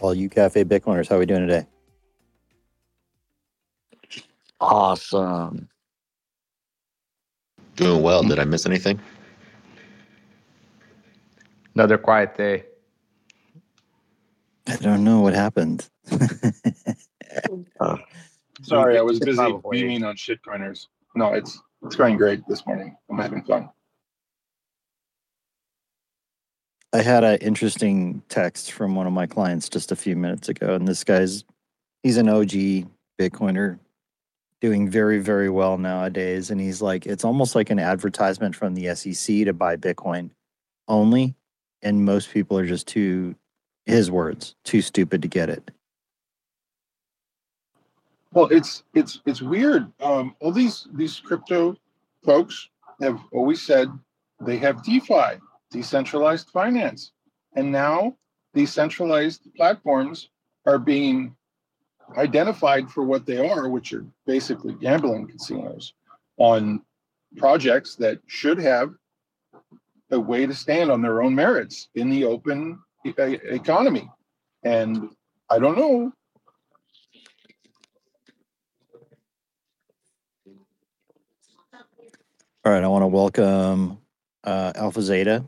All you Cafe Bitcoiners, how are we doing today? Awesome. Doing well. Did I miss anything? Another quiet day. I don't know what happened. Uh, Sorry, I was busy Probably. beaming on shitcoiners. No, it's it's going great this morning. I'm having fun. I had an interesting text from one of my clients just a few minutes ago, and this guy's he's an OG Bitcoiner doing very, very well nowadays. And he's like, it's almost like an advertisement from the SEC to buy Bitcoin only. And most people are just too his words, too stupid to get it. Well, it's it's it's weird. Um, all these these crypto folks have always said they have DeFi, decentralized finance, and now these centralized platforms are being identified for what they are, which are basically gambling casinos on projects that should have a way to stand on their own merits in the open e- economy. And I don't know. All right, I want to welcome uh, Alpha Zeta.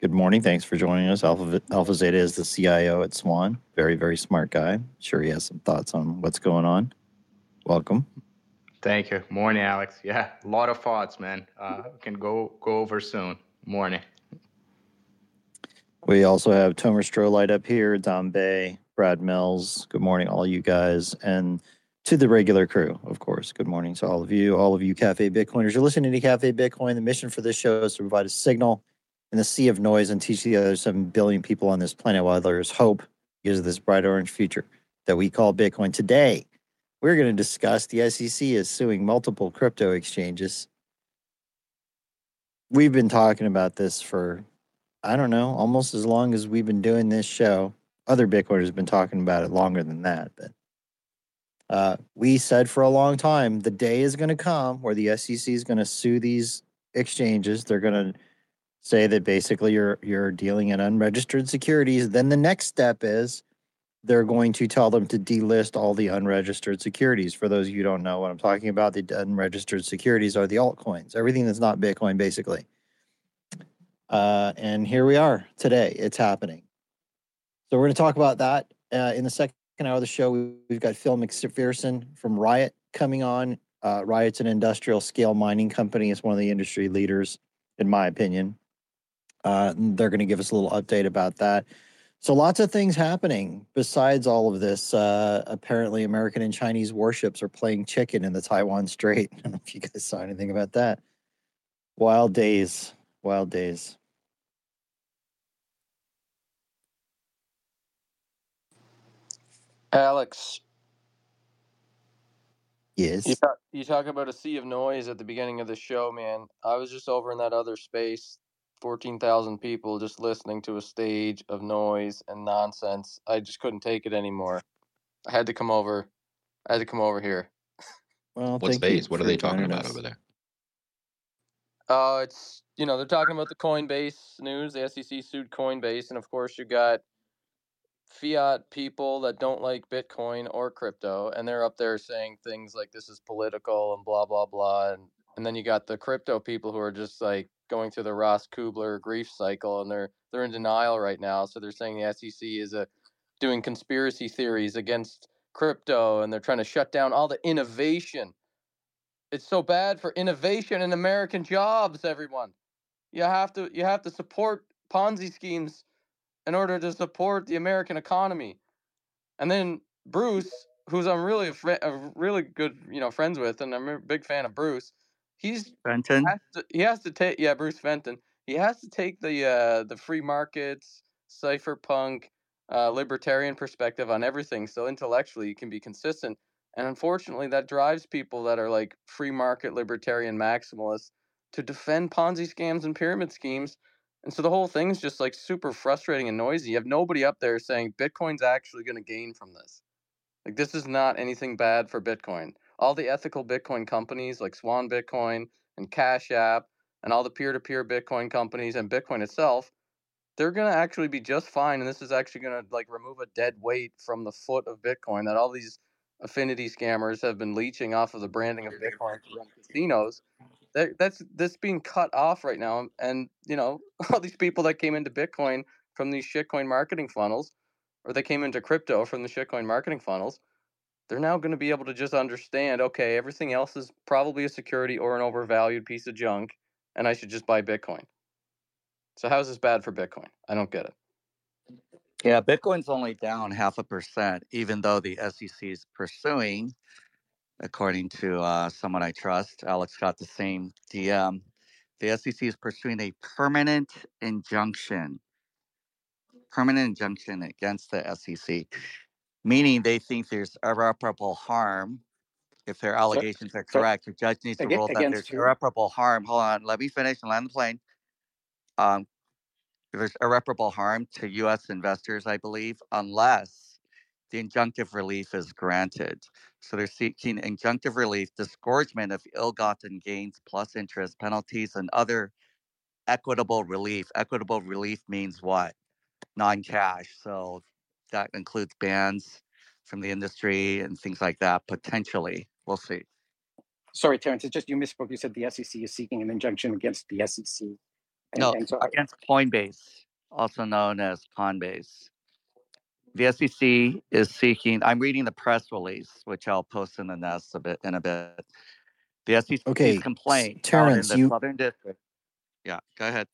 Good morning. Thanks for joining us. Alpha Alpha Zeta is the CIO at Swan. Very, very smart guy. Sure, he has some thoughts on what's going on. Welcome. Thank you. Morning, Alex. Yeah, a lot of thoughts, man. Uh, we can go go over soon. Morning. We also have Tomer Strolight up here, Don Bay, Brad Mills. Good morning, all you guys, and to the regular crew, of course. Good morning to all of you, all of you Cafe Bitcoiners. You're listening to Cafe Bitcoin. The mission for this show is to provide a signal in the sea of noise and teach the other 7 billion people on this planet while there is hope because of this bright orange future that we call Bitcoin. Today, we're going to discuss the SEC is suing multiple crypto exchanges. We've been talking about this for I don't know, almost as long as we've been doing this show. Other Bitcoiners have been talking about it longer than that, but uh, we said for a long time the day is going to come where the SEC is going to sue these exchanges. They're going to say that basically you're you're dealing in unregistered securities. Then the next step is they're going to tell them to delist all the unregistered securities. For those of you who don't know what I'm talking about, the unregistered securities are the altcoins, everything that's not Bitcoin, basically. Uh, and here we are today. It's happening. So we're going to talk about that uh, in the second hour of the show. we- We've got Phil McPherson from Riot coming on. Uh, Riot's an industrial scale mining company. It's one of the industry leaders, in my opinion. Uh, they're going to give us a little update about that. So lots of things happening besides all of this. Uh, apparently, American and Chinese warships are playing chicken in the Taiwan Strait. I don't know if you guys saw anything about that. Wild days. Wild days. Alex, Yes. you talk, you talk about a sea of noise at the beginning of the show, man. I was just over in that other space, 14,000 people just listening to a stage of noise and nonsense. I just couldn't take it anymore. I had to come over. I had to come over here. Well, What thank you space? What are they talking about us. over there? Uh, it's, you know, they're talking about the Coinbase news. The SEC sued Coinbase. And of course, you got fiat people that don't like Bitcoin or crypto, and they're up there saying things like this is political and blah blah blah, and and then you got the crypto people who are just like going through the Ross Kubler grief cycle, and they're they're in denial right now. So they're saying the SEC is a doing conspiracy theories against crypto and they're trying to shut down all the innovation. It's so bad for innovation and American jobs, everyone. You have to you have to support Ponzi schemes in order to support the American economy. And then Bruce, who's I'm really a, fri- a really good, you know, friends with and I'm a big fan of Bruce. He's Benton. has to, he has to take yeah Bruce Fenton. He has to take the uh, the free markets, cypherpunk, uh, libertarian perspective on everything. So intellectually, you can be consistent. And unfortunately, that drives people that are like free market libertarian maximalists to defend Ponzi scams and pyramid schemes. And so the whole thing's just like super frustrating and noisy. You have nobody up there saying Bitcoin's actually going to gain from this. Like this is not anything bad for Bitcoin. All the ethical Bitcoin companies like Swan Bitcoin and Cash App and all the peer-to-peer Bitcoin companies and Bitcoin itself, they're gonna actually be just fine. And this is actually gonna like remove a dead weight from the foot of Bitcoin that all these affinity scammers have been leeching off of the branding of Bitcoin to casinos. That, that's this being cut off right now, and you know all these people that came into Bitcoin from these shitcoin marketing funnels, or they came into crypto from the shitcoin marketing funnels, they're now going to be able to just understand okay, everything else is probably a security or an overvalued piece of junk, and I should just buy Bitcoin. So how is this bad for Bitcoin? I don't get it. Yeah, Bitcoin's only down half a percent, even though the SEC is pursuing, according to uh, someone I trust. Alex got the same DM. The SEC is pursuing a permanent injunction, permanent injunction against the SEC, meaning they think there's irreparable harm. If their allegations are correct, the judge needs to rule that there's who? irreparable harm. Hold on, let me finish and land the plane. Um, there's irreparable harm to U.S. investors, I believe, unless the injunctive relief is granted. So they're seeking injunctive relief, disgorgement of ill-gotten gains plus interest, penalties, and other equitable relief. Equitable relief means what? Non-cash. So that includes bans from the industry and things like that. Potentially, we'll see. Sorry, Terrence, it's just you misspoke. You said the SEC is seeking an injunction against the SEC. And, No, and so against Coinbase, also known as Coinbase. The SEC is seeking. I'm reading the press release, which I'll post in the nest a bit in a bit. The SEC's Okay, complaint Terrence, in the you- Southern District. Yeah, go ahead.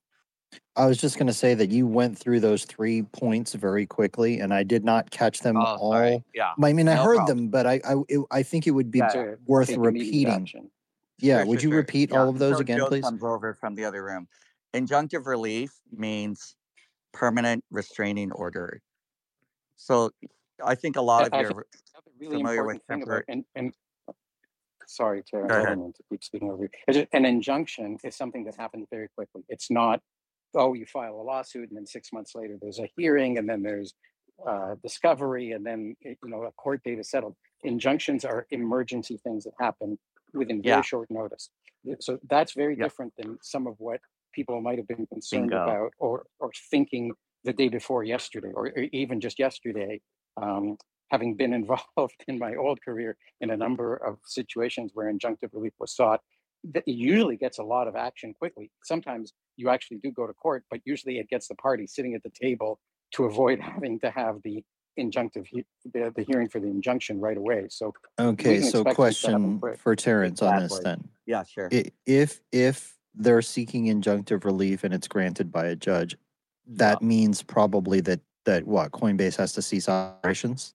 I was just going to say that you went through those three points very quickly, and I did not catch them Oh, all. sorry. Yeah. I mean, I No heard problem. them, but I I, it, I think it would be Yeah, worth repeating. Yeah, Sure, would sure, you sure. repeat Yeah, all of those until again, Joe please? comes over from the other room. Injunctive relief means permanent restraining order. So I think a lot I- of I your really familiar with important temporary. and, and sorry, Terrence, Go I ahead. don't mean to keep speaking over you. Just- An injunction is something that happens very quickly. It's not, oh, you file a lawsuit and then six months later there's a hearing and then there's uh, discovery and then you know a court date is settled. Injunctions are emergency things that happen within very Yeah. short notice. So that's very Yep. different than some of what people might have been concerned Bingo. about or or thinking the day before yesterday or, or even just yesterday. Um, having been involved in my old career in a number of situations where injunctive relief was sought, that usually gets a lot of action quickly. Sometimes you actually do go to court, but usually it gets the party sitting at the table to avoid having to have the injunctive he- the, the hearing for the injunction right away. So Okay, so expect this to happen question for Terrence on this Exactly. then. Yeah, sure. If if they're seeking injunctive relief and it's granted by a judge, that means probably that that what Coinbase has to cease operations.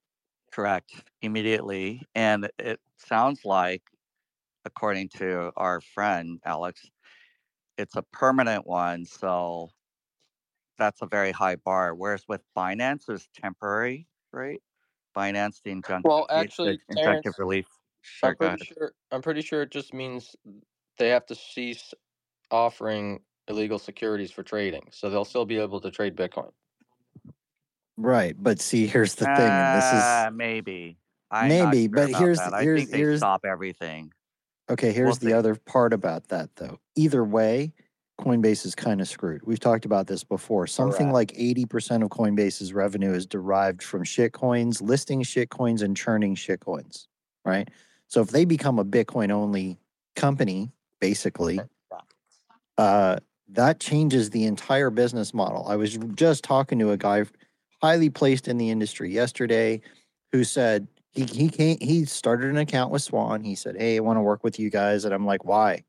Correct. Immediately. And it sounds like, according to our friend Alex, it's a permanent one. So that's a very high bar. Whereas with Binance, it's temporary, right? Binance, the injunctive, Well, the- the actually, injunctive Terrence, relief. Sure, I'm pretty sure. I'm pretty sure it just means they have to cease offering illegal securities for trading, so they'll still be able to trade Bitcoin. Right, but see, here's the thing, and this Uh, is maybe. I'm maybe, sure but here's that. I here's think they here's stop everything. Okay. Here's the other part about that though. Either way, Coinbase is kind of screwed. We've talked about this before. Something Correct. like eighty percent of Coinbase's revenue is derived from shitcoins, listing shitcoins, and churning shitcoins. Right. So if they become a Bitcoin only company, basically, uh, that changes the entire business model. I was just talking to a guy highly placed in the industry yesterday who said he he came he started an account with Swan. He said, "Hey, I want to work with you guys," and I'm like, "Why?"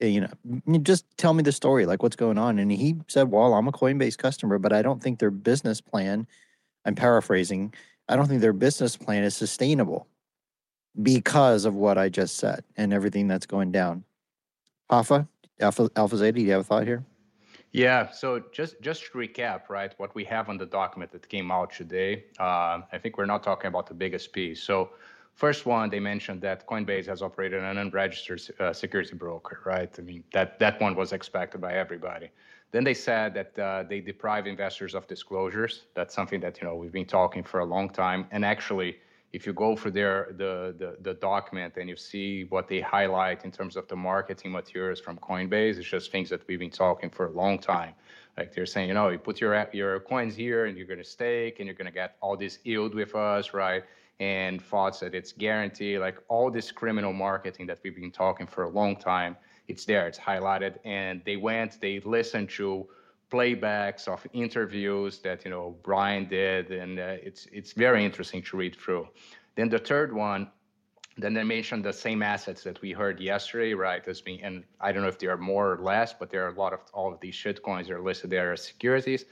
You know, "Mm, just tell me the story, like what's going on. And he said, "Well, I'm a Coinbase customer, but I don't think their business plan. I'm paraphrasing. I don't think their business plan is sustainable because of what I just said and everything that's going down." Alpha, Alpha, Alpha Zeta, do you have a thought here? Yeah, so just just to recap, right? What we have on the document that came out today, uh, I think we're not talking about the biggest piece. So, first one, they mentioned that Coinbase has operated an unregistered uh, security broker, right? I mean, that that one was expected by everybody. Then they said that uh, they deprive investors of disclosures. That's something that you know we've been talking for a long time. And actually, if you go through their the, the the document and you see what they highlight in terms of the marketing materials from Coinbase, it's just things that we've been talking for a long time. Like they're saying, you know, you put your your coins here and you're to stake and you're to get all this yield with us, right? And thoughts that it's guaranteed, like all this criminal marketing that we've been talking for a long time. It's there, it's highlighted, and they went, they listened to playbacks of interviews that you know Brian did, and uh, it's it's very interesting to read through. Then the third one, then they mentioned the same assets that we heard yesterday, right? As being, and I don't know if there are more or less, but there are a lot of all of these shitcoins are listed there as securities.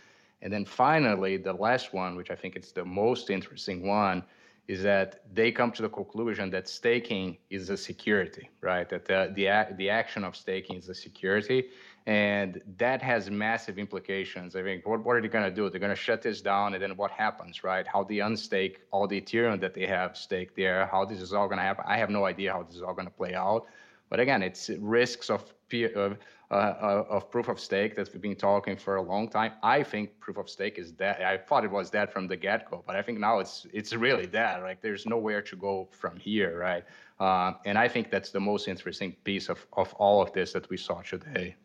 And then finally, the last one, which I think it's the most interesting one, is that they come to the conclusion that staking is a security, right? That the the, the action of staking is a security, and that has massive implications. I think what, what are they going to do? They're going to shut this down, and then what happens, right? How they unstake all the Ethereum that they have staked there? How this is all going to happen? I have no idea how this is all going to play out. But again, it's risks of uh, uh, of proof of stake that we've been talking for a long time. I think proof of stake is dead. I thought it was dead from the get-go, but I think now it's it's really dead. Like there's nowhere to go from here, right? Uh, and I think that's the most interesting piece of of all of this that we saw today.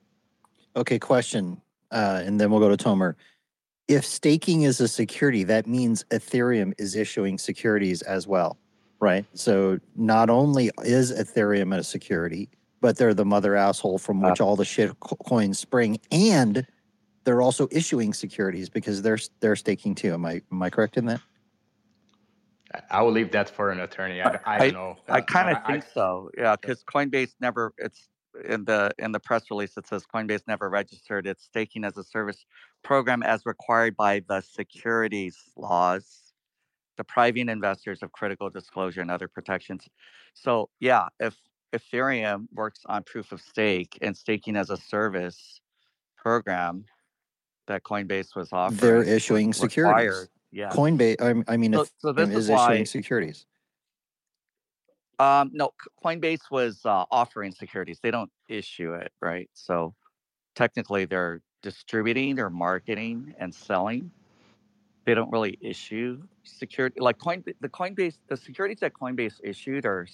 Okay, question, uh, and then we'll go to Tomer. If staking is a security, that means Ethereum is issuing securities as well, right? So not only is Ethereum a security, but they're the mother asshole from which all the shit co- coins spring, and they're also issuing securities because they're they're staking too. Am I am I correct in that? I- I will leave that for an attorney. I, I don't know. I Uh, kind of I- think so. Yeah, because Coinbase never. It's in the in the press release. It says Coinbase never registered its staking as a service program as required by the securities laws, depriving investors of critical disclosure and other protections. So yeah, if Ethereum works on proof of stake and staking as a service program that Coinbase was offering, They're issuing securities. Yeah. Coinbase, I, I mean, So, if so this is is issuing securities. Um, no, Coinbase was uh, offering securities. They don't issue it, right? So technically, they're distributing or marketing and selling. They don't really issue security. Like Coin, the Coinbase, the securities that Coinbase issued are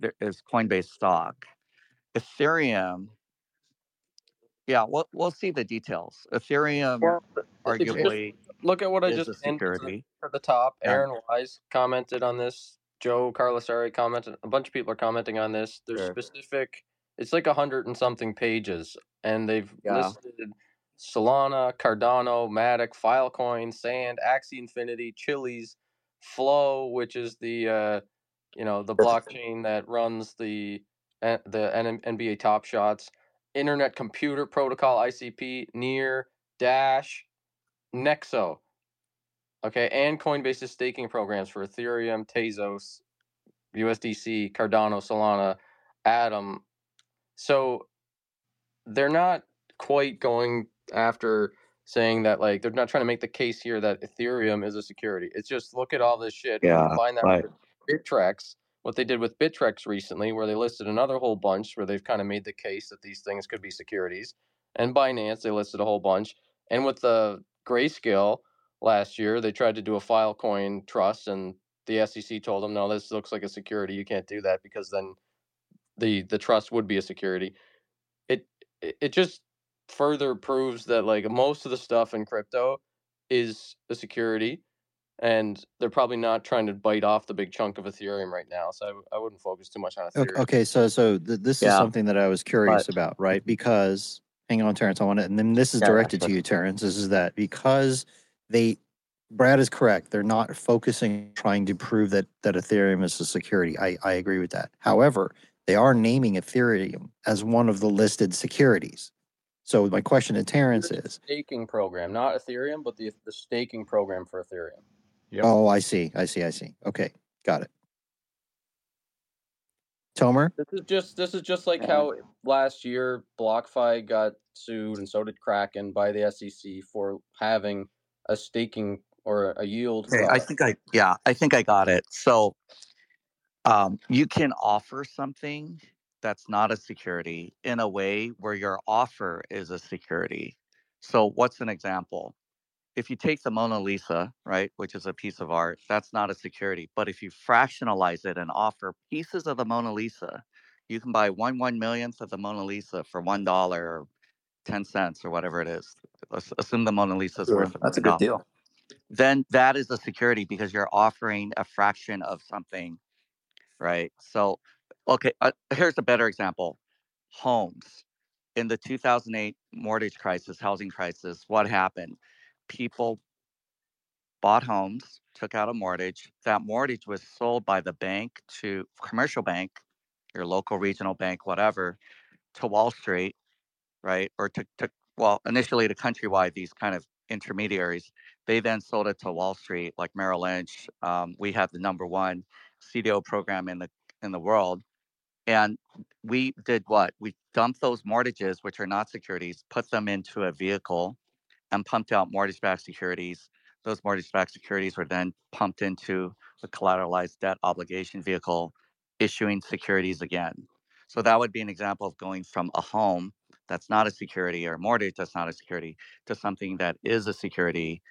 there is Coinbase stock. Ethereum, yeah, we'll we'll see the details. Ethereum, Well, if you just arguably, look at what I just a pinned to the- security. at the top. Aaron Wise commented on this. Joe Carlos Carlasare commented. A bunch of people are commenting on this. There's Sure. specific. It's like a hundred and something pages, and they've Yeah. listed Solana, Cardano, Matic, Filecoin, Sand, Axie Infinity, Chiliz, Flow, which is the uh, you know the blockchain that runs the uh, the N- NBA Top Shots, Internet Computer Protocol (ICP), Near, Dash, Nexo. Okay, and Coinbase's staking programs for Ethereum, Tezos, USDC, Cardano, Solana, Atom. So they're not quite going after saying that like they're not trying to make the case here that Ethereum is a security. It's just look at all this shit. Yeah, find that right. Bittrex, what they did with Bittrex recently, where they listed another whole bunch where they've kind of made the case that these things could be securities. And Binance, they listed a whole bunch. And with the Grayscale last year, they tried to do a Filecoin trust, and the SEC told them, no, this looks like a security. You can't do that because then the the trust would be a security. It it it just further proves that like most of the stuff in crypto is a security and they're probably not trying to bite off the big chunk of Ethereum right now. So I wouldn't focus too much on Okay, Ethereum. okay, so so th- this is something that I was curious But- about, right? Mm-hmm. Because hang on, Terrence, I want to, and then this is Yeah, directed to you, Terrence. This is that because they Brad is correct. They're not focusing trying to prove that that Ethereum is a security. I, I agree with that. However, they are naming Ethereum as one of the listed securities. So my question to Terrence is, staking program, not Ethereum, but the the staking program for Ethereum. Yep. oh, I see, I see, I see. Okay, got it. Tomer, This is just this is just like how last year BlockFi got sued and so did Kraken by the SEC for having a staking or a yield. Okay, I think I yeah, I think I got it. So um, you can offer something that's not a security in a way where your offer is a security. So what's an example? If you take the Mona Lisa, right, which is a piece of art, that's not a security. But if you fractionalize it and offer pieces of the Mona Lisa, you can buy one one millionth of the Mona Lisa for one dollar or ten cents or whatever it is. Let's assume the Mona Lisa is Sure, worth That's a good deal. then that is a security because you're offering a fraction of something, right? So, okay, uh, here's a better example homes. In the 2008 mortgage crisis, housing crisis, what happened? People bought homes, took out a mortgage. That mortgage was sold by the bank to commercial bank, your local regional bank, whatever, to Wall Street, right? Or to, to well, initially to Countrywide, these kind of intermediaries. They then sold it to Wall Street, like Merrill Lynch. Um, we have the number one CDO program in the in the world, and we did what? We dumped those mortgages, which are not securities, put them into a vehicle, and pumped out mortgage-backed securities. Those mortgage-backed securities were then pumped into the collateralized debt obligation vehicle, issuing securities again. So that would be an example of going from a home that's not a security or a mortgage that's not a security to something that is a security,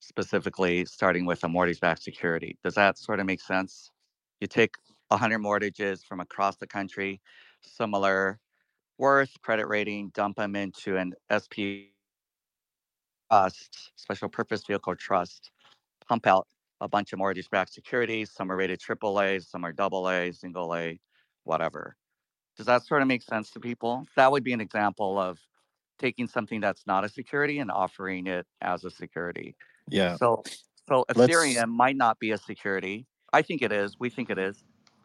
specifically starting with a mortgage-backed security. Does that sort of make sense? You take 100 mortgages from across the country, similar worth, credit rating, dump them into an SP trust, special purpose vehicle trust, pump out a bunch of mortgage-backed securities. Some are rated AAA, some are AA, single A, whatever. Does that sort of make sense to people? That would be an example of taking something that's not a security and offering it as a security. yeah, So, so Let's- Ethereum might not be a security. I think it is. We think it is.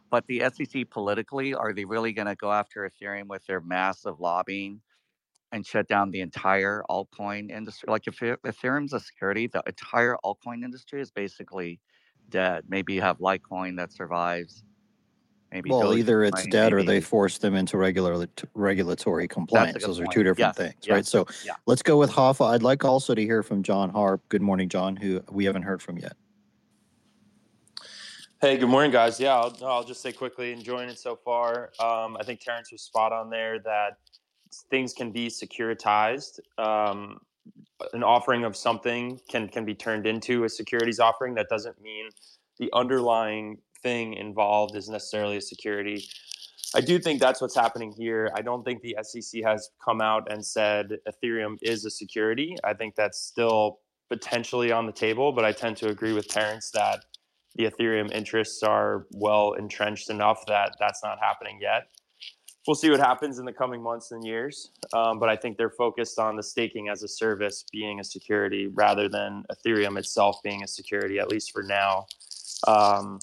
But the SEC politically, are they really going to go after Ethereum with their massive lobbying and shut down the entire altcoin industry? Like if Ethereum's a security, the entire altcoin industry is basically dead. Maybe you have Litecoin that survives. Maybe well, either it's Dogecoin, dead or they force them into regular regulatory compliance. Those are point. two different Yes, things, yes, right? So yeah. let's go with Hoffa. I'd like also to hear from John Harp. Good morning, John, who we haven't heard from yet. Hey, good morning, guys. Yeah, I'll, I'll just say quickly, enjoying it so far. Um, I think Terrence was spot on there that things can be securitized. Um, an offering of something can can be turned into a securities offering. That doesn't mean the underlying thing involved is necessarily a security. I do think that's what's happening here. I don't think the SEC has come out and said Ethereum is a security. I think that's still potentially on the table, but I tend to agree with Terrence that the Ethereum interests are well entrenched enough that that's not happening yet. We'll see what happens in the coming months and years, um, but I think they're focused on the staking as a service being a security rather than Ethereum itself being a security, at least for now. Um,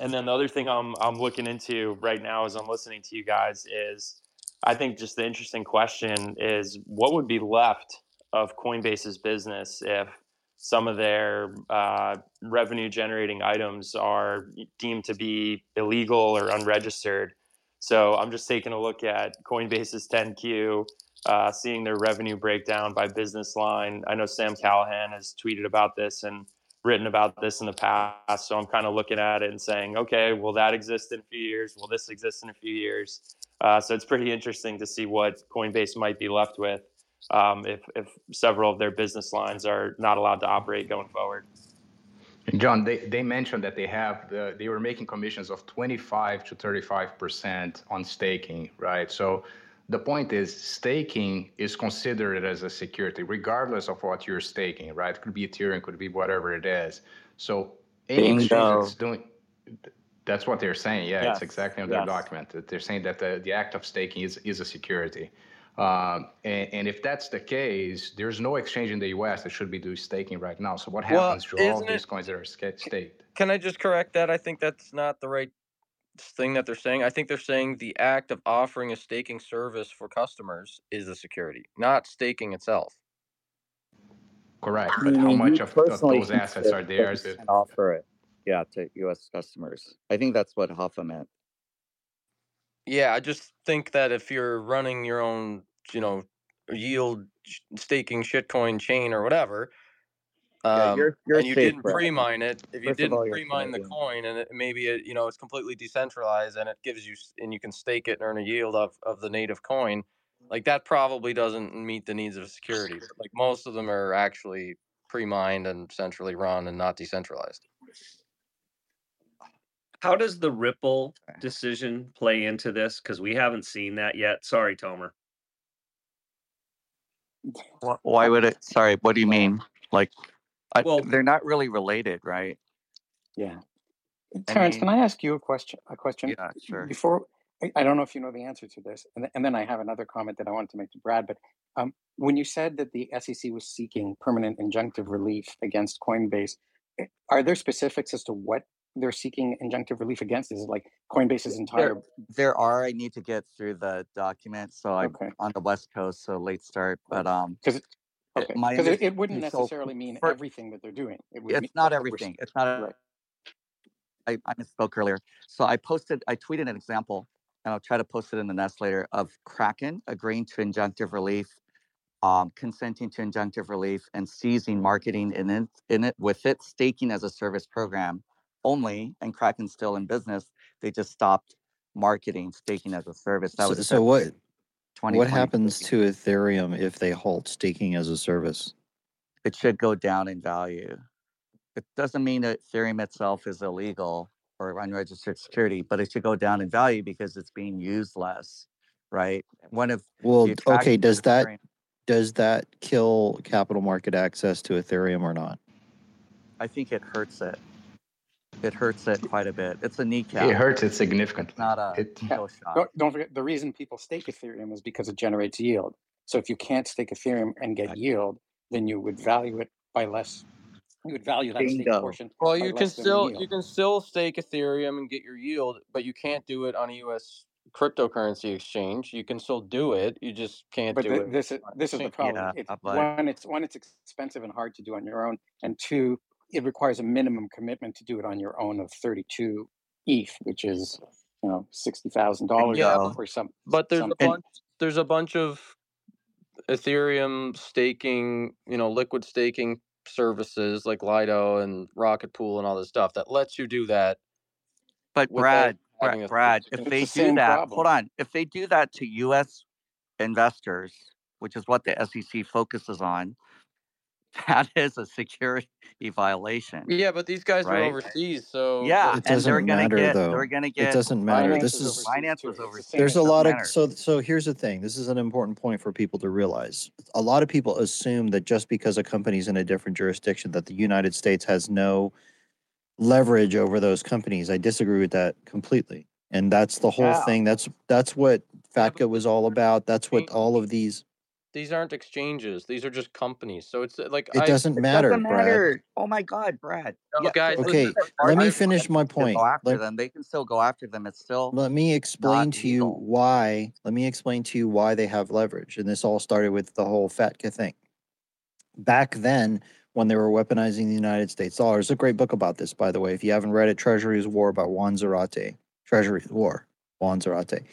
and then the other thing I'm I'm looking into right now as I'm listening to you guys is I think just the interesting question is what would be left of Coinbase's business if some of their uh, revenue generating items are deemed to be illegal or unregistered. So I'm just taking a look at Coinbase's 10Q, uh, seeing their revenue breakdown by business line. I know Sam Callahan has tweeted about this and written about this in the past. So I'm kind of looking at it and saying, okay, will that exist in a few years? Will this exist in a few years? Uh, so it's pretty interesting to see what Coinbase might be left with um, if, if several of their business lines are not allowed to operate going forward. And John, they, they mentioned that they have the, they were making commissions of 25 to 35 percent on staking, right? So the point is, staking is considered as a security, regardless of what you're staking, right? It could be Ethereum, it could be whatever it is. So any exchange Bingo. that's doing, that's what they're saying. Yeah, Yes, it's exactly on their yes. document. They're saying that the, the act of staking is, is a security. Um, and, and if that's the case, there's no exchange in the U.S. that should be doing staking right now. So what Well, happens to all these it- coins that are staked? Can I just correct that? I think that's not the right thing that they're saying. I think they're saying the act of offering a staking service for customers is a security, not staking itself. Correct, I but how mean, much of, of those assets are that theirs? you That, can offer it, yeah, to U.S. customers. I think that's what Hoffa meant. Yeah, I just think that if you're running your own, you know, yield staking shitcoin chain or whatever, Yeah, um, you're- you're and you safe, didn't Brad. pre-mine it, if you First didn't all, pre-mine the Canadian. coin and it, maybe it, you know, it's completely decentralized and it gives you, and you can stake it and earn a yield of, of the native coin, like that probably doesn't meet the needs of security. Like most of them are actually pre-mined and centrally run and not decentralized. How does the Ripple decision play into this? Because we haven't seen that yet. Sorry, Tomer. Why would it? Sorry, what do you mean? Like, I, Well- they're not really related, right? Yeah. Terrence, can mean- I ask you a question? A question Yeah, sure. before. I, I don't know if you know the answer to this, and, and then I have another comment that I wanted to make to Brad. But um, when you said that the SEC was seeking permanent injunctive relief against Coinbase, eh, are there specifics as to what they're seeking injunctive relief against? Is it like Coinbase's entire? There are. I need to get through the document, so I'm Okay. on the West Coast, so late start. But um, Because okay, because it, it wouldn't necessarily mean for- everything that they're doing. It would it's mean not everything. It's not. Right. I, I misspoke earlier. So I posted, I tweeted an example, and I'll try to post it in the nest later of Kraken agreeing to injunctive relief, um, consenting to injunctive relief, and seizing marketing in it, in it with it staking as a service program only. And Kraken's still in business. They just stopped marketing staking as a service. That So, was so what? What happens to Ethereum if they halt staking as a service? It should go down in value. It doesn't mean that Ethereum itself is illegal or unregistered security, but it should go down in value because it's being used less, right? One of Well, okay, does that Ethereum- does that kill capital market access to Ethereum or not? I think it hurts it. It hurts it quite a bit. It's a kneecap. it hurts it significantly. It's not a It, kill shot. Don't, don't forget the reason people stake Ethereum is because it generates yield. So if you can't stake Ethereum and get yield, then you would value it by less. You would value that stake portion. Well, by you can less than still you can still stake Ethereum and get your yield, but you can't do it on a U.S. cryptocurrency exchange. You can still do it. You just can't But do the, it. this is this is the exchange. problem. Yeah, it's one, it's one, it's expensive and hard to do on your own, and two, it requires a minimum commitment to do it on your own of thirty-two ETH, which is you know sixty thousand dollars Yeah, or some. But there's some- a bunch. There's a bunch of Ethereum staking, you know, liquid staking services like Lido and Rocket Pool and all this stuff that lets you do that. But without Brad, having Brad, Brad, if they the do that, problem. hold on. If they do that to U.S. investors, which is what the SEC focuses on, that is a security violation. Yeah, but these guys Right. are overseas, so Yeah, It and they're doesn't gonna matter, get. though. They're gonna get It doesn't matter. This is is overseas, finance was overseas. there's a doesn't lot of so so here's the thing this is an important point for people to realize a lot of people assume that just because a company's in a different jurisdiction that the united states has no leverage over those companies i disagree with that completely and that's the whole Yeah. thing that's that's what fatca was all about that's what all of these these aren't exchanges. These are just companies. So it's uh, like it I, doesn't It matter doesn't brad matter. Oh my God, Brad. No, Yeah, guys, okay let me finish my point Go after Let- them. They can still go after them. It's still. Let me explain to you why. Let me explain to you why they have leverage. And this all started with the whole FATCA thing. Back then, when they were weaponizing the United States dollar, there's a great book about this, by the way. If you haven't read it, Treasury's War by Juan Zarate. Treasury's War, Juan Zarate.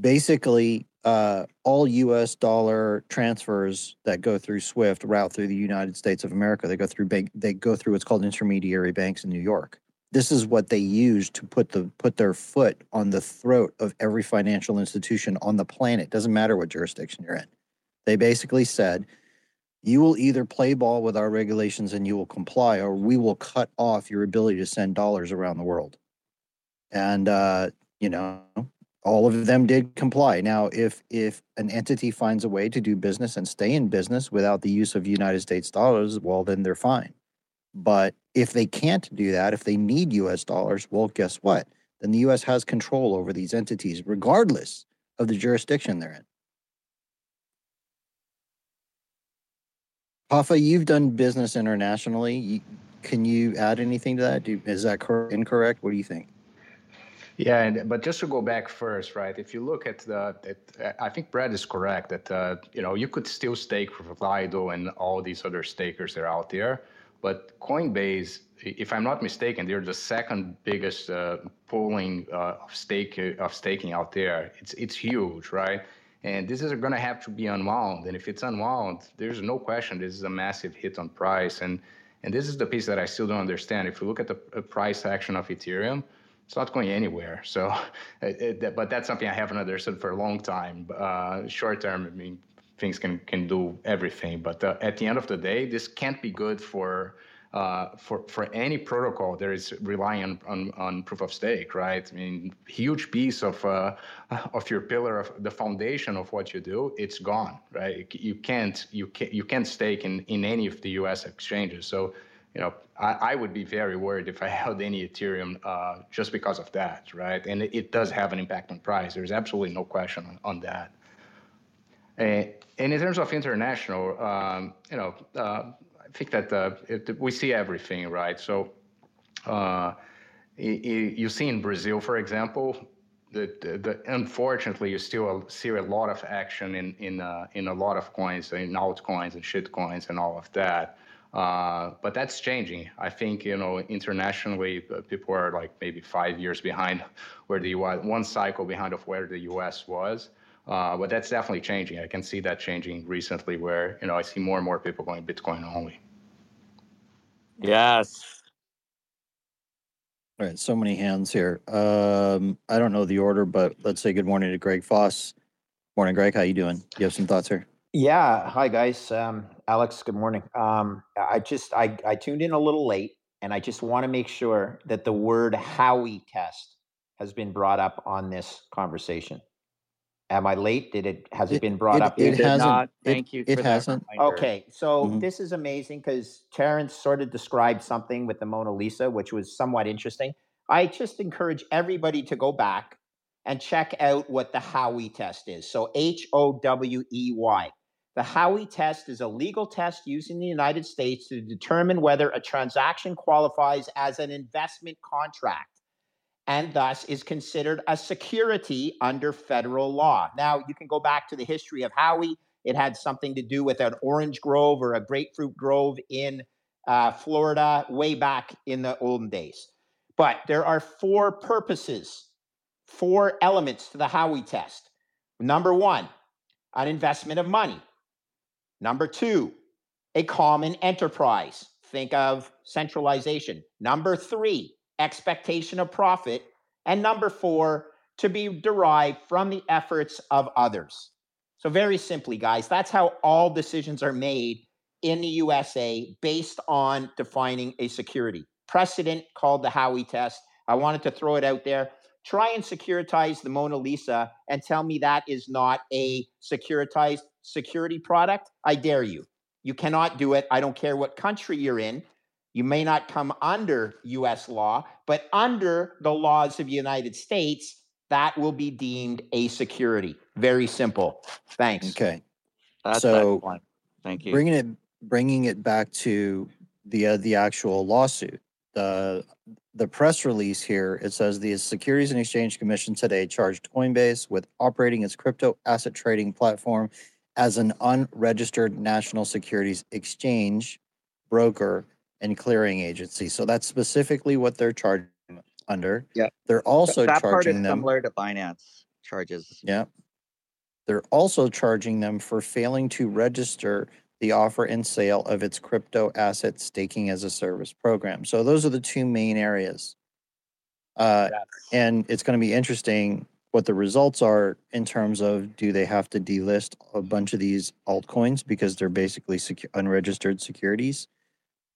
Basically, uh, all U.S. dollar transfers that go through SWIFT route through the United States of America. They go through bank. They go through what's called intermediary banks in New York this is what they use to put the put their foot on the throat of every financial institution on the planet doesn't matter what jurisdiction you're in they basically said you will either play ball with our regulations and you will comply or we will cut off your ability to send dollars around the world and uh you know all of them did comply. Now, if if an entity finds a way to do business and stay in business without the use of United States dollars, well, then they're fine. But if they can't do that, if they need U.S. dollars, well, guess what? Then the U.S. has control over these entities, regardless of the jurisdiction they're in. Pafa, you've done business internationally. Can you add anything to that? Is that incorrect? What do you think? Yeah, and, but just to go back first, right? If you look at the, I think Brad is correct that uh, you know you could still stake for Lido and all these other stakers that are out there, but Coinbase, if I'm not mistaken, they're the second biggest uh, pooling uh, of stake of staking out there. It's it's huge, right? And this is going to have to be unwound. And if it's unwound, there's no question this is a massive hit on price. And and this is the piece that I still don't understand. If you look at the price action of Ethereum it's not going anywhere. So, it, it, but that's something I haven't understood for a long time. Uh, short term, I mean, things can can do everything, but uh, at the end of the day, this can't be good for. Uh, for for any protocol that is relying on, on, on, proof of stake, right? I mean, huge piece of uh, of your pillar of the foundation of what you do, it's gone, right? You can't you can't you can't stake in in any of the U.S. exchanges. So you know, I, I, would be very worried if I held any Ethereum uh, just because of that, right? And it, it, does have an impact on price. There's absolutely no question on, on that. And, and, in terms of international, um, you know, uh, I think that uh, it, we see everything, right? So uh, you see in Brazil, for example, the, the, the, unfortunately, you still see a lot of action in in uh, in a lot of coins, in altcoins and shitcoins and all of that. Uh, but that's changing. I think you know internationally, uh, people are like maybe five years behind where the U.S. one cycle behind of where the U.S. was. Uh, but that's definitely changing. I can see that changing recently, where you know I see more and more people going Bitcoin only. Yes. All right, so many hands here. Um, I don't know the order, but let's say good morning to Greg Foss. Morning, Greg. How you doing? You have some thoughts here? Yeah. Hi, guys. Um, Alex, good morning. Um, I just I, I tuned in a little late, and I just want to make sure that the word Howey test has been brought up on this conversation. Am I late? Did it has it, it been brought it, up? It, it hasn't. Not. Thank you. It hasn't. Okay, so Mhm. this is amazing because Terrence sort of described something with the Mona Lisa, which was somewhat interesting. I just encourage everybody to go back and check out what the Howey test is. So H O W E Y. The Howey test is a legal test used in the United States to determine whether a transaction qualifies as an investment contract and thus is considered a security under federal law. Now, you can go back to the history of Howey. It had something to do with an orange grove or a grapefruit grove in uh, Florida way back in the olden days. But there are four purposes, four elements to the Howey test. Number one, an investment of money. Number two, a common enterprise. Think of centralization. Number three, expectation of profit. And number four, to be derived from the efforts of others. So, very simply, guys, that's how all decisions are made in the USA based on defining a security. Precedent called the Howey test. I wanted to throw it out there. Try and securitize the Mona Lisa and tell me that is not a securitized security product, I dare you. You cannot do it. I don't care what country you're in. You may not come under US law, but under the laws of the United States, that will be deemed a security. Very simple. Thanks. Okay. That's So, excellent. Thank you. Bringing it bringing it back to the uh, the actual lawsuit. The the press release here it says the Securities and Exchange Commission today charged Coinbase with operating its crypto asset trading platform as an unregistered national securities exchange, broker, and clearing agency. So that's specifically what they're charging under. Yeah. They're also that part is them. similar to Binance charges. Yeah. They're also charging them for failing to register the offer and sale of its crypto asset staking as a service program. So those are the two main areas. Uh, and it's going to be interesting what the results are in terms of do they have to delist a bunch of these altcoins because they're basically secu- unregistered securities?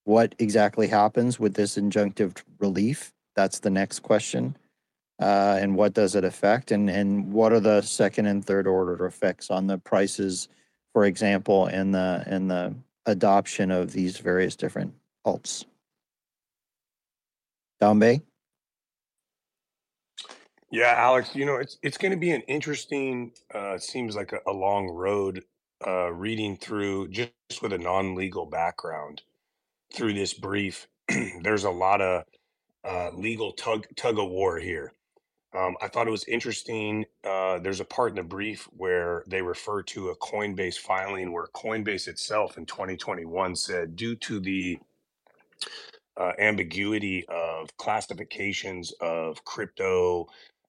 What exactly happens with this injunctive relief? That's the next question. Uh, and what does it affect? And, and what are the second and third order effects on the prices, for example, in the, in the adoption of these various different alts? Dombay? Yeah, Alex, you know, it's it's going to be an interesting, uh, seems like a, a long road uh, reading through just with a non-legal background through this brief, there's a lot of uh, legal tug tug of war here. Um, I thought it was interesting. Uh, there's a part in the brief where they refer to a Coinbase filing where Coinbase itself in 2021 said, due to the uh, ambiguity of classifications of crypto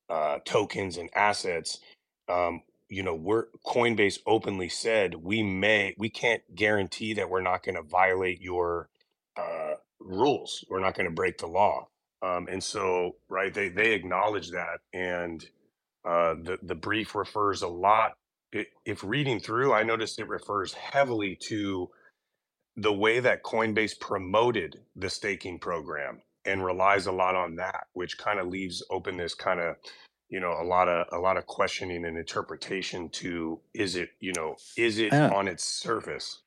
uh, tokens and assets, um, you know, we're Coinbase openly said we may we can't guarantee that we're not going to violate your uh, rules. We're not going to break the law. Um, and so, right, they they acknowledge that, and uh, the the brief refers a lot. i if reading through, I noticed it refers heavily to the way that Coinbase promoted the staking program and relies a lot on that, which kind of leaves open this kind of you know a lot of a lot of questioning and interpretation to is it you know is it on its surface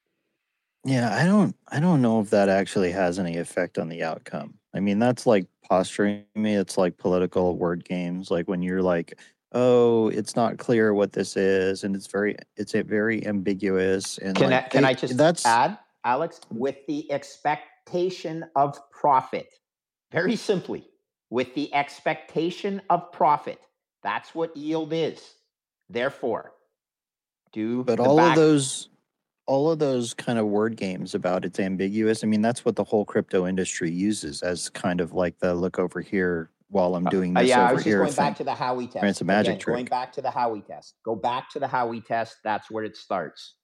Yeah, I don't I don't know if that actually has any effect on the outcome. I mean, that's like posturing me. It's like political word games. Like when you're like, "Oh, it's not clear what this is, and it's very it's a very ambiguous." And Can I, can I just that's add, Alex, with the expectation of profit? Very simply, with the expectation of profit. That's what yield is. Therefore, do but all of those all of those kind of word games about it's ambiguous. I mean, that's what the whole crypto industry uses as kind of like the look over here while I'm doing Uh, this yeah, I was just here going thing. back to the Howey test. It's a magic Again, going back to the Howey test. Go back to the Howey test. That's where it starts.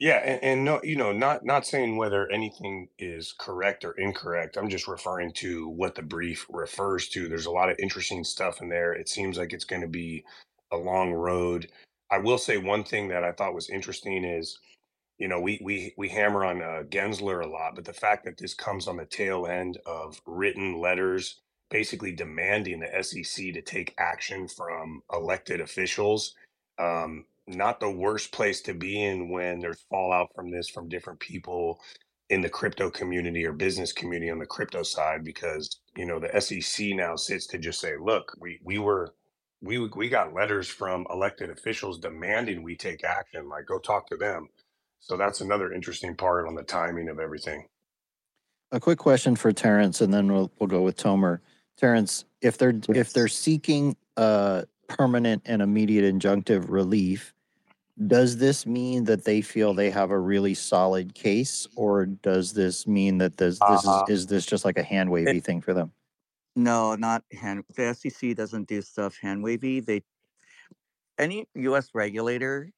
Yeah, and, and no, you know, not not saying whether anything is correct or incorrect. I'm just referring to what the brief refers to. There's a lot of interesting stuff in there. It seems like it's going to be a long road. I will say one thing that I thought was interesting is, you know, we we we hammer on uh, Gensler a lot, but the fact that this comes on the tail end of written letters basically demanding the SEC to take action from elected officials um, not the worst place to be in when there's fallout from this from different people in the crypto community or business community on the crypto side because you know the SEC now sits to just say look we we were we we got letters from elected officials demanding we take action like go talk to them so that's another interesting part on the timing of everything A quick question for Terrence, and then we'll we'll go with Tomer. Terrence, if they're if they're seeking uh, permanent and immediate injunctive relief, does this mean that they feel they have a really solid case, or does this mean that this this is Uh, is this just like a hand wavy thing for them? No, not hand. The SEC doesn't do stuff hand wavy. They any U.S. regulator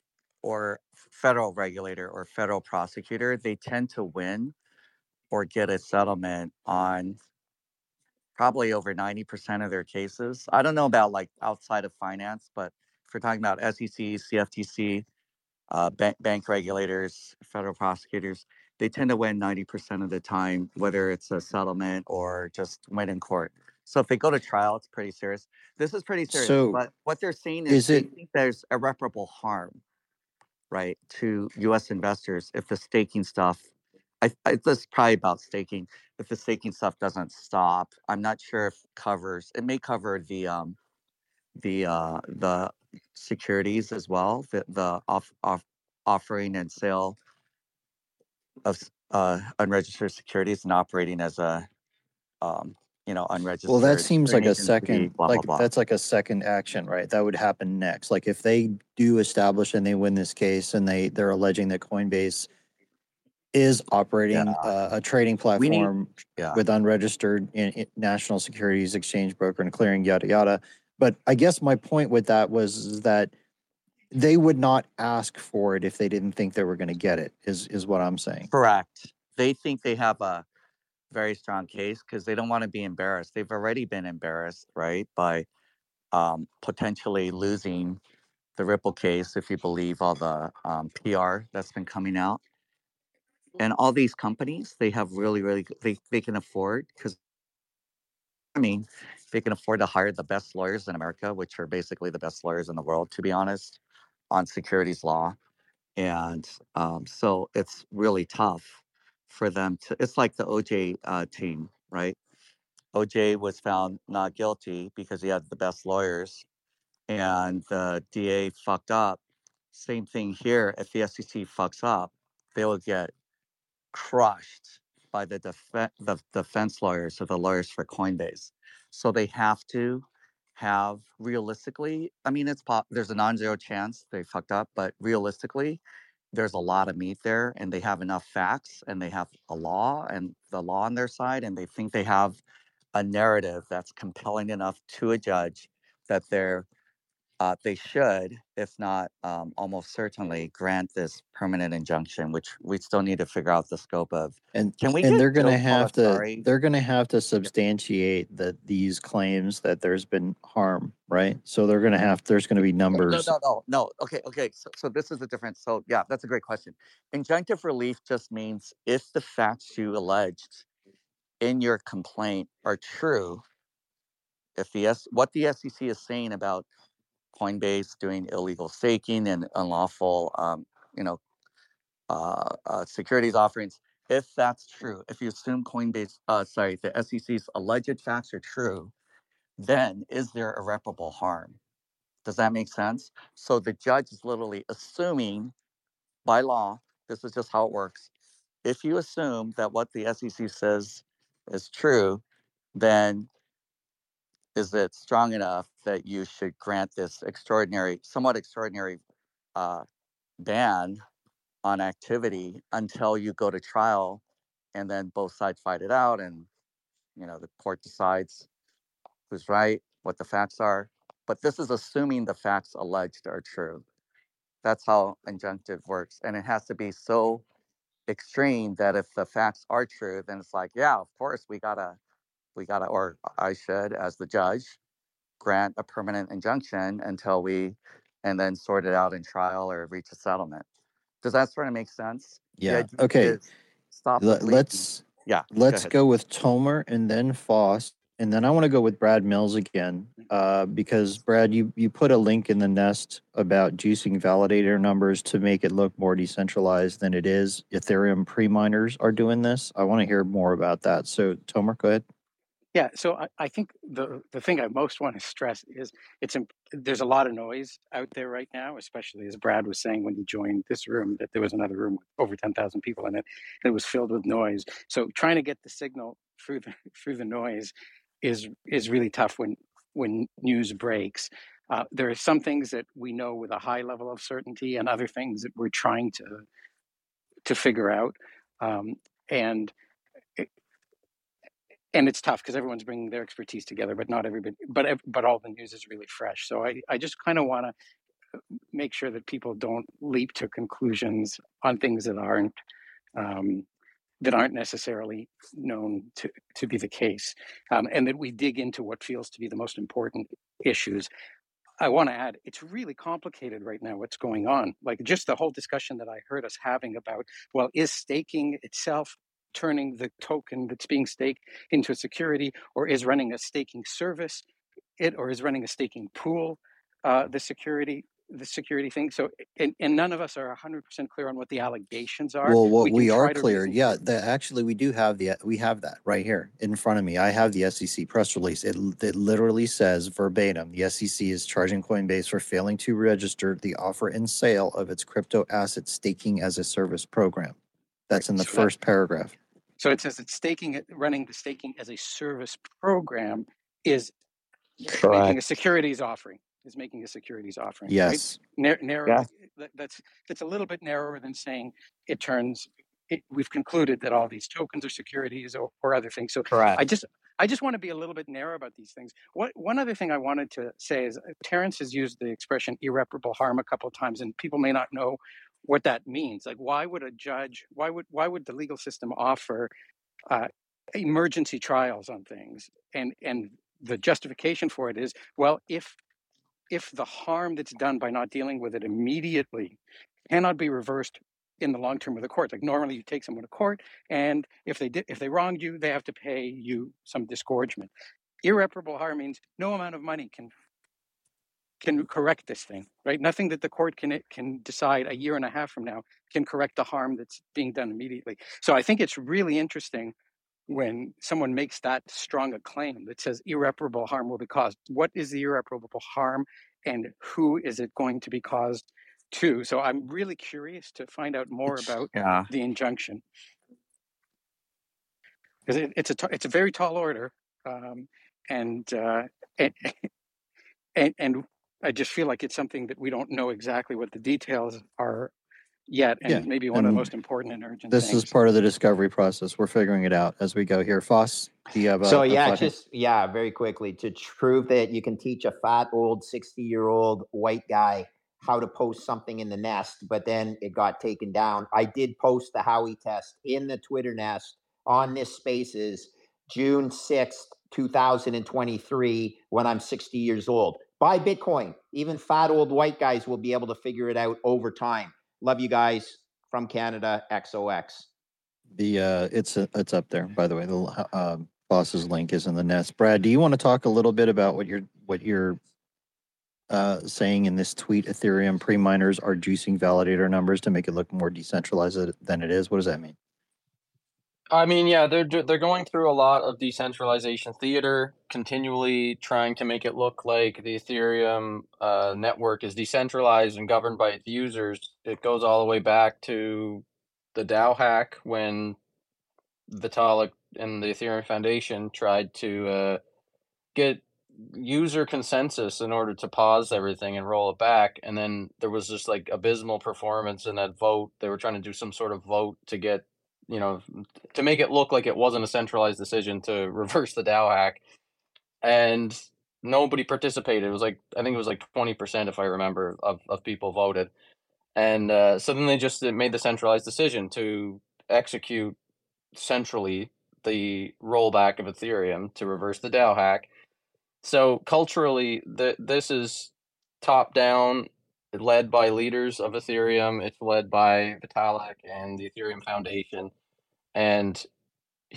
or federal regulator or federal prosecutor, they tend to win or get a settlement on probably over 90% of their cases. I don't know about like outside of finance, but if we're talking about SEC, CFTC, uh, bank, bank regulators, federal prosecutors, they tend to win 90% of the time, whether it's a settlement or just win in court. So if they go to trial, it's pretty serious. This is pretty serious. So But what they're saying is is they it think there's irreparable harm, right, to U.S. investors if the staking stuff. I, I this is probably about staking. If the staking stuff doesn't stop, I'm not sure if covers. It may cover the um the uh the securities as well, the the off off offering and sale of uh unregistered securities and operating as a um you know unregistered. well, that seems like a second blah blah like blah. that's like a second action, right? That would happen next. Like if they do establish and they win this case and they they're alleging that Coinbase is Yeah, operating uh, a trading we need. platform Yeah, with unregistered in, in national securities exchange broker and clearing yada yada but i guess my point with that was that they would not ask for it if they didn't think they were going to get it is is what i'm saying correct. They think they have a very strong case because they don't want to be embarrassed. They've already been embarrassed, right, by um, potentially losing the Ripple case, if you believe all the um, PR that's been coming out. And all these companies, they have really, really, they, they can afford, because I mean, they can afford to hire the best lawyers in America, which are basically the best lawyers in the world, to be honest, on securities law. And um, so it's really tough for them to, it's like the OJ uh, team, right? OJ was found not guilty because he had the best lawyers and the DA fucked up. same thing here. If the SEC fucks up, they will get crushed by the, def- the defense lawyers or the lawyers for Coinbase. So they have to have realistically, I mean, it's pop, there's a non zero chance they fucked up, but realistically, there's a lot of meat there and they have enough facts and they have a law and the law on their side and they think they have a narrative that's compelling enough to a judge that they're uh, they should, if not um, almost certainly, grant this permanent injunction, which we still need to figure out the scope of. And Can we and they're gonna have to they're gonna have to substantiate that these claims that there's been harm, right? So they're gonna have there's gonna be No, numbers. no, no, no. Okay, okay. So, so this is a different. So, yeah, that's a great question. Injunctive relief just means if the facts you alleged in your complaint are true, if the S, what the SEC is saying about Coinbase doing illegal staking and unlawful, um, you know, uh, uh, securities offerings, if that's true, if you assume Coinbase, uh, sorry, the SEC's alleged facts are true, then is there irreparable harm? Does that make sense? So the judge is literally assuming by law, this is just how it works. If you assume that what the SEC says is true, then is it strong enough that you should grant this extraordinary, somewhat extraordinary uh, ban on activity until you go to trial and then both sides fight it out and you know the court decides who's right, what the facts are. But this is assuming the facts alleged are true. That's how injunctive works. And it has to be so extreme that if the facts are true, then it's like, yeah, of course we gotta, we gotta, or I should, as the judge, grant a permanent injunction until we, and then sort it out in trial or reach a settlement. Does that sort of make sense? Yeah. Okay. Stop. bleeding. let's Yeah. let's ahead. go with Tomer and then Foss, and then I want to go with Brad Mills again, uh, because Brad, you you put a link in the nest about juicing validator numbers to make it look more decentralized than it is. Ethereum pre-miners are doing this. I want to hear more about that. So Tomer, go ahead. Yeah, so I, I think the the thing I most want to stress is it's there's a lot of noise out there right now, especially as Brad was saying when he joined this room that there was another room with over ten thousand people in it that was filled with noise. So trying to get the signal through the through the noise is is really tough when when news breaks. Uh, there are some things that we know with a high level of certainty, and other things that we're trying to to figure out. Um, and and it's tough because everyone's bringing their expertise together, but not everybody. But but all the news is really fresh. So I I just kind of want to make sure that people don't leap to conclusions on things that aren't um, that aren't necessarily known to to be the case, um, and that we dig into what feels to be the most important issues. I want to add, it's really complicated right now what's going on. Like just the whole discussion that I heard us having about, well, is staking itself turning the token that's being staked into a security, or is running a staking service it, or is running a staking pool uh, the security the security thing. So and, and none of us are 100% clear on what the allegations are. Well, what can we, are clear, yeah, that actually we do have the we have that right here in front of me. I have the SEC press release. It it literally says verbatim: the SEC is charging Coinbase for failing to register the offer and sale of its crypto asset staking as a service program. That's in the So that- first paragraph. So it says that staking, running the staking as a service program is making a securities offering. Is making a securities offering. right? Yes. Nar- narrow. Yeah. that- That's that's a little bit narrower than saying it turns. It, we've concluded that all these tokens are securities or, or other things. So Correct. I just I just want to be a little bit narrow about these things. What one other thing I wanted to say is uh, Terrence has used the expression irreparable harm a couple of times, and people may not know what that means. Like, why would a judge? Why would why would the legal system offer uh, emergency trials on things? And and the justification for it is, well, if if the harm that's done by not dealing with it immediately cannot be reversed in the long term with the court. Like normally, you take someone to court, and if they did, if they wronged you, they have to pay you some disgorgement. Irreparable harm means no amount of money can can correct this thing, right? Nothing that the court can can decide a year and a half from now can correct the harm that's being done immediately. So I think it's really interesting when someone makes that strong a claim that says irreparable harm will be caused. What is the irreparable harm, and who is it going to be caused to? So I'm really curious to find out more about Yeah. the injunction because it, it's a t- it's a very tall order, um, and, uh, and and and I just feel like it's something that we don't know exactly what the details are yet, and Yeah, maybe one of the most important and urgent This things. is part of the discovery process. We're figuring it out as we go here. Foss, do you have a? So a yeah, thought just yeah, very quickly to prove that you can teach a fat old 60-year-old white guy how to post something in the nest, but then it got taken down. I did post the Howey test in the Twitter nest on this spaces June 6th, 2023, when I'm 60 years old. Buy Bitcoin. Even fat old white guys will be able to figure it out over time. Love you guys from Canada, XOX. The uh, it's uh, it's up there. By the way, the uh, Foss's link is in the nest. Brad, do you want to talk a little bit about what you're what you're uh, saying in this tweet? Ethereum pre miners are juicing validator numbers to make it look more decentralized than it is. What does that mean? I mean, yeah, they're they're going through a lot of decentralization theater, continually trying to make it look like the Ethereum uh, network is decentralized and governed by its users. It goes all the way back to the DAO hack when Vitalik and the Ethereum Foundation tried to uh, get user consensus in order to pause everything and roll it back. And then there was just like abysmal performance in that vote. They were trying to do some sort of vote to get, you know, to make it look like it wasn't a centralized decision to reverse the DAO hack. And nobody participated. It was like, I think it was like 20%, if I remember, of, of people voted. And uh, so then they just made the centralized decision to execute centrally the rollback of Ethereum to reverse the DAO hack. So culturally, the, this is top down, led by leaders of Ethereum. It's led by Vitalik and the Ethereum Foundation. And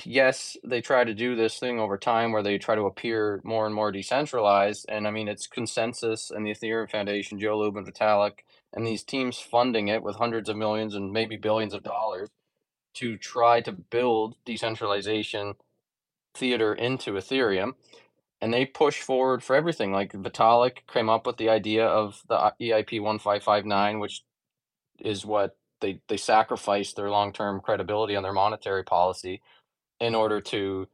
yes, they try to do this thing over time where they try to appear more and more decentralized. And I mean, it's consensus and the Ethereum Foundation, Joe Lubin, Vitalik, and these teams funding it with hundreds of millions and maybe billions of dollars to try to build decentralization theater into Ethereum. And they push forward for everything. Like Vitalik came up with the idea of the uh, EIP 1559, which is what they, they sacrificed their long term credibility on their monetary policy in order to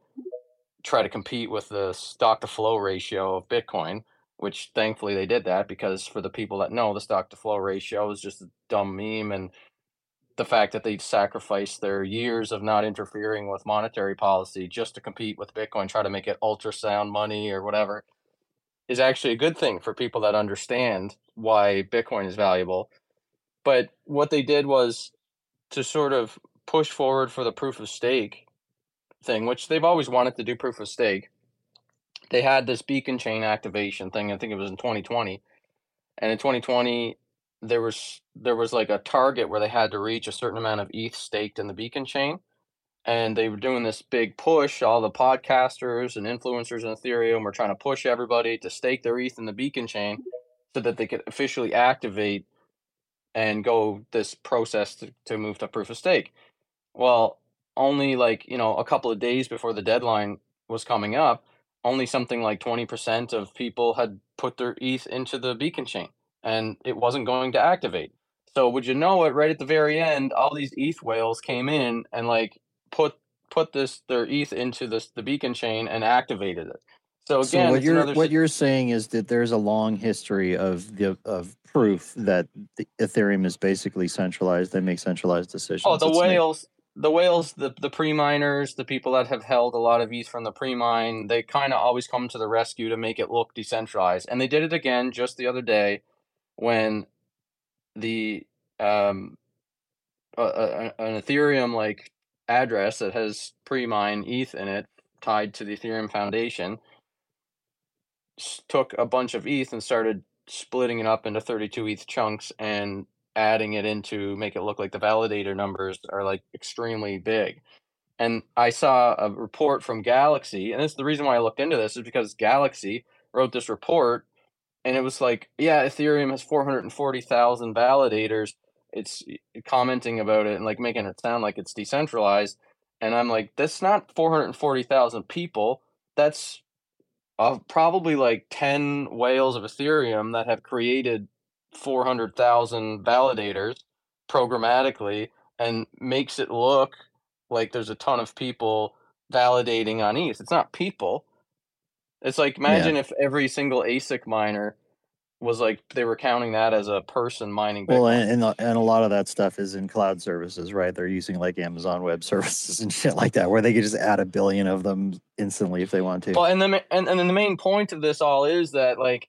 try to compete with the stock to flow ratio of Bitcoin, which thankfully they did that because for the people that know, the stock to flow ratio is just a dumb meme. And the fact that they sacrificed their years of not interfering with monetary policy just to compete with Bitcoin, try to make it ultrasound money or whatever, is actually a good thing for people that understand why Bitcoin is valuable. But what they did was to sort of push forward for the proof of stake thing, which they've always wanted to do proof of stake. They had this beacon chain activation thing, I think it was in 2020. And in 2020, there was there was like a target where they had to reach a certain amount of ETH staked in the beacon chain. And they were doing this big push. All the podcasters and influencers in Ethereum were trying to push everybody to stake their ETH in the beacon chain so that they could officially activate and go this process to, to move to proof of stake. Well, only like, you know, a couple of days before the deadline was coming up, only something like 20% of people had put their ETH into the beacon chain and it wasn't going to activate. So would you know it right at the very end, all these ETH whales came in and like put put this their ETH into this the beacon chain and activated it. So again, so what you're what you're saying is that there's a long history of the of proof that the Ethereum is basically centralized. They make centralized oh, decisions. Oh, the It's whales, the whales, the the pre miners, the people that have held a lot of ETH from the pre mine, they kind of always come to the rescue to make it look decentralized, and they did it again just the other day when the um a, a, an Ethereum like address that has pre mine ETH in it tied to the Ethereum Foundation took a bunch of ETH and started splitting it up into 32 ETH chunks and adding it into make it look like the validator numbers are like extremely big. And I saw a report from Galaxy, and this is the reason why I looked into this is because Galaxy wrote this report, and it was like, yeah, Ethereum has 440,000 validators. It's commenting about it and like making it sound like it's decentralized. And I'm like, that's not 440,000 people. That's uh, probably like 10 whales of Ethereum that have created 400,000 validators programmatically and makes it look like there's a ton of people validating on ETH. It's not people. It's like imagine yeah. if every single ASIC miner was like they were counting that as a person mining. Bitcoin. Well, and, and uh, and a lot of that stuff is in cloud services, right? They're using like Amazon Web Services and shit like that, where they could just add a billion of them instantly if they want to. Well, and the and and then the main point of this all is that like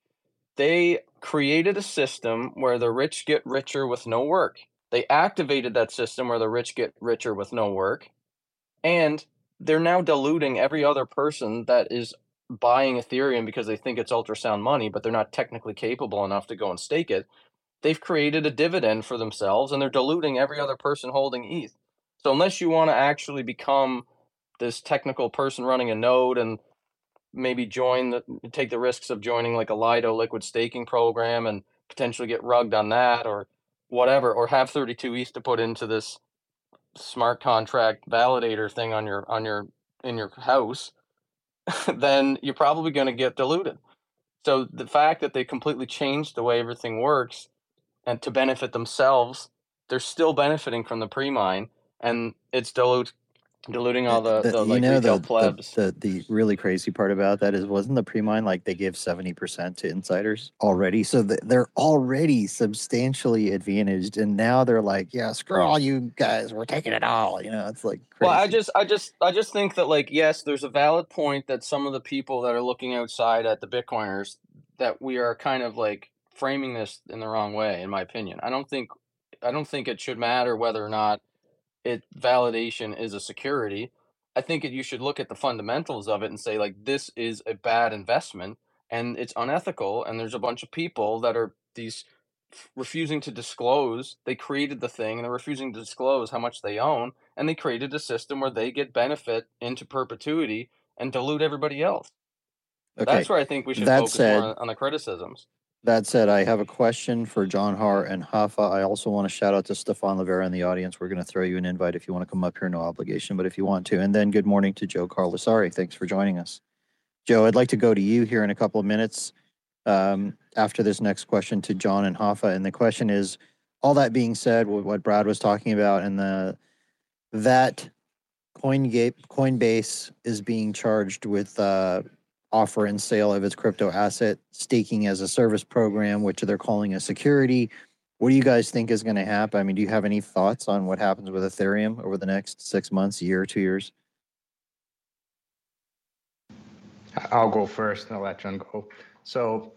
they created a system where the rich get richer with no work. They activated that system where the rich get richer with no work, and they're now diluting every other person that is buying Ethereum because they think it's ultrasound money, but they're not technically capable enough to go and stake it. They've created a dividend for themselves and they're diluting every other person holding ETH. So unless you want to actually become this technical person running a node and maybe join the take the risks of joining like a Lido liquid staking program and potentially get rugged on that or whatever, or have 32 ETH to put into this smart contract validator thing on your on your in your house then you're probably going to get diluted. So the fact that they completely changed the way everything works and to benefit themselves, they're still benefiting from the pre-mine and it's dilute diluting all the, the, the like know, the, plebs. The, the, the really crazy part about that is wasn't the pre-mine like they give 70% to insiders already so they're already substantially advantaged and now they're like yeah screw all you guys we're taking it all you know it's like crazy. well i just i just i just think that like yes there's a valid point that some of the people that are looking outside at the bitcoiners that we are kind of like framing this in the wrong way in my opinion i don't think i don't think it should matter whether or not it validation is a security, I think it, you should look at the fundamentals of it and say like this is a bad investment and it's unethical and there's a bunch of people that are these refusing to disclose they created the thing and they're refusing to disclose how much they own and they created a system where they get benefit into perpetuity and dilute everybody else okay. that's where i think we should that focus said, more on, on the criticisms that said, I have a question for John Har and Hafa. I also want to shout out to Stephan Livera in the audience. We're going to throw you an invite if you want to come up here, no obligation, but if you want to. And then good morning to Joe Carlasare. Thanks for joining us. Joe, I'd like to go to you here in a couple of minutes um, after this next question to John and Hafa. And the question is, all that being said, what Brad was talking about and the that CoinGate, Coinbase is being charged with uh, offer and sale of its crypto asset staking as a service program, which they're calling a security. What do you guys think is going to happen? I mean, do you have any thoughts on what happens with Ethereum over the next six months, year, two years? I'll go first and I'll let John go. So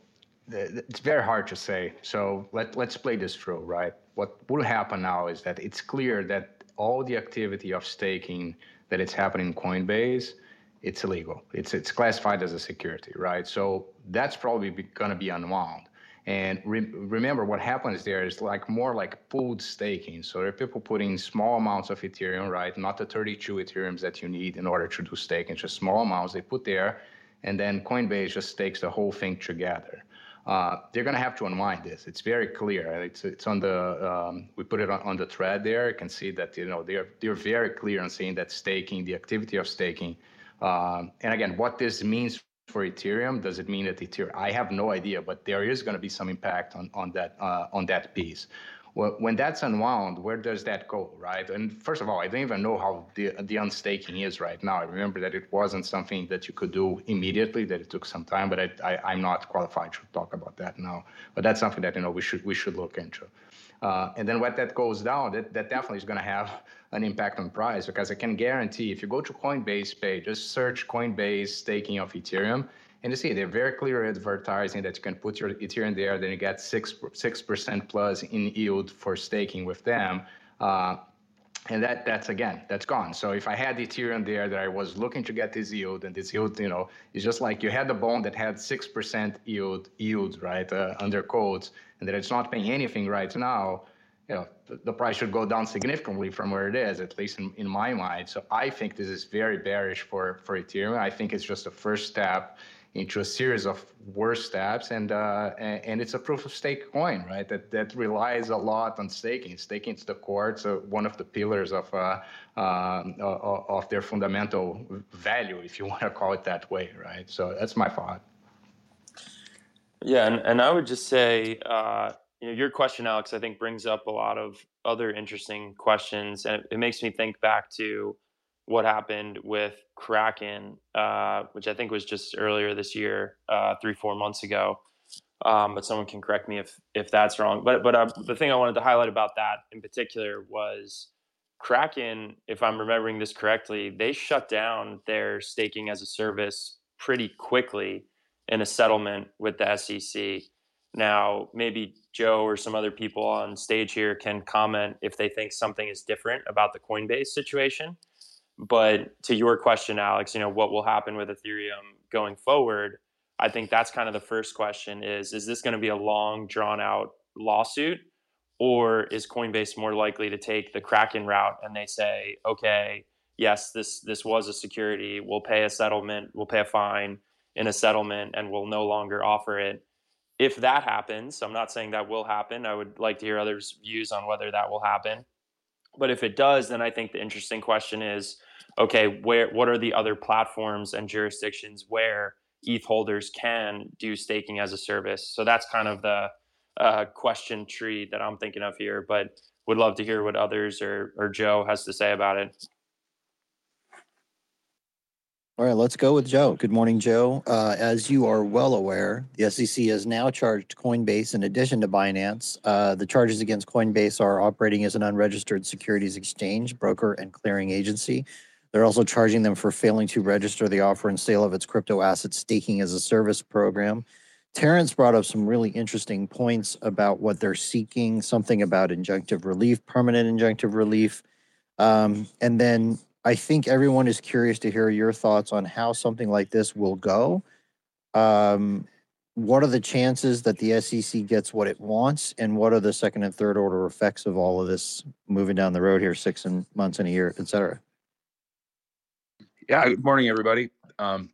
it's very hard to say. So let, let's play this through, right? What will happen now is that it's clear that all the activity of staking that it's happening in Coinbase – it's illegal. It's it's classified as a security, right? So that's probably going to be unwound. And re- remember, what happens there is like more like pooled staking. So there are people putting small amounts of Ethereum, right? Not the 32 Ethereums that you need in order to do staking, just small amounts they put there, and then Coinbase just stakes the whole thing together. Uh, they're going to have to unwind this. It's very clear. It's it's on the um, we put it on, on, the thread there. You can see that you know they're they're very clear on saying that staking, the activity of staking, um, and again, what this means for Ethereum, does it mean that Ethereum? I have no idea, but there is going to be some impact on on that uh, on that piece. Well, when that's unwound, where does that go, right? And first of all, I don't even know how the the unstaking is right now. I remember that it wasn't something that you could do immediately; that it took some time. But I, I am not qualified to talk about that now. But that's something that you know we should we should look into. Uh, and then when that goes down, that, that definitely is going to have an impact on price because I can guarantee if you go to Coinbase page, just search Coinbase staking of Ethereum, and you see they're very clear advertising that you can put your Ethereum there, then you get six six percent plus in yield for staking with them. Uh, and that that's again that's gone so if i had ethereum there that i was looking to get this yield and this yield you know it's just like you had the bond that had 6% yield yield right uh, under codes and that it's not paying anything right now you know the, the, price should go down significantly from where it is at least in, in my mind so i think this is very bearish for for ethereum i think it's just a first step into a series of worse steps, and uh, and it's a proof of stake coin, right? That that relies a lot on staking. Staking is the core. It's one of the pillars of uh, uh, of their fundamental value, if you want to call it that way, right? So that's my thought. Yeah, and, and I would just say, uh, you know, your question, Alex, I think brings up a lot of other interesting questions, and it, it makes me think back to what happened with Kraken, uh, which I think was just earlier this year, uh, three four months ago. Um, but someone can correct me if if that's wrong. But but uh, the thing I wanted to highlight about that in particular was Kraken, if I'm remembering this correctly, they shut down their staking as a service pretty quickly in a settlement with the SEC. Now, maybe Joe or some other people on stage here can comment if they think something is different about the Coinbase situation. But to your question, Alex, you know, what will happen with Ethereum going forward? I think that's kind of the first question is is this going to be a long drawn out lawsuit or is Coinbase more likely to take the Kraken route and they say, okay, yes, this this was a security, we'll pay a settlement, we'll pay a fine in a settlement and we'll no longer offer it. If that happens, I'm not saying that will happen. I would like to hear others' views on whether that will happen. But if it does, then I think the interesting question is, okay, where what are the other platforms and jurisdictions where ETH holders can do staking as a service? So that's kind of the uh, question tree that I'm thinking of here, but would love to hear what others or, or Joe has to say about it. All right, let's go with Joe. Good morning, Joe. Uh, as you are well aware, the SEC has now charged Coinbase in addition to Binance. Uh, the charges against Coinbase are operating as an unregistered securities exchange, broker, and clearing agency. They're also charging them for failing to register the offer and sale of its crypto asset staking as a service program Terrence brought up some really interesting points about what they're seeking, something about injunctive relief, permanent injunctive relief. Um, and then I think everyone is curious to hear your thoughts on how something like this will go. Um, what are the chances that the SEC gets what it wants, and what are the second and third order effects of all of this moving down the road here, six and months and a year, et cetera? Yeah, good morning, everybody. Um,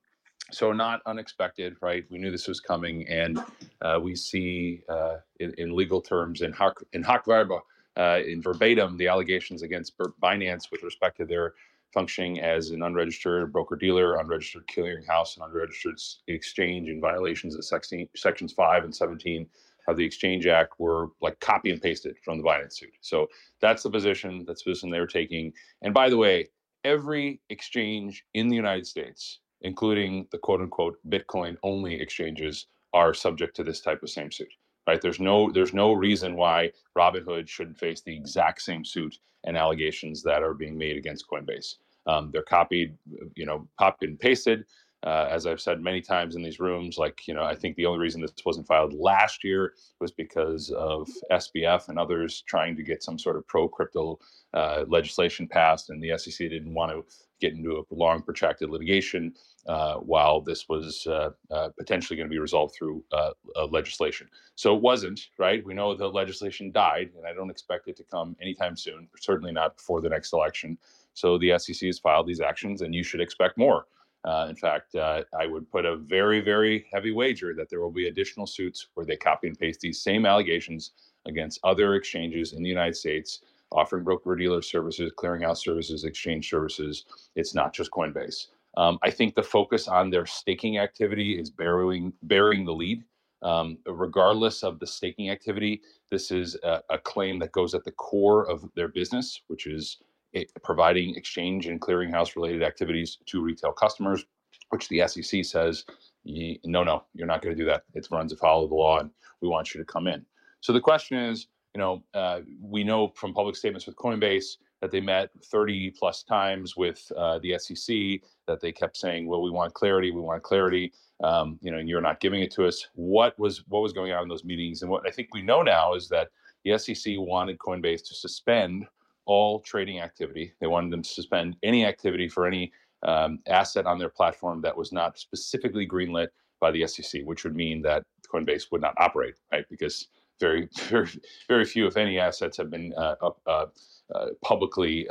so not unexpected, right? We knew this was coming, and uh, we see uh, in, in, legal terms in in uh, in verbatim, the allegations against Binance with respect to their functioning as an unregistered broker dealer, unregistered clearinghouse, and unregistered exchange in violations of section, sections five and seventeen of the Exchange Act were like copy and pasted from the Binance suit. So that's the position. That's the position they're taking. And by the way, every exchange in the United States including the quote unquote Bitcoin only exchanges, are subject to this type of same suit. Right? There's no there's no reason why Robinhood shouldn't face the exact same suit and allegations that are being made against Coinbase. Um, they're copied, you know, copied and pasted. Uh, as I've said many times in these rooms, like, you know, I think the only reason this wasn't filed last year was because of SBF and others trying to get some sort of pro crypto uh, legislation passed, and the SEC didn't want to get into a long, protracted litigation uh, while this was uh, uh, potentially going to be resolved through uh, legislation. So it wasn't, right? We know the legislation died, and I don't expect it to come anytime soon, certainly not before the next election. So the SEC has filed these actions, and you should expect more. Uh, in fact, uh, I would put a very, very heavy wager that there will be additional suits where they copy and paste these same allegations against other exchanges in the United States offering broker dealer services, clearinghouse services, exchange services. It's not just Coinbase. Um, I think the focus on their staking activity is bearing bearing the lead. Um, regardless of the staking activity, this is a, a, claim that goes at the core of their business, which is it, providing exchange and clearinghouse related activities to retail customers, which the SEC says, no, no, you're not going to do that. It runs afoul of the law, and we want you to come in. So the question is, you know, uh, we know from public statements with Coinbase that they met 30 plus times with uh, the SEC, that they kept saying, "Well, we want clarity, we want clarity." Um, you know, and you're not giving it to us. What was what was going on in those meetings? And what I think we know now is that the SEC wanted Coinbase to suspend all trading activity. They wanted them to suspend any activity for any um, asset on their platform that was not specifically greenlit by the SEC, which would mean that Coinbase would not operate, right? Because very, very, very few, if any, assets have been uh, uh, uh, publicly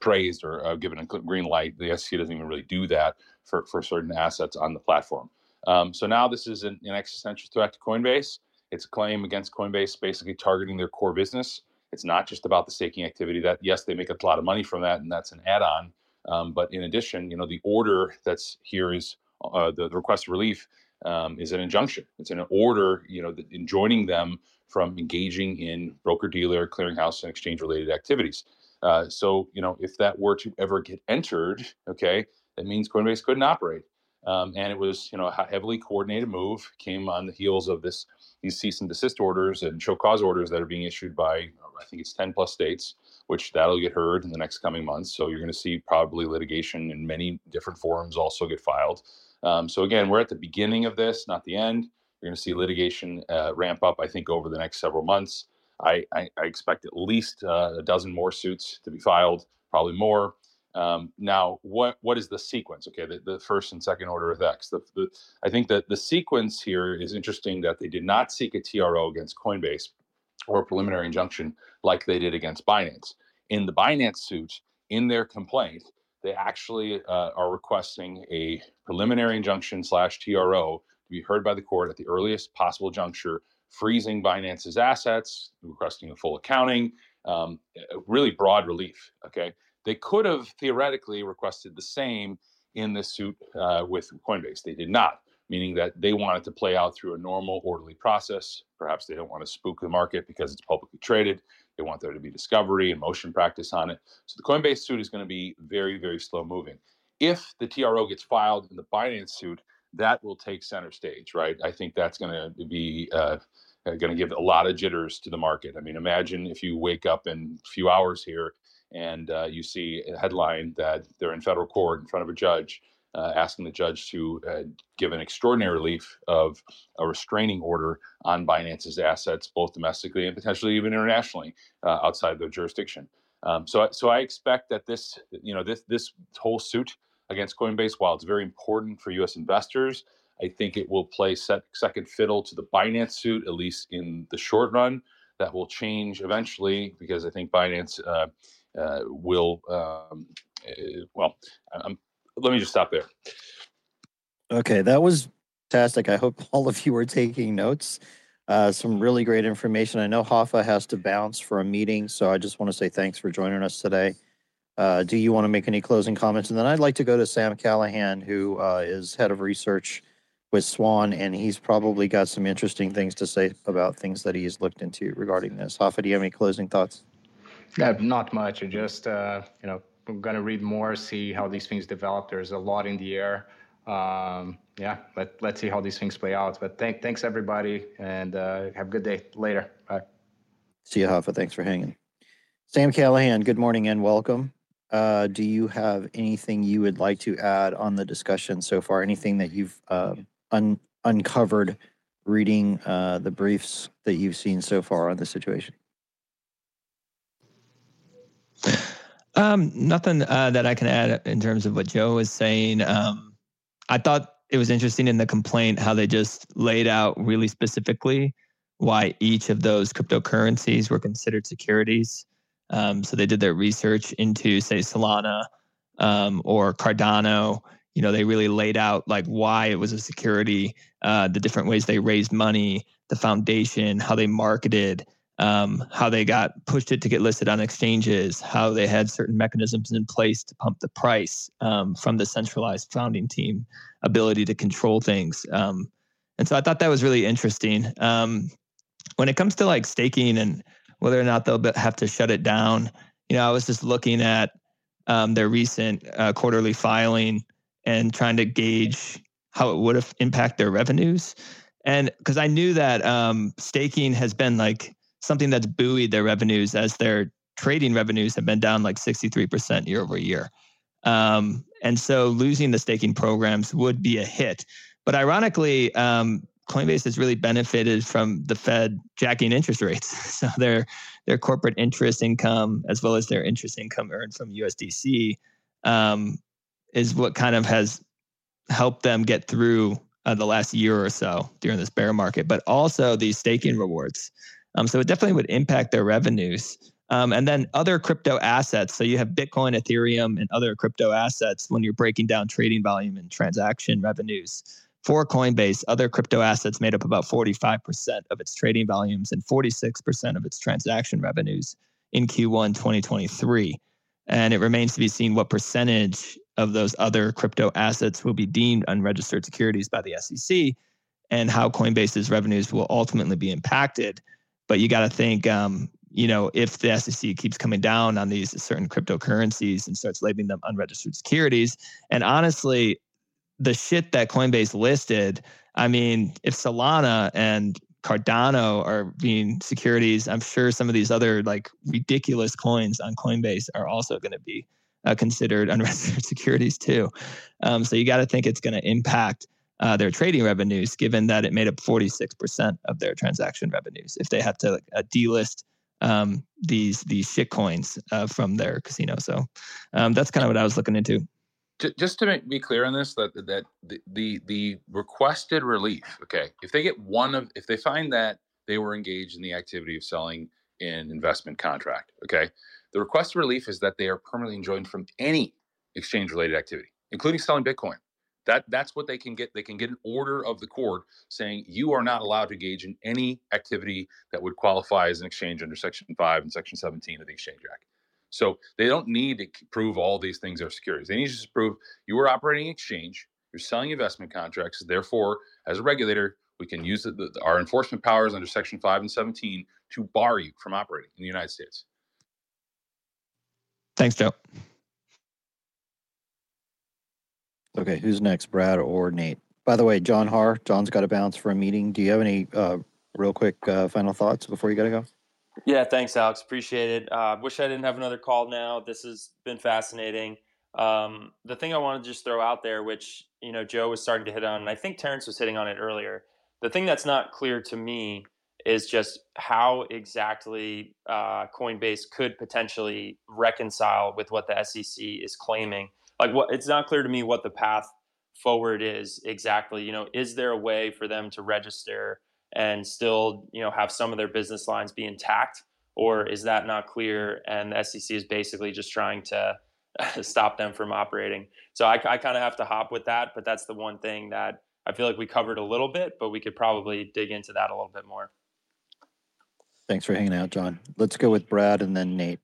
praised or given a green light. The SEC doesn't even really do that for, for certain assets on the platform. Um, so now this is an, an, existential threat to Coinbase. It's a claim against Coinbase, basically targeting their core business. It's not just about the staking activity. That yes, they make a lot of money from that, and that's an add-on. Um, but in addition, you know, the order that's here is uh, the, the request of relief um, is an injunction. It's an order, you know, enjoining them from engaging in broker dealer, clearinghouse, and exchange related activities. Uh, so, you know, if that were to ever get entered, okay, that means Coinbase couldn't operate. Um, and it was, you know, a heavily coordinated move. Came on the heels of this these cease and desist orders and show cause orders that are being issued by I think it's ten plus states, which that'll get heard in the next coming months. So you're going to see probably litigation in many different forums also get filed. Um, so again, we're at the beginning of this, not the end. You're going to see litigation uh, ramp up, I think, over the next several months. I, I, I expect at least uh, a dozen more suits to be filed, probably more. Um, now, what what is the sequence? Okay, the, the first and second order effects. The, the, I think that the sequence here is interesting that they did not seek a TRO against Coinbase or a preliminary injunction like they did against Binance. In the Binance suit, in their complaint, they actually uh, are requesting a preliminary injunction slash TRO to be heard by the court at the earliest possible juncture, freezing Binance's assets, requesting a full accounting, um, really broad relief. Okay, they could have theoretically requested the same in this suit uh, with Coinbase. They did not, meaning that they wanted to play out through a normal, orderly process. Perhaps they don't want to spook the market because it's publicly traded. They want there to be discovery and motion practice on it. So the Coinbase suit is going to be very, very slow moving. If the TRO gets filed in the Binance suit, that will take center stage, right? I think that's going to be uh, going to give a lot of jitters to the market. I mean, imagine if you wake up in a few hours here and uh, you see a headline that they're in federal court in front of a judge uh, asking the judge to uh, give an extraordinary relief of a restraining order on Binance's assets, both domestically and potentially even internationally uh, outside their jurisdiction. Um, so, so I expect that this, you know, this this whole suit against Coinbase, while it's very important for U.S. investors, I think it will play set, second fiddle to the Binance suit, at least in the short run. That will change eventually because I think Binance uh, uh, will. Um, uh, well, I'm let me just stop there. Okay, that was fantastic. I hope all of you are taking notes. Uh, some really great information. I know Hoffa has to bounce for a meeting, so I just want to say thanks for joining us today. Uh, do you want to make any closing comments? And then I'd like to go to Sam Callahan, who uh, is head of research with Swan, and he's probably got some interesting things to say about things that he has looked into regarding this. Hoffa, do you have any closing thoughts? Yeah, not much. Just uh, you know, I'm going to read more, see how these things develop. There's a lot in the air. Um, yeah, let, let's see how these things play out. But thank, thanks, everybody, and uh, have a good day. Later. Bye. See you, Hoffa. Thanks for hanging. Sam Callahan, good morning and welcome. Uh, do you have anything you would like to add on the discussion so far? Anything that you've uh, un- uncovered reading uh, the briefs that you've seen so far on the situation? Um, nothing uh, that I can add in terms of what Joe was saying. Um, I thought it was interesting in the complaint how they just laid out really specifically why each of those cryptocurrencies were considered securities. Um, so they did their research into, say, Solana um, or Cardano. You know, they really laid out like why it was a security, uh, the different ways they raised money, the foundation, how they marketed, um, how they got pushed it to get listed on exchanges, how they had certain mechanisms in place to pump the price um, from the centralized founding team, ability to control things. Um, and so I thought that was really interesting. Um, when it comes to like staking and whether or not they'll have to shut it down, you know, I was just looking at um, their recent uh, quarterly filing and trying to gauge how it would have impact their revenues. And because I knew that um, staking has been like something that's buoyed their revenues as their trading revenues have been down like 63% year over year. Um, and so losing the staking programs would be a hit. But ironically, um, Coinbase has really benefited from the Fed jacking interest rates. So their their corporate interest income, as well as their interest income earned from USDC, um, is what kind of has helped them get through uh, the last year or so during this bear market. But also these staking rewards. Um, so it definitely would impact their revenues. Um, and then other crypto assets. So you have Bitcoin, Ethereum, and other crypto assets when you're breaking down trading volume and transaction revenues. For Coinbase, other crypto assets made up about 45% of its trading volumes and 46% of its transaction revenues in Q1 2023. And it remains to be seen what percentage of those other crypto assets will be deemed unregistered securities by the SEC and how Coinbase's revenues will ultimately be impacted. But you got to think, um, you know, if the SEC keeps coming down on these certain cryptocurrencies and starts labeling them unregistered securities, and honestly, the shit that Coinbase listed, I mean, if Solana and Cardano are being securities, I'm sure some of these other like ridiculous coins on Coinbase are also going to be uh, considered unregistered securities too. Um, so you got to think it's going to impact uh, their trading revenues, given that it made up 46% of their transaction revenues. If they have to uh, delist um, these these shit coins uh, from their casino, so um, that's kind of what I was looking into. Just to make, be clear on this, that that the, the the requested relief, okay, if they get one of, if they find that they were engaged in the activity of selling an investment contract, okay, the requested relief is that they are permanently enjoined from any exchange related activity, including selling Bitcoin. That that's what they can get. They can get an order of the court saying you are not allowed to engage in any activity that would qualify as an exchange under Section Five and Section 17 of the Exchange Act. So they don't need to prove all these things are securities. They need to prove you are operating an exchange, you're selling investment contracts. Therefore, as a regulator, we can use the, the, our enforcement powers under Section 5 and 17 to bar you from operating in the United States. Thanks, Joe. Okay, who's next, Brad or Nate? By the way, John Har, John's got to bounce for a meeting. Do you have any uh, real quick uh, final thoughts before you got to go? Yeah, thanks, Alex. Appreciate it. Uh, wish I didn't have another call now. This has been fascinating. Um, the thing I want to just throw out there, which you know Joe was starting to hit on, and I think Terrence was hitting on it earlier. The thing that's not clear to me is just how exactly uh, Coinbase could potentially reconcile with what the SEC is claiming like what it's not clear to me what the path forward is exactly you know is there a way for them to register and still you know have some of their business lines be intact? Or is that not clear and the sec is basically just trying to stop them from operating? So i, I kind of have to hop with that but that's the one thing that i feel like we covered a little bit but we could probably dig into that a little bit more. Thanks for hanging out john. Let's go with brad and then nate.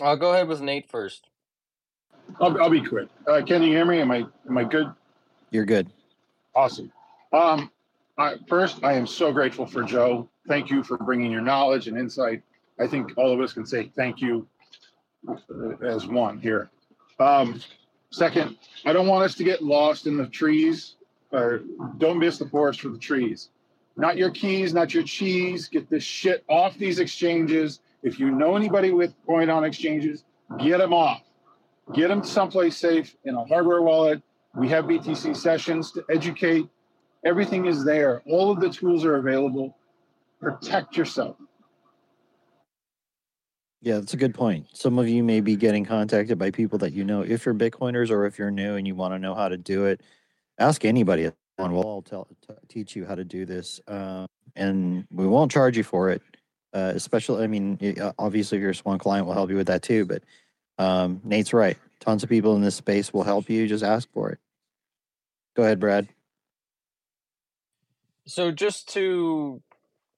I'll go ahead with nate first I'll, I'll be quick. Uh, can you hear me? Am I am I good? You're good. Awesome. Um, I, first, I am so grateful for Joe. Thank you for bringing your knowledge and insight. I think all of us can say thank you as one here. Um, second, I don't want us to get lost in the trees or don't miss the forest for the trees. Not your keys, not your cheese. Get this shit off these exchanges. If you know anybody with coin on exchanges, get them off get them someplace safe in a hardware wallet. We have BTC sessions to educate. Everything is there. All of the tools are available. Protect yourself. Yeah, that's a good point. Some of you may be getting contacted by people that you know. If you're Bitcoiners or if you're new and you want to know how to do it, ask anybody. We'll all tell, t- teach you how to do this, uh, and we won't charge you for it. Uh, especially, I mean, obviously, a Swan client, we'll help you with that too. But um, Nate's right. Tons of people in this space will help you. Just ask for it. Go ahead, Brad. So just to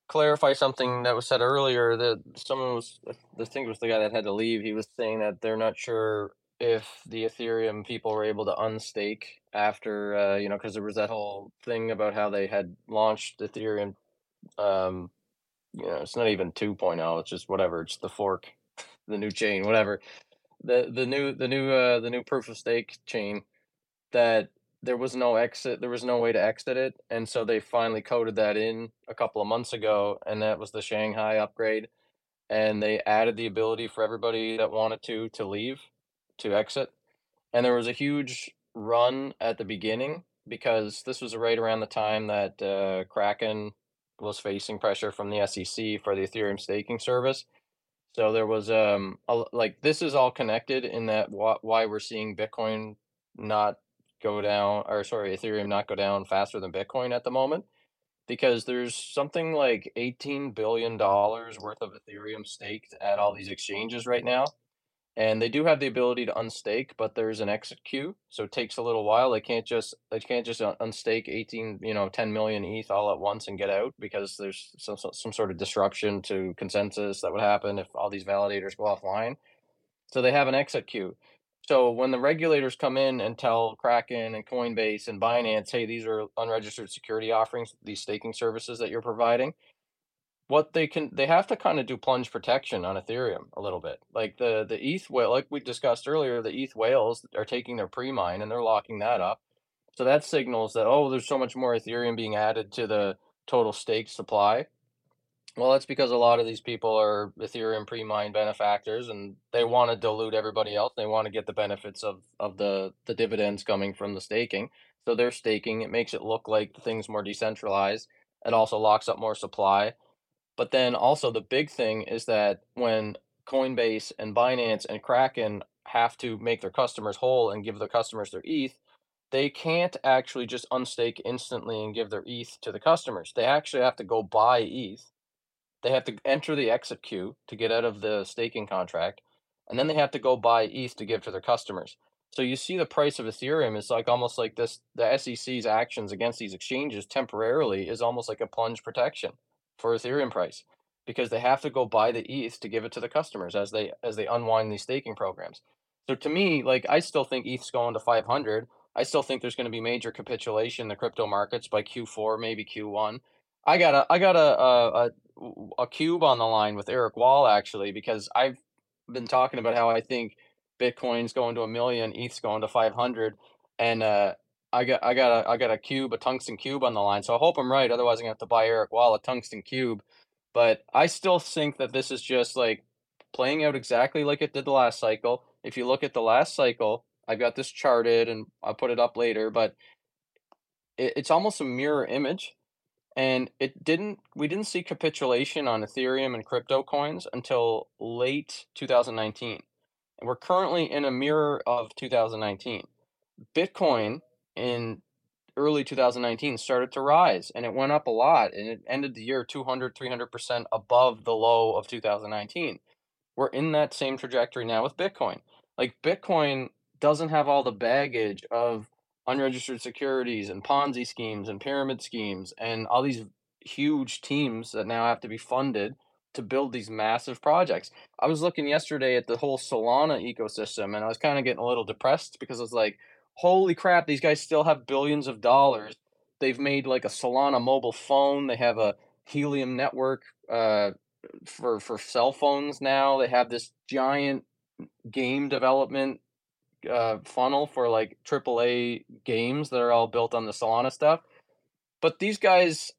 clarify something that was said earlier, that someone was the thing was the guy that had to leave. He was saying that they're not sure if the Ethereum people were able to unstake after uh, you know because there was that whole thing about how they had launched Ethereum. Um, you know, it's not even 2.0. It's just whatever. It's the fork, the new chain, whatever the the new the new uh the new proof of stake chain that there was no exit there was no way to exit it and so they finally coded that in a couple of months ago and that was the shanghai upgrade and they added the ability for everybody that wanted to to leave to exit and there was a huge run at the beginning because this was right around the time that uh, kraken was facing pressure from the sec for the ethereum staking service so there was um a, like this is all connected in that wh- why we're seeing Bitcoin not go down or sorry Ethereum not go down faster than Bitcoin at the moment because there's something like 18 billion dollars worth of Ethereum staked at all these exchanges right now and they do have the ability to unstake but there's an exit queue so it takes a little while they can't just they can't just unstake 18 you know 10 million eth all at once and get out because there's some, some sort of disruption to consensus that would happen if all these validators go offline So they have an exit queue. So when the regulators come in and tell Kraken and Coinbase and Binance, hey, these are unregistered security offerings, these staking services that you're providing, what they can they have to kind of do plunge protection on Ethereum a little bit. Like the the ETH whale, like we discussed earlier, the ETH whales are taking their pre-mine and they're locking that up. So that signals that oh, there's so much more Ethereum being added to the total stake supply. Well, that's because a lot of these people are Ethereum pre-mine benefactors, and they want to dilute everybody else. They want to get the benefits of of the the dividends coming from the staking. So they're staking. It makes it look like thing's more decentralized. It also locks up more supply. But then also the big thing is that when Coinbase and Binance and Kraken have to make their customers whole and give their customers their ETH, they can't actually just unstake instantly and give their ETH to the customers. They actually have to go buy ETH. They have to enter the exit queue to get out of the staking contract, and then they have to go buy ETH to give to their customers. So you see the price of Ethereum is like almost like this the SEC's actions against these exchanges temporarily is almost like a plunge protection for Ethereum price because they have to go buy the ETH to give it to the customers as they as they unwind these staking programs. So to me, like I still think ETH's going to 500. I still think there's going to be major capitulation in the crypto markets by Q4, maybe Q1. I got a I got a a, a, cube on the line with Eric Wall actually because I've been talking about how I think Bitcoin's going to a million, ETH's going to 500, and uh, I got I got a I got a cube, a tungsten cube on the line. So I hope I'm right. Otherwise, I'm gonna have to buy Eric Wall a tungsten cube. But I still think that this is just like playing out exactly like it did the last cycle. If you look at the last cycle, I've got this charted and I'll put it up later, but it, it's almost a mirror image. And it didn't we didn't see capitulation on Ethereum and crypto coins until late 2019. And we're currently in a mirror of 2019. Bitcoin in early 2019 started to rise and it went up a lot and it ended the year 200 300% above the low of 2019 we're in that same trajectory now with bitcoin. Like bitcoin doesn't have all the baggage of unregistered securities and ponzi schemes and pyramid schemes and all these huge teams that now have to be funded to build these massive projects. I was looking yesterday at the whole solana ecosystem and i was kind of getting a little depressed because i was like holy crap, these guys still have billions of dollars. They've made like a Solana mobile phone. They have a Helium network uh, for for cell phones now. They have this giant game development uh, funnel for like AAA games that are all built on the Solana stuff. But these guys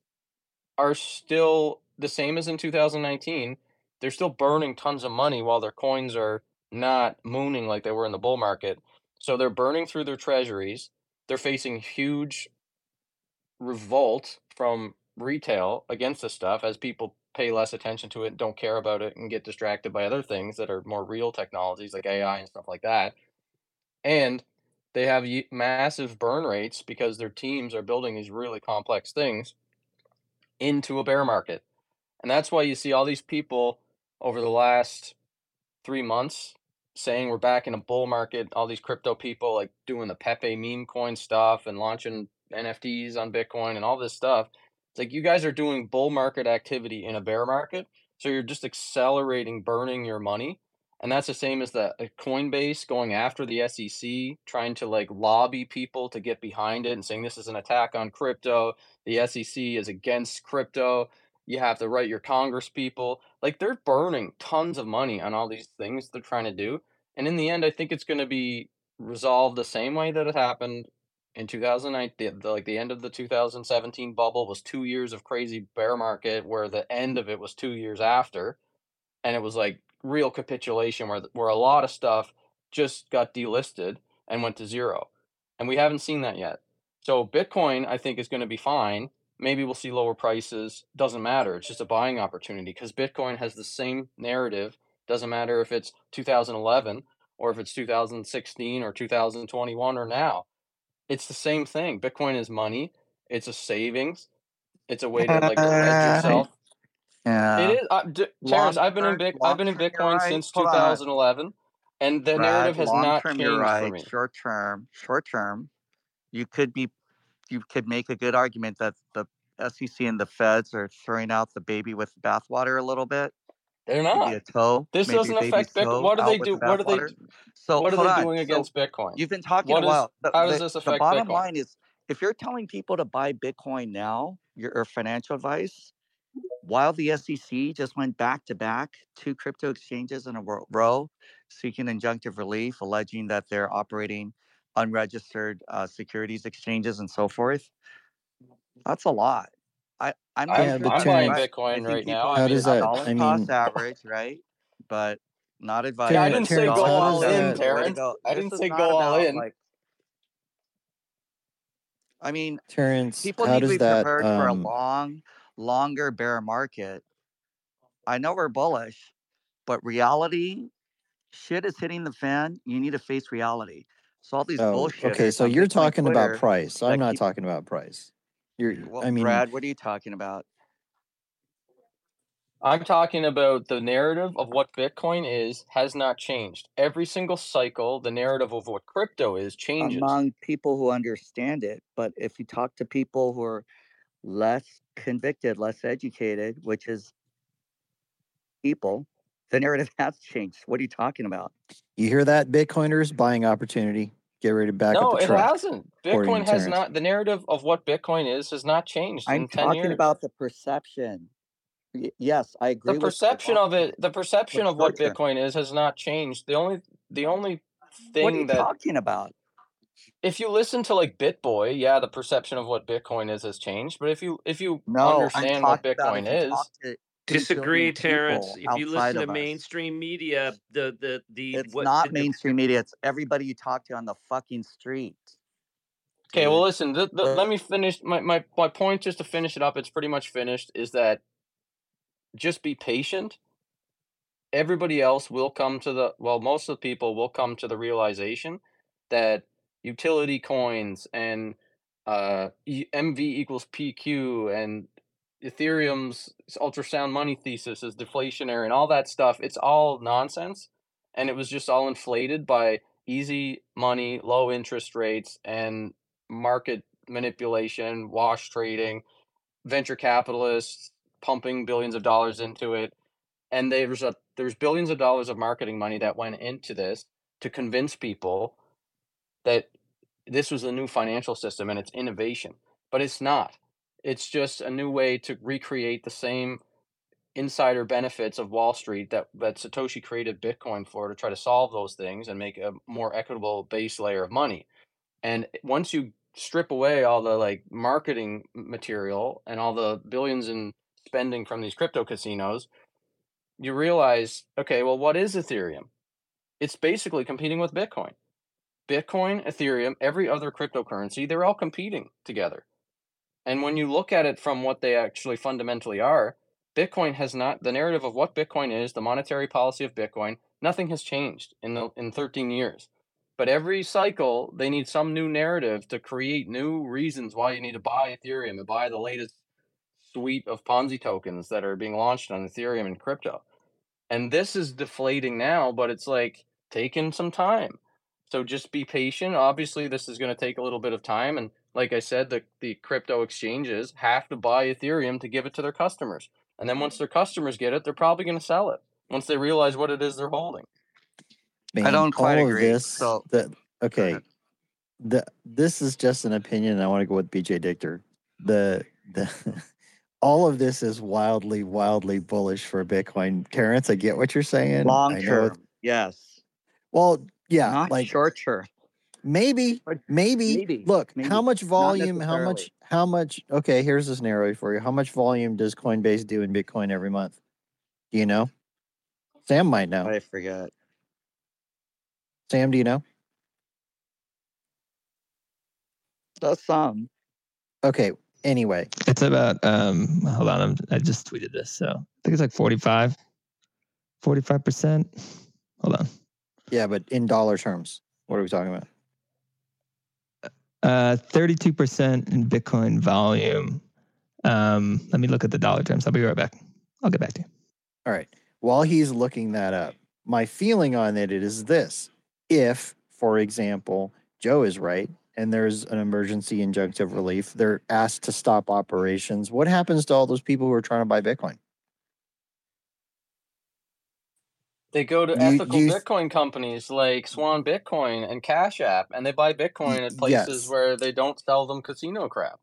are still the same as in 2019. They're still burning tons of money while their coins are not mooning like they were in the bull market. So they're burning through their treasuries. They're facing huge revolt from retail against this stuff as people pay less attention to it, don't care about it, and get distracted by other things that are more real technologies like AI and stuff like that. And they have massive burn rates because their teams are building these really complex things into a bear market. And that's why you see all these people over the last three months saying we're back in a bull market, all these crypto people like doing the Pepe meme coin stuff and launching NFTs on Bitcoin and all this stuff. It's like you guys are doing bull market activity in a bear market. So you're just accelerating burning your money. And that's the same as the uh, Coinbase going after the SEC, trying to like lobby people to get behind it and saying this is an attack on crypto. The SEC is against crypto you have to write your congress people like they're burning tons of money on all these things they're trying to do and in the end i think it's going to be resolved the same way that it happened in 2009 the, the, like the end of the 2017 bubble was two years of crazy bear market where the end of it was two years after and it was like real capitulation where where a lot of stuff just got delisted and went to zero and we haven't seen that yet. So bitcoin i think is going to be fine maybe we'll see lower prices. Doesn't matter. It's just a buying opportunity because Bitcoin has the same narrative. Doesn't matter if it's 2011 or if it's 2016 or 2021 or now. It's the same thing. Bitcoin is money. It's a savings. It's a way to like hedge yourself. Yeah. It is. Uh, d- Terrence, I've been in Bit- I've been in Bitcoin right. since 2011, and the Brad, narrative has not changed you're for me. Short term, short term, you could be, you could make a good argument that the SEC and the Feds are throwing out the baby with the bathwater a little bit. They're maybe not. a toe. This maybe doesn't affect Bitcoin. What do they do? the What do they? So What are they on. doing So against Bitcoin? you've been talking What a is? while. The, How does the, this the affect bottom Bitcoin? line is if you're telling people to buy Bitcoin now, your financial advice, while the SEC just went back to back two crypto exchanges in a row seeking injunctive relief, alleging that they're operating unregistered uh, securities exchanges and so forth. That's a lot. I, I'm not I'm Yeah, sure but I'm buying Terrence, right. I Bitcoin right now. I how have does that? dollar I cost mean, average, right? But not yeah, I didn't say go how Dollar does all in, cost average that? is the way to Terrence. I didn't say go all about in. like. I mean, Terrence, people how need to be that? prepared for a Um, long, longer bear market. I know we're bullish, but reality, shit is hitting the fan. You need to face reality. So all these oh, okay. So you're Bitcoin talking about price. I'm not keep talking about price. You're. well, I mean, Brad, what are you talking about? I'm talking about the narrative of what Bitcoin is has not changed. Every single cycle, the narrative of what crypto is changes. Among people who understand it, but if you talk to people who are less convicted, less educated, which is people, the narrative has changed. What are you talking about? you hear that, Bitcoiners buying opportunity. Get ready to back No, up the it truck. hasn't. Bitcoin has Terrence. not. The narrative of what Bitcoin is has not changed I'm in ten talking years. about the perception. Y- Yes, I The agree with perception of it, the perception of what. Bitcoin is, has not changed. The only, the only thing What are you thing that talking about? if you listen to like BitBoy, yeah, the perception of what Bitcoin is has changed. But if you if you No, understand what Bitcoin is, talk to two Disagree, Terrence. If you listen to of us. mainstream media, the the the It's what not the, the mainstream media. It's everybody you talk to on the fucking street. Okay, well, listen. Th- th- let me finish my, my my point. Just to finish it up, it's pretty much finished. Is that just be patient. Everybody else will come to the well. Most of the people will come to the realization that utility coins and uh, MV equals PQ and Ethereum's ultrasound money thesis is deflationary and all that stuff. It's all nonsense, and it was just all inflated by easy money, low interest rates, and market manipulation, wash trading, venture capitalists pumping billions of dollars into it, and there's a there's billions of dollars of marketing money that went into this to convince people that this was a new financial system and it's innovation, but it's not. It's just a new way to recreate the same insider benefits of Wall Street that that Satoshi created Bitcoin for to try to solve those things and make a more equitable base layer of money. And once you strip away all the like marketing material and all the billions in spending from these crypto casinos, you realize, okay, well, what is Ethereum? It's basically competing with Bitcoin. Bitcoin, Ethereum, every other cryptocurrency, they're all competing together. And when you look at it from what they actually fundamentally are, Bitcoin has not the narrative of what Bitcoin is, the monetary policy of Bitcoin, nothing has changed in the in 13 years. But every cycle, they need some new narrative to create new reasons why you need to buy Ethereum and buy the latest suite of Ponzi tokens that are being launched on Ethereum and crypto. And this is deflating now, but it's like taking some time. So just be patient. Obviously, this is going to take a little bit of time. And like I said, the, the crypto exchanges have to buy Ethereum to give it to their customers. And then once their customers get it, they're probably going to sell it once they realize what it is they're holding. Man, I don't quite agree. Of this, So the, okay, the this is just an opinion. and I want to go with BJ Dichter. The the all of this is wildly, wildly bullish for Bitcoin. Terrence, I get what you're saying. Long I know. It, term, yes. well, yeah, Not like short term. Maybe, But maybe. maybe, Look, how much volume? How much? How much? Okay, here's this scenario for you. How much volume does Coinbase do in Bitcoin every month? Do you know? Sam might know. I forgot. Sam, do you know? Does some. Okay. Anyway, It's about um hold on, I'm, I just tweeted this. So I think it's like 45 45%. Hold on. yeah, but in dollar terms, what are we talking about? Uh 32% in Bitcoin volume. Um let me look at the dollar terms. I'll be right back. I'll get back to you. All right. While he's looking that up, my feeling on it is this. If, for example, Joe is right and there's an emergency injunctive relief, they're asked to stop operations. What happens to all those people who are trying to buy Bitcoin? They go to You- ethical you- Bitcoin companies like Swan Bitcoin and Cash App, and they buy Bitcoin at places yes. where they don't sell them casino crap.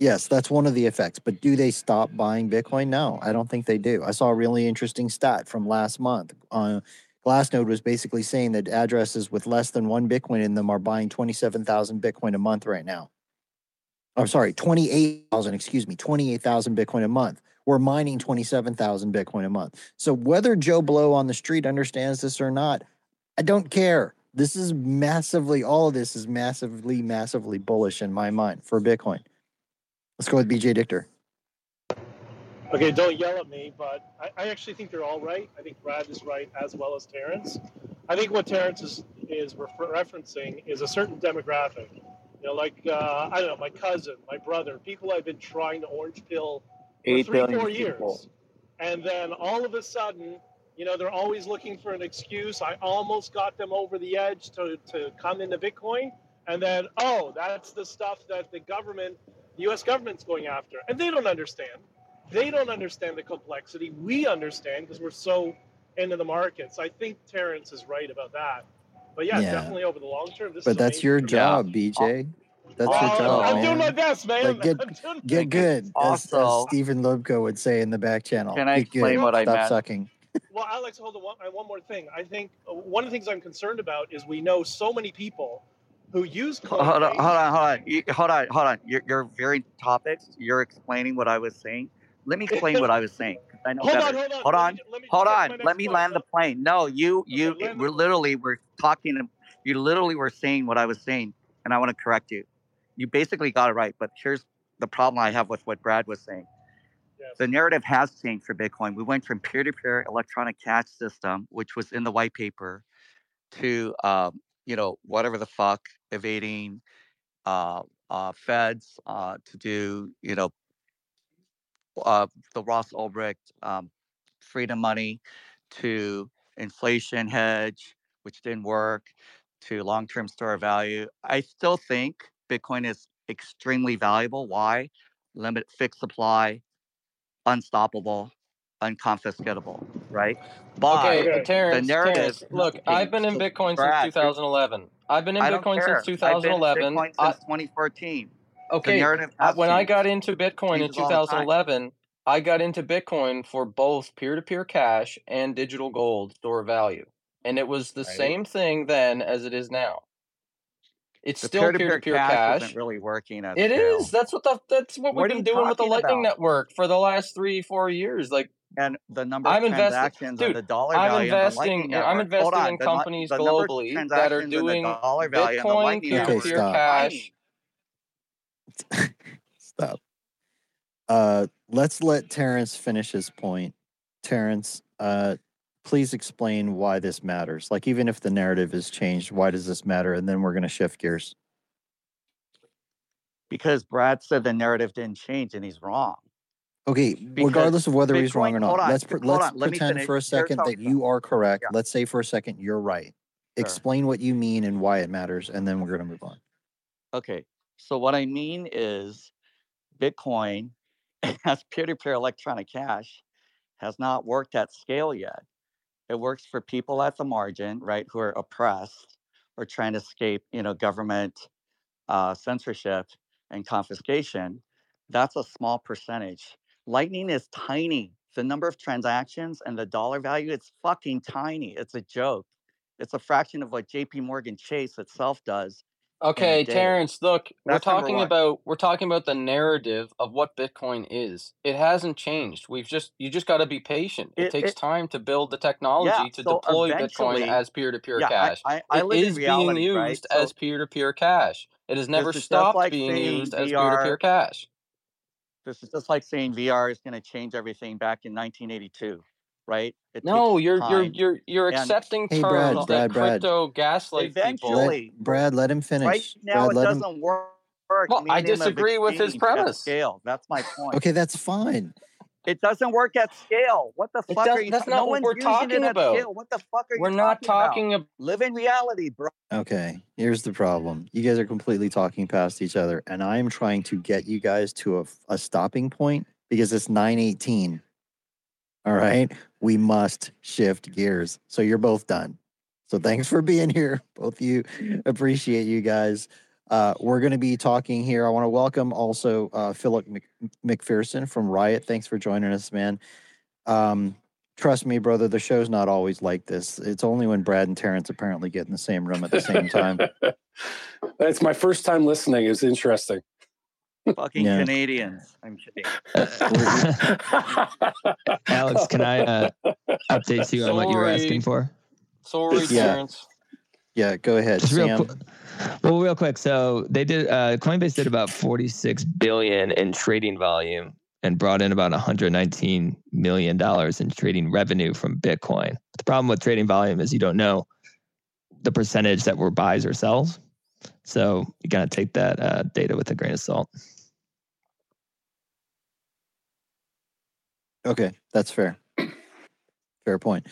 Yes, that's one of the effects. But do they stop buying Bitcoin? No, I don't think they do. I saw a really interesting stat from last month. Uh, Glassnode was basically saying that addresses with less than one Bitcoin in them are buying 27,000 Bitcoin a month right now. I'm sorry, 28,000, excuse me, 28,000 Bitcoin a month. We're mining 27,000 Bitcoin a month. So whether Joe Blow on the street understands this or not, I don't care. This is massively, all of this is massively, massively bullish in my mind for Bitcoin. Let's go with BJ Dichter. Okay, don't yell at me, but I, I actually think they're all right. I think Brad is right as well as Terrence. I think what Terrence is is refer- referencing is a certain demographic. You know, like uh, I don't know, my cousin, my brother, people I've been trying to orange pill for Eight three, billion four people. years, and then all of a sudden, you know, they're always looking for an excuse. I almost got them over the edge to to come into Bitcoin, and then oh, that's the stuff that the government, the U.S. government's going after, and they don't understand they don't understand the complexity. We understand because we're so into the markets. I think Terrence is right about that. But yeah, Yeah. definitely over the long term. This But that's your job, BJ. That's your Oh, job, I'm man. doing my best, man. Like, get I'm doing my get good, as, as Also- Stephen Lubka would say in the back channel. Can I Get explain good. what I meant? Stop sucking. Well, Alex, hold on. One, one more thing. I think uh, one of the things I'm concerned about is we know so many people who use Hold on, hold on, hold on. You, hold on, hold on. You're, you're veering topics. You're explaining what I was saying. Let me explain what I was saying. I know Hold better. on, hold on. Hold Let on. me- let me hold on. Let next me point. land the plane. No, you, you, land the we're literally were talking. You literally were saying what I was saying, and I want to correct you. You basically got it right, but here's the problem I have with what Brad was saying. The narrative has changed for Bitcoin. We went from peer-to-peer electronic cash system, which was in the white paper, to um, you know whatever the fuck evading uh, uh, feds uh, to do you know uh, the Ross Ulbricht um, freedom money to inflation hedge, which didn't work, to long-term store of value. I still think Bitcoin is extremely valuable. Why? Limit fixed supply, unstoppable, unconfiscatable, right? But Okay, Terrence, narrative Terrence, look, I've been in Bitcoin since you're- 2011. I've been in Bitcoin since I've been in 2011. Bitcoin I- since 2014. okay, I- when I got into Bitcoin in Changes all the time. 2011, I got into Bitcoin for both peer-to-peer cash and digital gold store value, and it was the Right. same thing then as it is now. It's The still peer-to-peer peer-to-peer cash cash. isn't really working at It scale. is. That's what the that's what What we've are been doing with the Lightning about? Network for the last three, four years. Like and the number of I'm investing, transactions and dude. the dollar I'm value and the investing. In- I'm investing on, in the, companies the number globally that are transactions the doing dollar value and the Bitcoin Lightning Okay, peer-to-peer stop. cash. Stop. Uh, let's let Terrence finish his point. Terrence, uh, please explain why this matters. Like, even if the narrative is changed, why does this matter? And then we're going to shift gears. Because Brad said the narrative didn't change and he's wrong. Okay, Because regardless of whether he's wrong or not, on, let's let's on, let pretend for a second that you are correct. Yeah. Let's say for a second you're right. Sure. Explain what you mean and why it matters, and then we're going to move on. Okay. So what I mean is Bitcoin as peer-to-peer electronic cash has not worked at scale yet. It works for people at the margin, right, who are oppressed or trying to escape, you know, government uh, censorship and confiscation. That's a small percentage. Lightning is tiny. The number of transactions and the dollar value, it's fucking tiny. It's a joke. It's a fraction of what JP Morgan Chase itself does. Okay. Terrence, look, we're That's number talking one. about we're talking about the narrative of what Bitcoin is. It hasn't changed. We've just you just got to be patient. It, It- takes it- time to build the technology to so deploy Bitcoin eventually- as peer-to-peer yeah, I- cash. I- I It live in is reality, being right? used So- as peer-to-peer cash. It has never is just stopped like being saying used as VR peer-to-peer cash. This is just like saying VR is going to change everything back in 1982, right? It No, you're you're you're you're And accepting Hey, terms Brad, that Brad, Brad. crypto gaslight people. Let, Eventually, Brad, let him finish. right now Brad, it doesn't work. Well, I disagree with his premise. scale. That's my point. Okay, that's fine. It doesn't work at scale. What the fuck does- are you? that's not no what one's we're talking about. scale. What the fuck are We're you We're not talking talking about? ab- Live in reality, bro. Okay, here's the problem. You guys are completely talking past each other, and I'm trying to get you guys to a, a stopping point because it's 918. All right. We must shift gears. So you're both done. So thanks for being here. Both of you appreciate you guys. Uh, we're going to be talking here. I want to welcome also uh, Philip Mc- McPherson from Riot. Thanks for joining us, man. Um, trust me, brother, the show's not always like this. It's only when Brad and Terrence apparently get in the same room at the same time. It's my first time listening. It's interesting. Fucking Yeah. Canadians. I'm kidding. Alex, can I uh, update you on what you were asking for? Sorry, Yeah. Terrence. Yeah, go ahead, Just real Sam. Well, real quick. So they did. Uh, Coinbase did about 46 billion in trading volume and brought in about 119 million dollars in trading revenue from Bitcoin. The problem with trading volume is you don't know the percentage that were buys or sells. So you gotta take that uh, data with a grain of salt. Okay, that's fair. Fair point.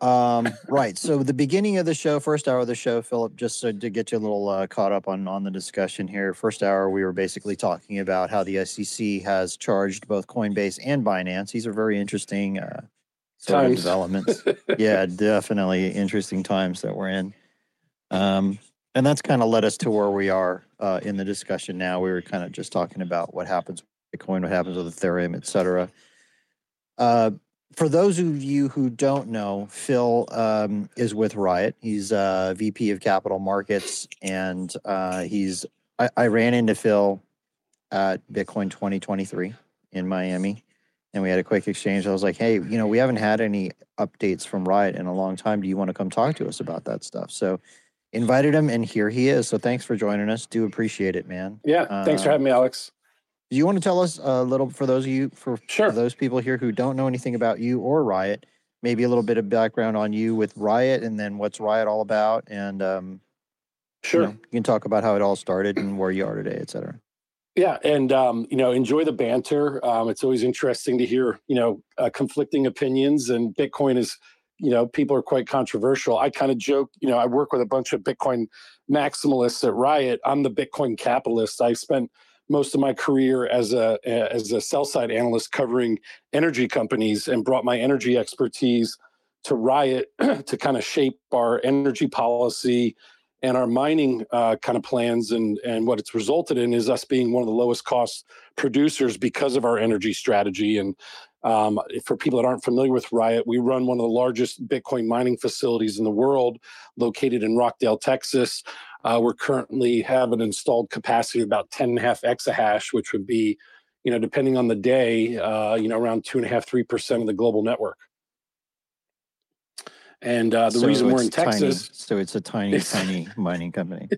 Um, right. So the beginning of the show, first hour of the show, Philip, just so to get you a little uh, caught up on on the discussion here. First hour, we were basically talking about how the SEC has charged both Coinbase and Binance. These are very interesting uh, sort of developments. yeah, definitely interesting times that we're in. Um, and that's kind of led us to where we are uh, in the discussion now. We were kind of just talking about what happens with Bitcoin, what happens with Ethereum, et cetera. Uh, for those of you who don't know, Phil um, is with Riot. He's uh, VP of Capital Markets, and uh, he's. I, I ran into Phil at Bitcoin 2023 in Miami, and we had a quick exchange. I was like, "Hey, you know, we haven't had any updates from Riot in a long time. Do you want to come talk to us about that stuff?" So, invited him, and here he is. So, thanks for joining us. Do appreciate it, man. Yeah. Thanks for Uh, having me, Alex. Do you want to tell us a little for those of you for, Sure. for those people here who don't know anything about you or Riot, maybe a little bit of background on you with Riot and then what's Riot all about and um you, Sure. know, you can talk about how it all started and where you are today, et cetera. Yeah, and um, you know, enjoy the banter. Um, it's always interesting to hear, you know, uh, conflicting opinions. And Bitcoin is, you know, people are quite controversial. I kind of joke, you know, I work with a bunch of Bitcoin maximalists at Riot. I'm the Bitcoin capitalist. I spent most of my career as a as a sell side analyst covering energy companies and brought my energy expertise to Riot to kind of shape our energy policy and our mining uh, kind of plans and and what it's resulted in is us being one of the lowest cost producers because of our energy strategy. And um, for people that aren't familiar with riot we run one of the largest bitcoin mining facilities in the world located in rockdale texas uh, we're currently have an installed capacity of about 10 and a half exahash which would be you know depending on the day uh, you know around two and a half three percent of the global network and uh, the So reason we're in tiny- texas so it's a tiny, It's- tiny mining company.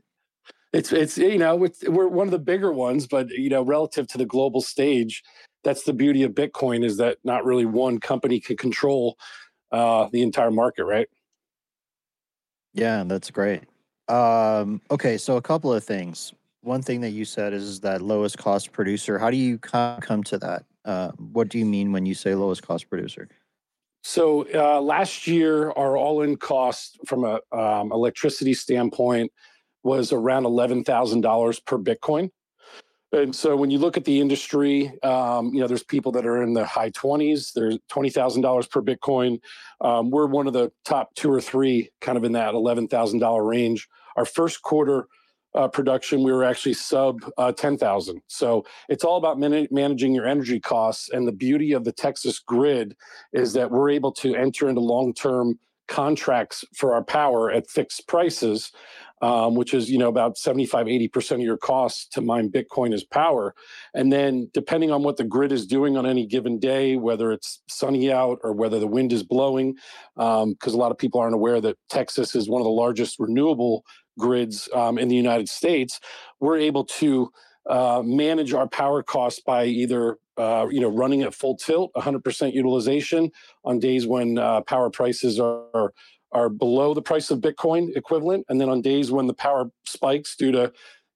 it's it's you know it's, we're one of the bigger ones but you know relative to the global stage that's the beauty of bitcoin is that not really one company can control uh the entire market right Yeah, that's great. Um, okay, so a couple of things. One thing that you said is that lowest cost producer. How do you come to that? Uh, what do you mean when you say lowest cost producer? so uh, last year our all-in cost from a um, electricity standpoint was around $11000 per bitcoin and so when you look at the industry, um, you know, there's people that are in the high 20s. There's $20,000 per Bitcoin. Um, we're one of the top two or three, kind of in that $11,000 range. Our first quarter uh, production, we were actually sub uh, 10,000. So it's all about man- managing your energy costs. And the beauty of the Texas grid is that we're able to enter into long-term contracts for our power at fixed prices um, which is you know about 75 80% of your costs to mine bitcoin as power and then depending on what the grid is doing on any given day whether it's sunny out or whether the wind is blowing because a lot of people aren't aware that texas is one of the largest renewable grids um, in the united states we're able to uh, manage our power costs by either uh, you know running at full tilt 100% utilization on days when uh, power prices are are below the price of Bitcoin equivalent. And then on days when the power spikes due to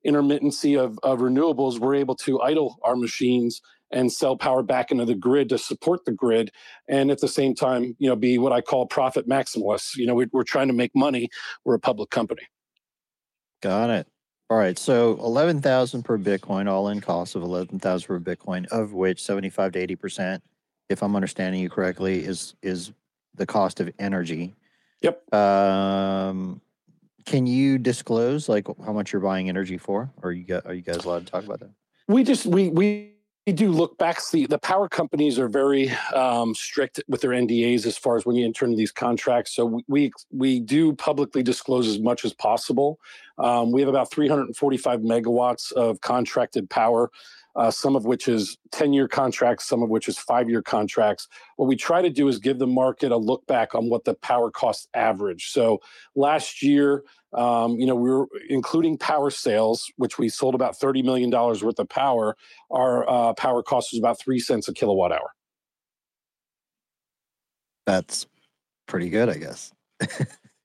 intermittency of, of renewables, we're able to idle our machines and sell power back into the grid to support the grid. And at the same time, you know, be what I call profit maximalists. You know, we, we're trying to make money. We're a public company. Got it. All right. So 11,000 per Bitcoin, all in cost of 11,000 per Bitcoin, of which 75 to 80% if I'm understanding you correctly, is is the cost of energy. Yep. Um, can you disclose like how much you're buying energy for? Or you got are you guys allowed to talk about that? We just we we we do look back. The the power companies are very um, strict with their NDAs as far as when you enter into these contracts. So we we, we do publicly disclose as much as possible. Um, we have about 345 megawatts of contracted power. Uh, some of which is 10 year contracts, some of which is five year contracts. What we try to do is give the market a look back on what the power cost average. So last year, um, you know, we were including power sales, which we sold about $30 million worth of power. Our uh, power cost was about three cents a kilowatt hour. That's pretty good, I guess.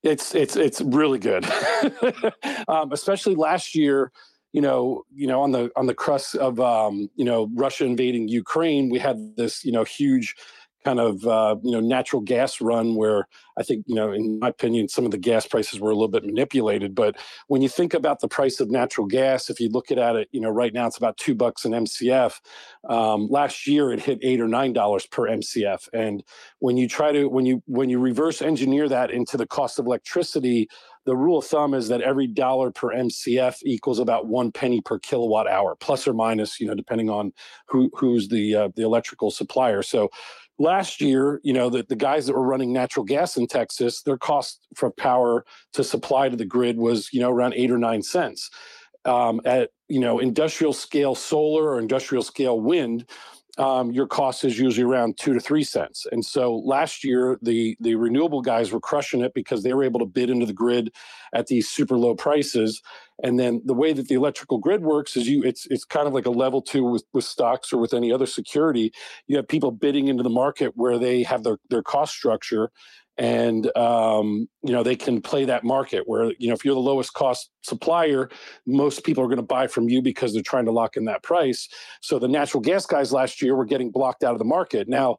it's it's it's really good, um, especially last year. You know, you know, on the on the crust of um, you know Russia invading Ukraine, we had this you know huge kind of uh, you know natural gas run where I think you know in my opinion some of the gas prices were a little bit manipulated. But when you think about the price of natural gas, if you look at it, you know right now it's about two bucks an MCF. Um, last year it hit eight or nine dollars per MCF, and when you try to when you when you reverse engineer that into the cost of electricity. The rule of thumb is that every dollar per MCF equals about one penny per kilowatt hour, plus or minus, you know, depending on who who's the uh, the electrical supplier. So, last year, you know, the, the guys that were running natural gas in Texas, their cost for power to supply to the grid was, you know, around eight or nine cents. Um, at, you know, industrial scale solar or industrial scale wind, um, your cost is usually around two to three cents. And so last year, the the renewable guys were crushing it because they were able to bid into the grid at these super low prices. And then the way that the electrical grid works is you it's it's kind of like a level two with, with stocks or with any other security. You have people bidding into the market where they have their, their cost structure and um, you know they can play that market where you know if you're the lowest cost supplier most people are going to buy from you because they're trying to lock in that price. So the natural gas guys last year were getting blocked out of the market. Now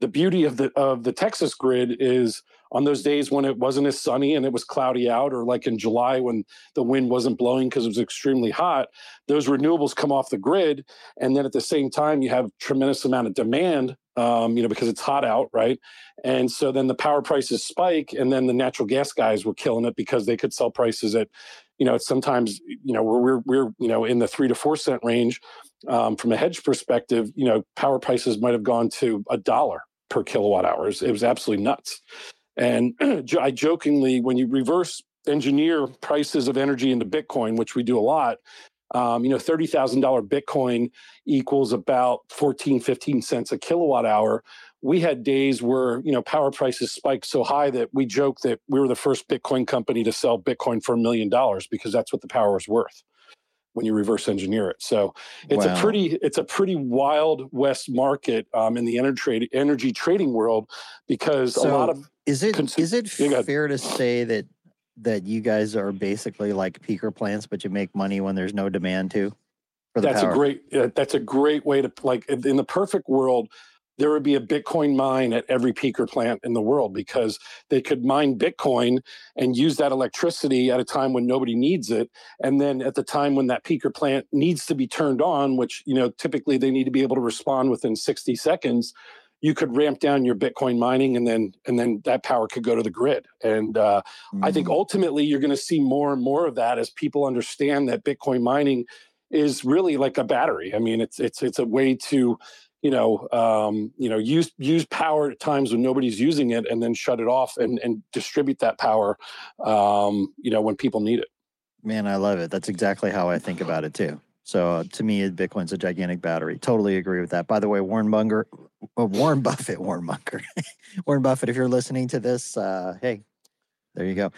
the beauty of the of the texas grid is on those days when it wasn't as sunny and it was cloudy out or like in july when the wind wasn't blowing because it was extremely hot those renewables come off the grid. And then at the same time you have tremendous amount of demand um, you know, because it's hot out, right? And so then the power prices spike, and then the natural gas guys were killing it because they could sell prices at, you know, sometimes, you know, we're we're, you know in the three to four cent range. Um, from a hedge perspective, you know, power prices might have gone to a dollar per kilowatt hours. It was absolutely nuts. And I jokingly, when you reverse engineer prices of energy into Bitcoin, which we do a lot, um, you know, $30,000 Bitcoin equals about 14, 15 cents a kilowatt hour. We had days where, you know, power prices spiked so high that we joke that we were the first Bitcoin company to sell Bitcoin for a million dollars because that's what the power was worth when you reverse engineer it. So it's wow. a pretty it's a pretty wild west market um, in the energy energy trading world because so a lot of is it is it fair to say that that you guys are basically like peaker plants, but you make money when there's no demand to. that's power. a great. Uh, that's a great way to like in the perfect world. There would be a Bitcoin mine at every peaker plant in the world because they could mine Bitcoin and use that electricity at a time when nobody needs it. And then at the time when that peaker plant needs to be turned on, which, you know, typically they need to be able to respond within 60 seconds, you could ramp down your Bitcoin mining, and then and then that power could go to the grid. And uh, mm-hmm. I think mm. ultimately you're going to see more and more of that as people understand that Bitcoin mining is really like a battery. I mean, it's it's it's a way to you know, um, you know, use use power at times when nobody's using it, and then shut it off and and distribute that power, um, you know, when people need it. Man, I love it. That's exactly how I think about it too. So uh, to me, Bitcoin's a gigantic battery. Totally agree with that. By the way, Warren Munger, uh, Warren Buffett, Warren Munger, Warren Buffett. If you're listening to this, uh, hey, there you go.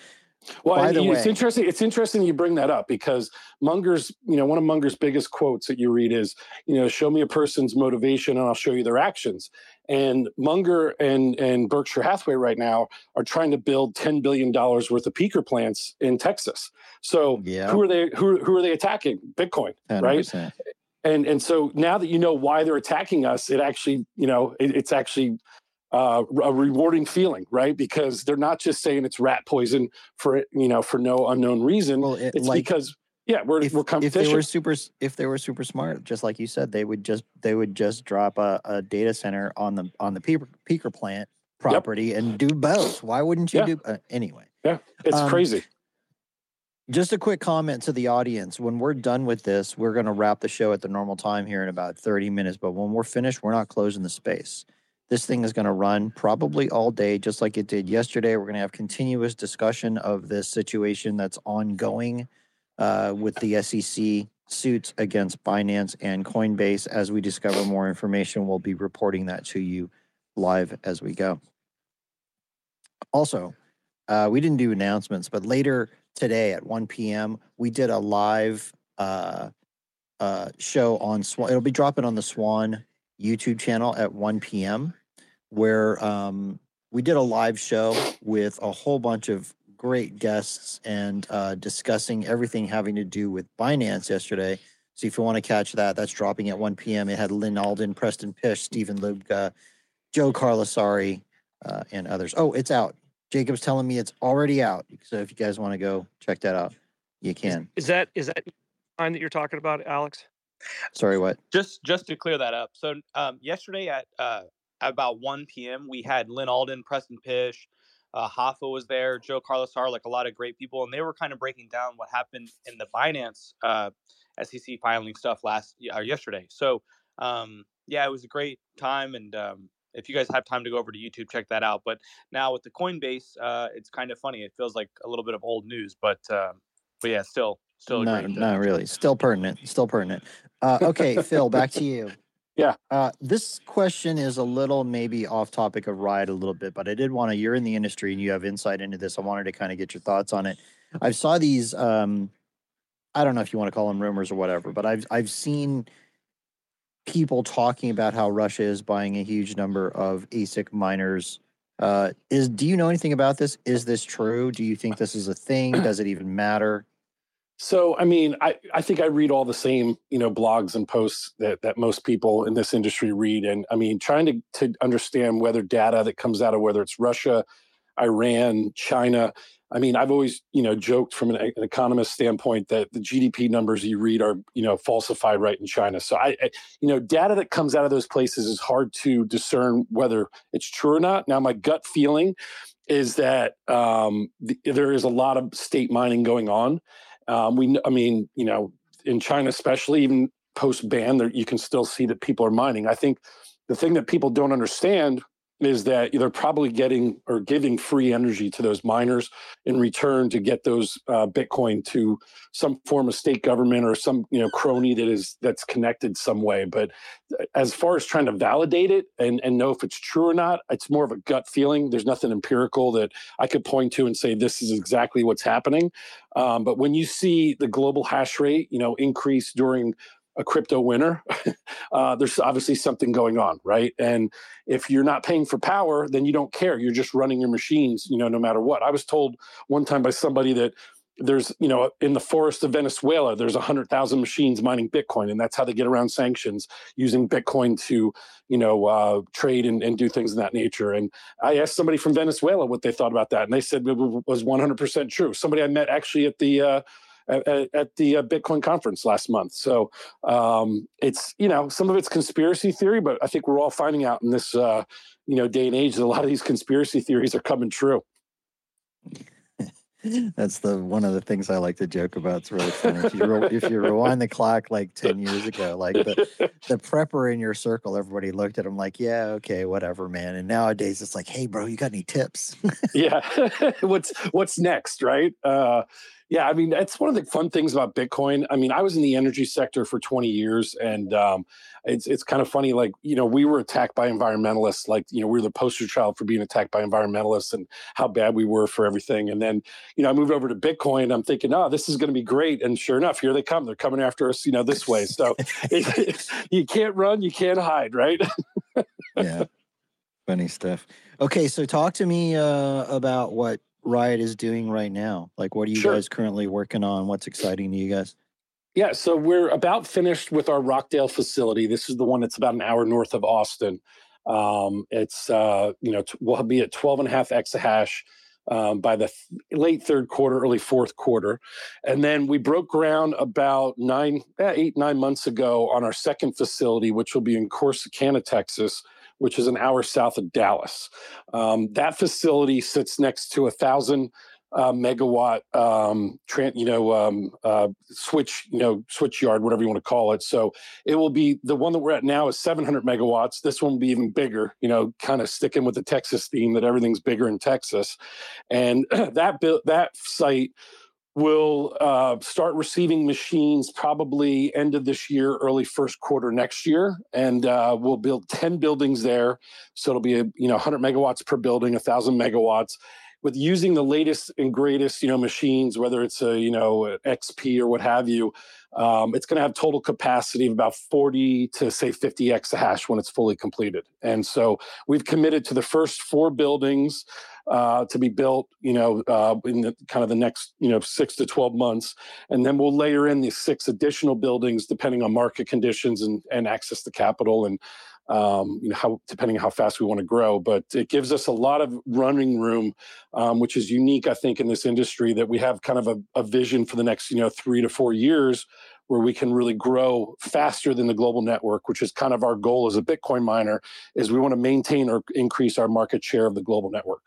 Well, By the it's way, interesting. It's interesting you bring that up because Munger's, you know, one of Munger's biggest quotes that you read is, you know, show me a person's motivation and I'll show you their actions. And Munger and and Berkshire Hathaway right now are trying to build ten billion dollars worth of peaker plants in Texas. So yeah. who are they? Who who are they attacking? Bitcoin, 100%. right? And and so now that you know why they're attacking us, it actually you know it, it's actually uh, a rewarding feeling, right? Because they're not just saying it's rat poison for you know for no unknown reason. Well, it, it's like, because Yeah, we're if, we're if they were super if they were super smart, just like you said, they would just they would just drop a, a data center on the on the peaker, peaker plant property and do both. Why wouldn't you Yeah. do uh, anyway? yeah, it's Um, crazy. Just a quick comment to the audience. When we're done with this, we're going to wrap the show at the normal time here in about 30 minutes. But when we're finished, we're not closing the space. This thing is going to run probably all day, just like it did yesterday. We're going to have continuous discussion of this situation that's ongoing uh, with the SEC suits against Binance and Coinbase. As we discover more information, we'll be reporting that to you live as we go. Also, uh, we didn't do announcements, but later today at 1 p.m. we did a live uh, uh, show on Swan. It'll be dropping on the Swan YouTube channel at 1 p.m. where um, we did a live show with a whole bunch of great guests and uh, discussing everything having to do with Binance yesterday. So if you want to catch that, that's dropping at 1 p.m. It had Lyn Alden, Preston Pysh, Stephen Lubka, Joe Carlasare, uh, and others. Oh, it's out. Jacob's telling me it's already out. So if you guys want to go check that out, you can. Is that is that time that you're talking about, Alex? Sorry, what? just just to clear that up. So um, yesterday at uh, about 1 p.m. we had Lyn Alden, Preston Pysh, uh, Hoffa was there, Joe Carlos Carlasare, like a lot of great people, and they were kind of breaking down what happened in the Binance uh, SEC filing stuff last or yesterday. So um, yeah, it was a great time, and um, if you guys have time to go over to YouTube, check that out. But now with the Coinbase, uh, it's kind of funny. It feels like a little bit of old news, but um, but yeah, still still a not, great. uh, not really. Still pertinent. Still pertinent. Uh, okay, Phil, back to you. Yeah. Uh, this question is a little maybe off topic of ride a little bit, but I did want to. You're in the industry and you have insight into this. I wanted to kind of get your thoughts on it. I saw these. Um, I don't know if you want to call them rumors or whatever, but I've I've seen people talking about how Russia is buying a huge number of ASIC miners. Uh, is do you know anything about this? Is this true? Do you think this is a thing? Does it even matter? So, I mean, I, I think I read all the same, you know, blogs and posts that, that most people in this industry read. And I mean, trying to, to understand whether data that comes out of whether it's Russia, Iran, China. I mean, I've always, you know, joked from an, an economist standpoint that the GDP numbers you read are, you know, falsified right in China. So I, I, you know, data that comes out of those places is hard to discern whether it's true or not. Now, my gut feeling is that um, the, there is a lot of state mining going on. Um, we, I mean, you know, in China, especially even post ban, there you can still see that people are mining. I think the thing that people don't understand is that they're probably getting or giving free energy to those miners in return to get those uh, Bitcoin to some form of state government or some you know crony that is that's connected some way. But uh, as far as trying to validate it and and know if it's true or not, it's more of a gut feeling. There's nothing empirical that I could point to and say this is exactly what's happening. Um, but when you see the global hash rate, you know, increase during a crypto winner, uh, there's obviously something going on, right? And if you're not paying for power, then you don't care. You're just running your machines, you know, no matter what. I was told one time by somebody that there's, you know, in the forest of Venezuela, there's 100,000 machines mining Bitcoin, and that's how they get around sanctions using Bitcoin to, you know, uh, trade and, and do things of that nature. And I asked somebody from Venezuela what they thought about that, and they said it was 100% true. Somebody I met actually at the, uh, at, at- the uh, Bitcoin conference last month. So um, it's you know some of it's conspiracy theory, but I think we're all finding out in this uh, you know day and age that a lot of these conspiracy theories are coming true. That's the one of the things I like to joke about. It's really funny. If you re- if you rewind the clock like ten years ago, like the the prepper in your circle, everybody looked at him like, "Yeah, okay, whatever, man." And nowadays, it's like, "Hey, bro, you got any tips?" yeah what's what's next right uh yeah i mean that's one of the fun things about bitcoin i mean i was in the energy sector for 20 years and um it's it's kind of funny like you know we were attacked by environmentalists like you know we were the poster child for being attacked by environmentalists and how bad we were for everything and then you know i moved over to bitcoin i'm thinking oh this is going to be great and sure enough here they come they're coming after us you know this way so it, you can't run you can't hide right yeah, funny stuff. Okay, so talk to me uh, about what Riot is doing right now. Like, what are you Sure. guys currently working on? What's exciting to you guys? Yeah, so we're about finished with our Rockdale facility. This is the one that's about an hour north of Austin. Um, it's uh, you know t- we'll be at 12 and a half exahash um, by the th- late third quarter, early fourth quarter. And then we broke ground about nine, eh, eight, nine months ago on our second facility, which will be in Corsicana, Texas, which is an hour south of Dallas. Um, that facility sits next to a thousand uh, megawatt, um, you know, um, uh, switch, you know, switch yard, whatever you want to call it. So it will be the one that we're at now is 700 megawatts. This one will be even bigger, you know, kind of sticking with the Texas theme that everything's bigger in Texas. And that built that site will uh, start receiving machines probably end of this year, early first quarter next year, and uh, we'll build ten buildings there. So it'll be a you know 100 megawatts per building, a thousand megawatts. With using the latest and greatest, you know, machines, whether it's a you know XP or what have you, um, it's going to have total capacity of about 40 to say 50 exahash when it's fully completed. And so we've committed to the first four buildings uh, to be built, you know, uh, in the kind of the next, you know, six to 12 months. And then we'll layer in these six additional buildings depending on market conditions and, and access to capital and, um, you know, how, depending on how fast we want to grow. But it gives us a lot of running room, um, which is unique, I think, in this industry that we have kind of a, a vision for the next, you know, three to four years where we can really grow faster than the global network, which is kind of our goal as a Bitcoin miner, is we want to maintain or increase our market share of the global network.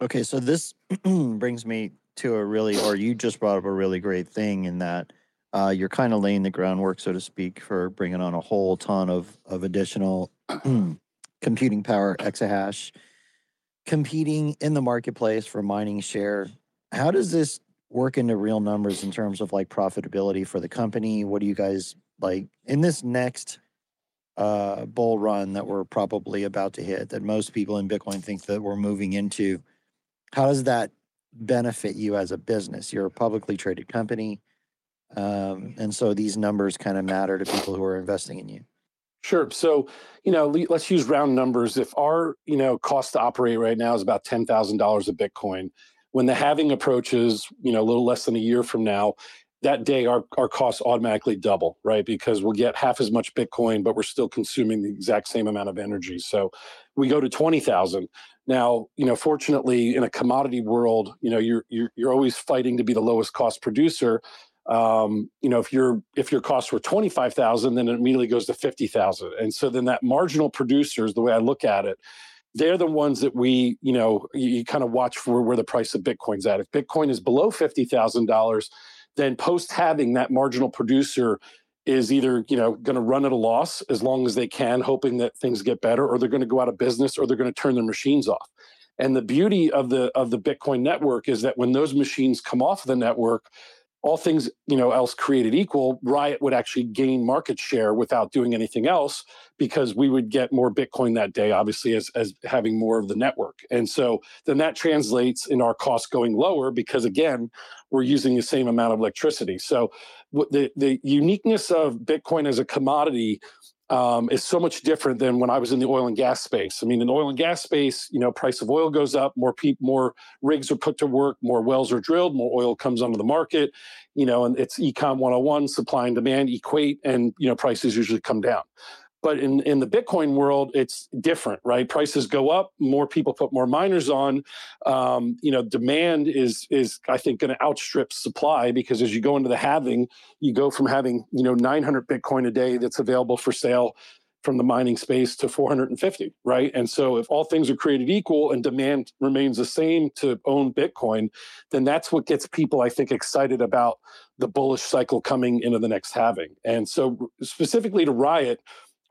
Okay, so this brings me to a really, or you just brought up a really great thing in that uh, you're kind of laying the groundwork, so to speak, for bringing on a whole ton of of additional computing power, exahash, competing in the marketplace for mining share. How does this work into real numbers in terms of like profitability for the company? What do you guys like in this next uh, bull run that we're probably about to hit? That most people in Bitcoin think that we're moving into how does that benefit you as a business? You're a publicly traded company. Um, and so these numbers kind of matter to people who are investing in you. Sure. So, you know, let's use round numbers. If our, you know, cost to operate right now is about $10,000 a Bitcoin, when the halving approaches, you know, a little less than a year from now, that day our, our costs automatically double, right? Because we'll get half as much Bitcoin, but we're still consuming the exact same amount of energy. So we go to 20,000. Now, you know, fortunately, in a commodity world, you know, you're you're you're always fighting to be the lowest cost producer. Um, you know, if your if your costs were twenty five thousand, then it immediately goes to fifty thousand, and so then that marginal producers, the way I look at it, they're the ones that we, you know, you, you kind of watch for where the price of Bitcoin's at. If Bitcoin is below fifty thousand dollars, then post halving that marginal producer is either you know going to run at a loss as long as they can hoping that things get better or they're going to go out of business or they're going to turn their machines off and the beauty of the of the bitcoin network is that when those machines come off the network all things you know else created equal riot would actually gain market share without doing anything else because we would get more bitcoin that day obviously as, as having more of the network. And so then that translates in our costs going lower because again we're using the same amount of electricity. So the, the uniqueness of bitcoin as a commodity um, is so much different than when I was in the oil and gas space. I mean, in the oil and gas space, you know, price of oil goes up, more people, more rigs are put to work, more wells are drilled, more oil comes onto the market, you know, and it's econ 101, supply and demand equate, and you know, prices usually come down. But in, in the Bitcoin world, it's different, right? Prices go up, more people put more miners on. Um, you know, demand is is I think going to outstrip supply because as you go into the halving, you go from having you know 900 Bitcoin a day that's available for sale from the mining space to 450, right? And so if all things are created equal and demand remains the same to own Bitcoin, then that's what gets people, I think, excited about the bullish cycle coming into the next halving. And so specifically to Riot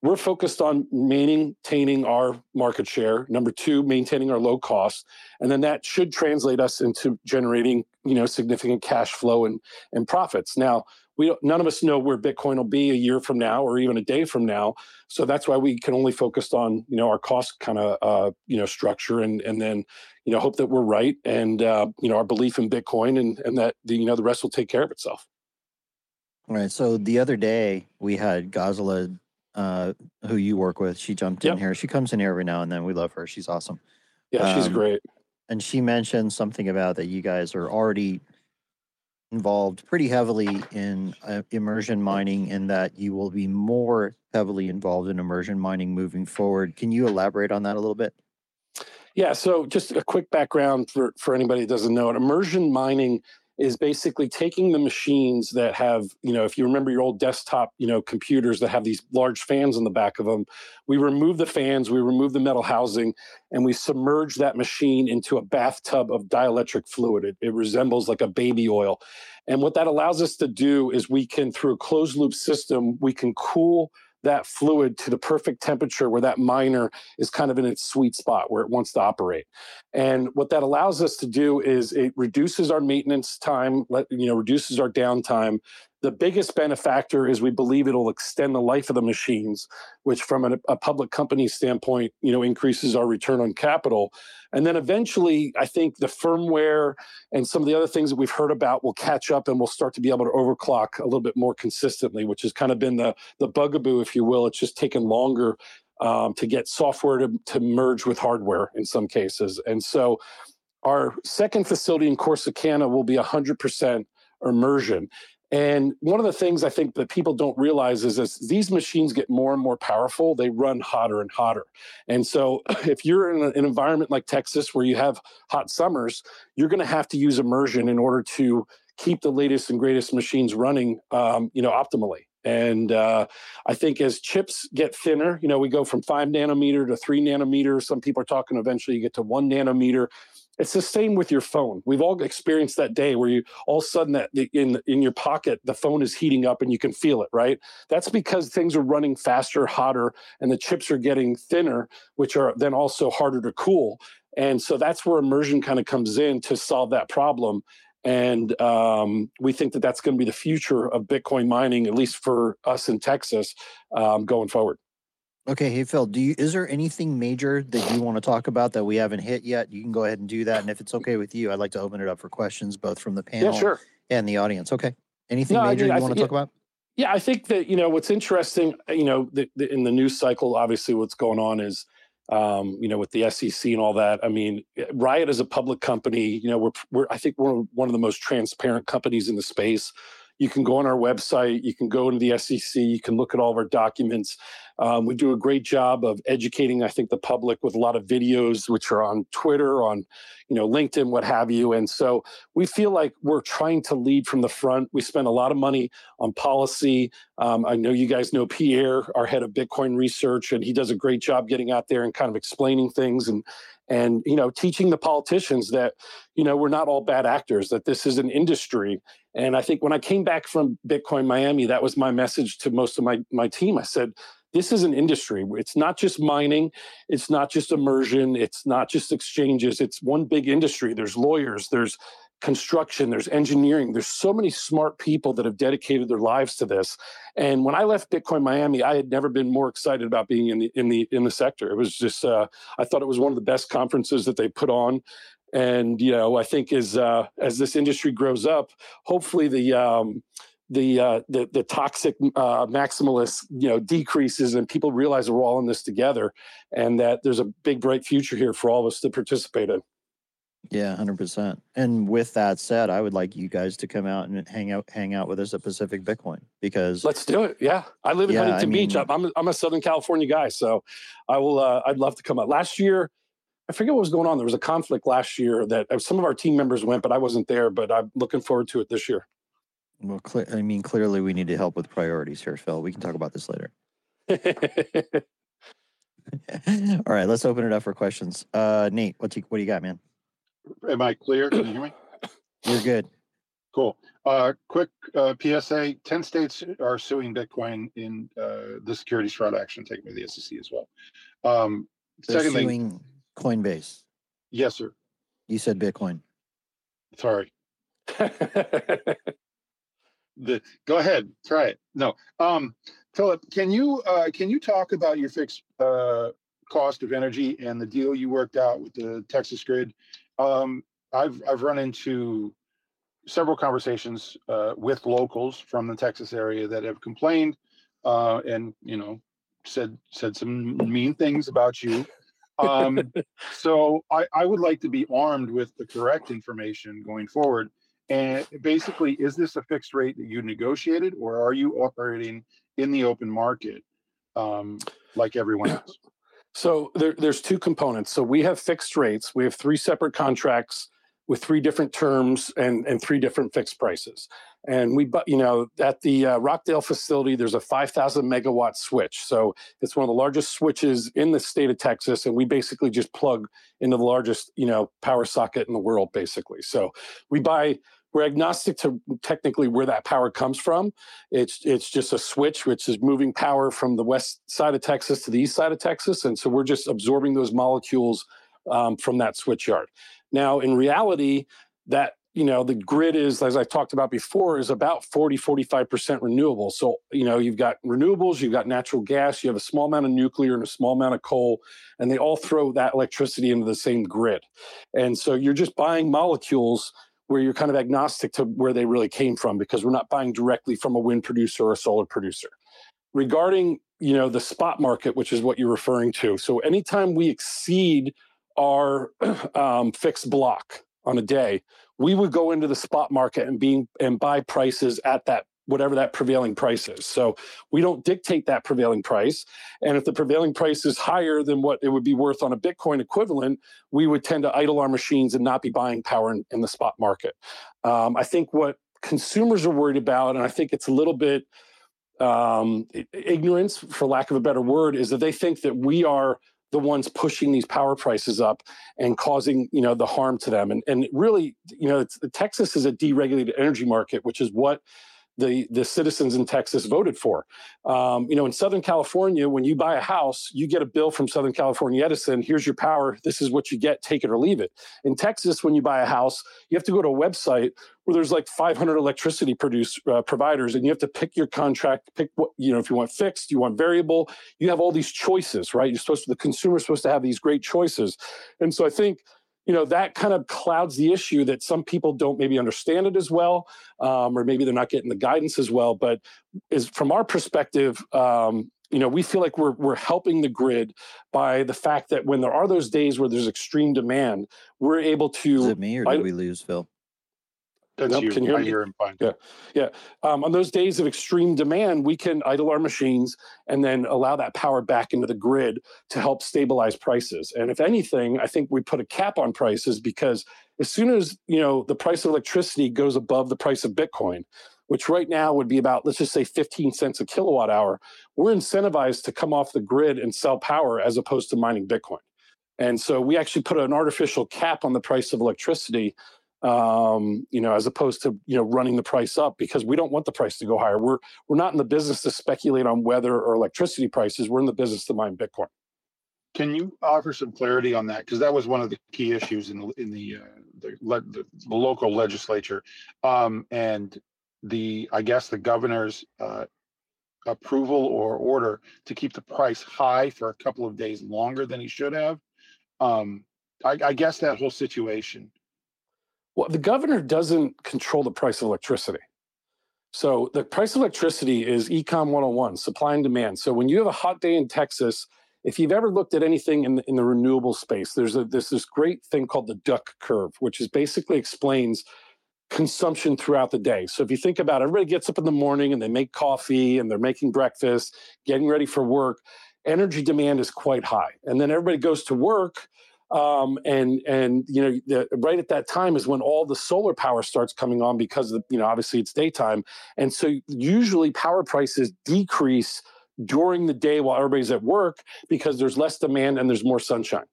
we're focused on maintaining our market share. Number two maintaining our low costs and then that should translate us into generating you know significant cash flow and and profits. Now we none of us know where bitcoin will be a year from now or even a day from now. So that's why we can only focus on you know our cost kind of uh, you know structure and and then you know hope that we're right and uh, you know our belief in bitcoin and and that the, you know the rest will take care of itself. All right. So the other day we had Gazala uh, who you work with. She jumped in here. She comes in here every now and then. We love her. She's awesome. yeah she's Um, great And she mentioned something about that you guys are already involved pretty heavily in uh, immersion mining and that you will be more heavily involved in immersion mining moving forward. Can you elaborate on that a little bit? Yeah, so just a quick background for, for anybody that doesn't know it. Immersion mining is basically taking the machines that have, you know, if you remember your old desktop, you know, computers that have these large fans in the back of them, we remove the fans, we remove the metal housing, and we submerge that machine into a bathtub of dielectric fluid. It, it resembles like a baby oil. And what that allows us to do is we can, through a closed loop system, we can cool that fluid to the perfect temperature where that miner is kind of in its sweet spot where it wants to operate. And what that allows us to do is it reduces our maintenance time, you know, reduces our downtime. The biggest benefactor is we believe it'll extend the life of the machines, which from a, a public company standpoint, you know, increases our return on capital. And then eventually, I think the firmware and some of the other things that we've heard about will catch up and we'll start to be able to overclock a little bit more consistently, which has kind of been the, the bugaboo, if you will. It's just taken longer um, to get software to, to merge with hardware in some cases. And so our second facility in Corsicana will be 100% immersion. And one of the things I think that people don't realize is as these machines get more and more powerful, they run hotter and hotter. And so if you're in an environment like Texas where you have hot summers, you're going to have to use immersion in order to keep the latest and greatest machines running, um, you know, optimally. And uh, I think as chips get thinner, you know, we go from five nanometer to three nanometer. Some people are talking eventually you get to one nanometer. It's the same with your phone. We've all experienced that day where you all of a sudden that in in your pocket the phone is heating up and you can feel it, right? That's because things are running faster, hotter, and the chips are getting thinner, which are then also harder to cool. And so that's where immersion kind of comes in to solve that problem. And um, we think that that's going to be the future of Bitcoin mining, at least for us in Texas, um, going forward. Okay, hey Phil, do you is there anything major that you want to talk about that we haven't hit yet? You can go ahead and do that. And if it's okay with you, I'd like to open it up for questions both from the panel Yeah, sure. and the audience. Okay. Anything No, major mean, I you want to think- talk about? Yeah, I think that you know what's interesting. uh, You know, the, the, in the news cycle, obviously, what's going on is, um, you know, with the SEC and all that. I mean, eh, Riot is a public company. You know, we're we're I think we're one of the most transparent companies in the space. You can go on our website. You can go into the SEC. You can look at all of our documents. Um, we do a great job of educating, I think, the public with a lot of videos, which are on Twitter, on you know LinkedIn, what have you. And so we feel like we're trying to lead from the front. We spend a lot of money on policy. Um, I know you guys know Pierre, our head of Bitcoin research, and he does a great job getting out there and kind of explaining things and and you know teaching the politicians that you know we're not all bad actors that this is an industry and i think when i came back from bitcoin miami that was my message to most of my my team i said this is an industry. It's not just mining it's not just immersion it's not just exchanges it's one big industry. There's lawyers there's construction there's engineering there's so many smart people that have dedicated their lives to this. And when i left bitcoin miami i had never been more excited about being in the in the in the sector. It was just uh, i thought it was one of the best conferences that they put on. And you know i think as uh, as this industry grows up hopefully the um, the, uh, the the toxic uh, maximalist you know decreases and people realize we're all in this together and that there's a big bright future here for all of us to participate in Yeah, hundred percent. And with that said, I would like you guys to come out and hang out hang out with us at Pacific Bitcoin because Let's do it. Yeah, I live in Yeah, I Huntington Beach. mean- I'm I'm a, I'm a Southern California guy, so I will. Uh, I'd love to come out. Last year, I forget what was going on. There was a conflict last year that some of our team members went, but I wasn't there. But I'm looking forward to it this year. Well, cle I mean, clearly we need to help with priorities here, Phil. We can talk about this later. All right, let's open it up for questions. Uh, Nate, what you what do you got, man? Am I clear? Can you hear me? You're good. Cool. Uh, quick uh, PSA: Ten states are suing Bitcoin in uh, the securities fraud action taken by the SEC as well. Um, They're second suing Coinbase. yes, sir. You said Bitcoin. Sorry. the go ahead, try it. No, um, Philip, can you uh, can you talk about your fixed uh, cost of energy and the deal you worked out with the Texas Grid? Um, I've I've run into several conversations uh, with locals from the Texas area that have complained uh, and you know said said some mean things about you. Um, so I, I would like to be armed with the correct information going forward. And basically, is this a fixed rate that you negotiated, or are you operating in the open market um, like everyone else? So there, there's two components. So we have fixed rates. We have three separate contracts with three different terms and, and three different fixed prices. And we, you know, at the uh, Rockdale facility, there's a 5,000 megawatt switch. So it's one of the largest switches in the state of Texas, and we basically just plug into the largest, you know, power socket in the world, basically. So we buy. We're agnostic to technically where that power comes from. It's it's just a switch which is moving power from the west side of Texas to the east side of Texas, and so we're just absorbing those molecules um, from that switch yard. Now, in reality, that you know the grid is as i talked about before is about 40 45% renewable so you know you've got renewables you've got natural gas you have a small amount of nuclear and a small amount of coal and they all throw that electricity into the same grid and so you're just buying molecules where you're kind of agnostic to where they really came from because we're not buying directly from a wind producer or a solar producer. Regarding you know the spot market which is what you're referring to so anytime we exceed our um, fixed block on a day, we would go into the spot market and being and buy prices at that whatever that prevailing price is. So we don't dictate that prevailing price. And if the prevailing price is higher than what it would be worth on a Bitcoin equivalent, we would tend to idle our machines and not be buying power in, in the spot market. Um, I think what consumers are worried about, and I think it's a little bit um, ignorance, for lack of a better word, is that they think that we are the ones pushing these power prices up and causing you know the harm to them and and really you know Texas is a deregulated energy market which is what the the citizens in Texas voted for. Um, you know, in Southern California, when you buy a house, you get a bill from Southern California Edison. Here's your power. This is what you get. Take it or leave it. In Texas, when you buy a house, you have to go to a website where there's like 500 electricity produce uh, providers, and you have to pick your contract. Pick what you know if you want fixed, you want variable. You have all these choices, right? You're supposed to the consumer's supposed to have these great choices, and so I think you know that kind of clouds the issue that some people don't maybe understand it as well um, or maybe they're not getting the guidance as well. But is from our perspective um, you know we feel like we're we're helping the grid by the fact that when there are those days where there's extreme demand we're able to is it me or did we lose phil that's Nope, you. can you hear I me? hear him fine. Yeah, yeah. Um, on those days of extreme demand, we can idle our machines and then allow that power back into the grid to help stabilize prices. And if anything, I think we put a cap on prices because as soon as you know the price of electricity goes above the price of Bitcoin, which right now would be about let's just say 15 cents a kilowatt hour, we're incentivized to come off the grid and sell power as opposed to mining Bitcoin. And so we actually put an artificial cap on the price of electricity um, you know, as opposed to you know running the price up because we don't want the price to go higher. We're we're not in the business to speculate on weather or electricity prices. We're in the business to mine Bitcoin. Can you offer some clarity on that? Because that was one of the key issues in the in the uh, the, le- the, local legislature, um, and the I guess the governor's uh, approval or order to keep the price high for a couple of days longer than he should have. Um, I, I guess that whole situation. Well, the governor doesn't control the price of electricity. So the price of electricity is Econ 101, supply and demand. So when you have a hot day in Texas, if you've ever looked at anything in the, in the renewable space, there's a, there's this great thing called the duck curve, which is basically explains consumption throughout the day. So if you think about it, everybody gets up in the morning and they make coffee and they're making breakfast, getting ready for work. Energy demand is quite high. And then everybody goes to work um, and and you know the, right at that time is when all the solar power starts coming on because of, you know obviously it's daytime. And so usually power prices decrease during the day while everybody's at work because there's less demand and there's more sunshine.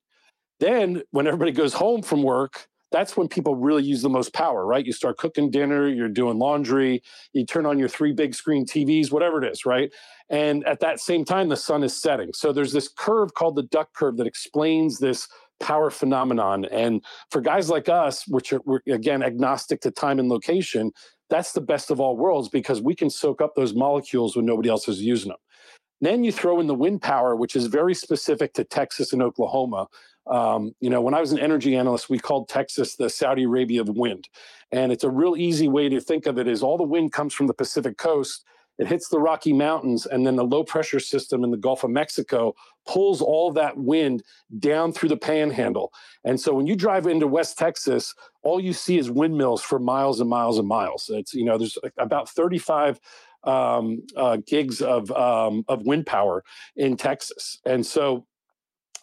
Then when everybody goes home from work that's when people really use the most power right? You start cooking dinner you're doing laundry you turn on your three big screen tvs whatever it is right? And at that same time the sun is setting. So there's this curve called the duck curve that explains this power phenomenon. And for guys like us, which are again agnostic to time and location, that's the best of all worlds because we can soak up those molecules when nobody else is using them. Then you throw in the wind power, which is very specific to Texas and Oklahoma. Um, you know, when I was an energy analyst, we called Texas the Saudi Arabia of wind. And it's a real easy way to think of it is all the wind comes from the Pacific coast it hits the Rocky Mountains, and then the low pressure system in the Gulf of Mexico pulls all that wind down through the panhandle. And so when you drive into West Texas, all you see is windmills for miles and miles and miles. It's, you know, there's about 35 um, uh, gigs of, um, of wind power in Texas. And so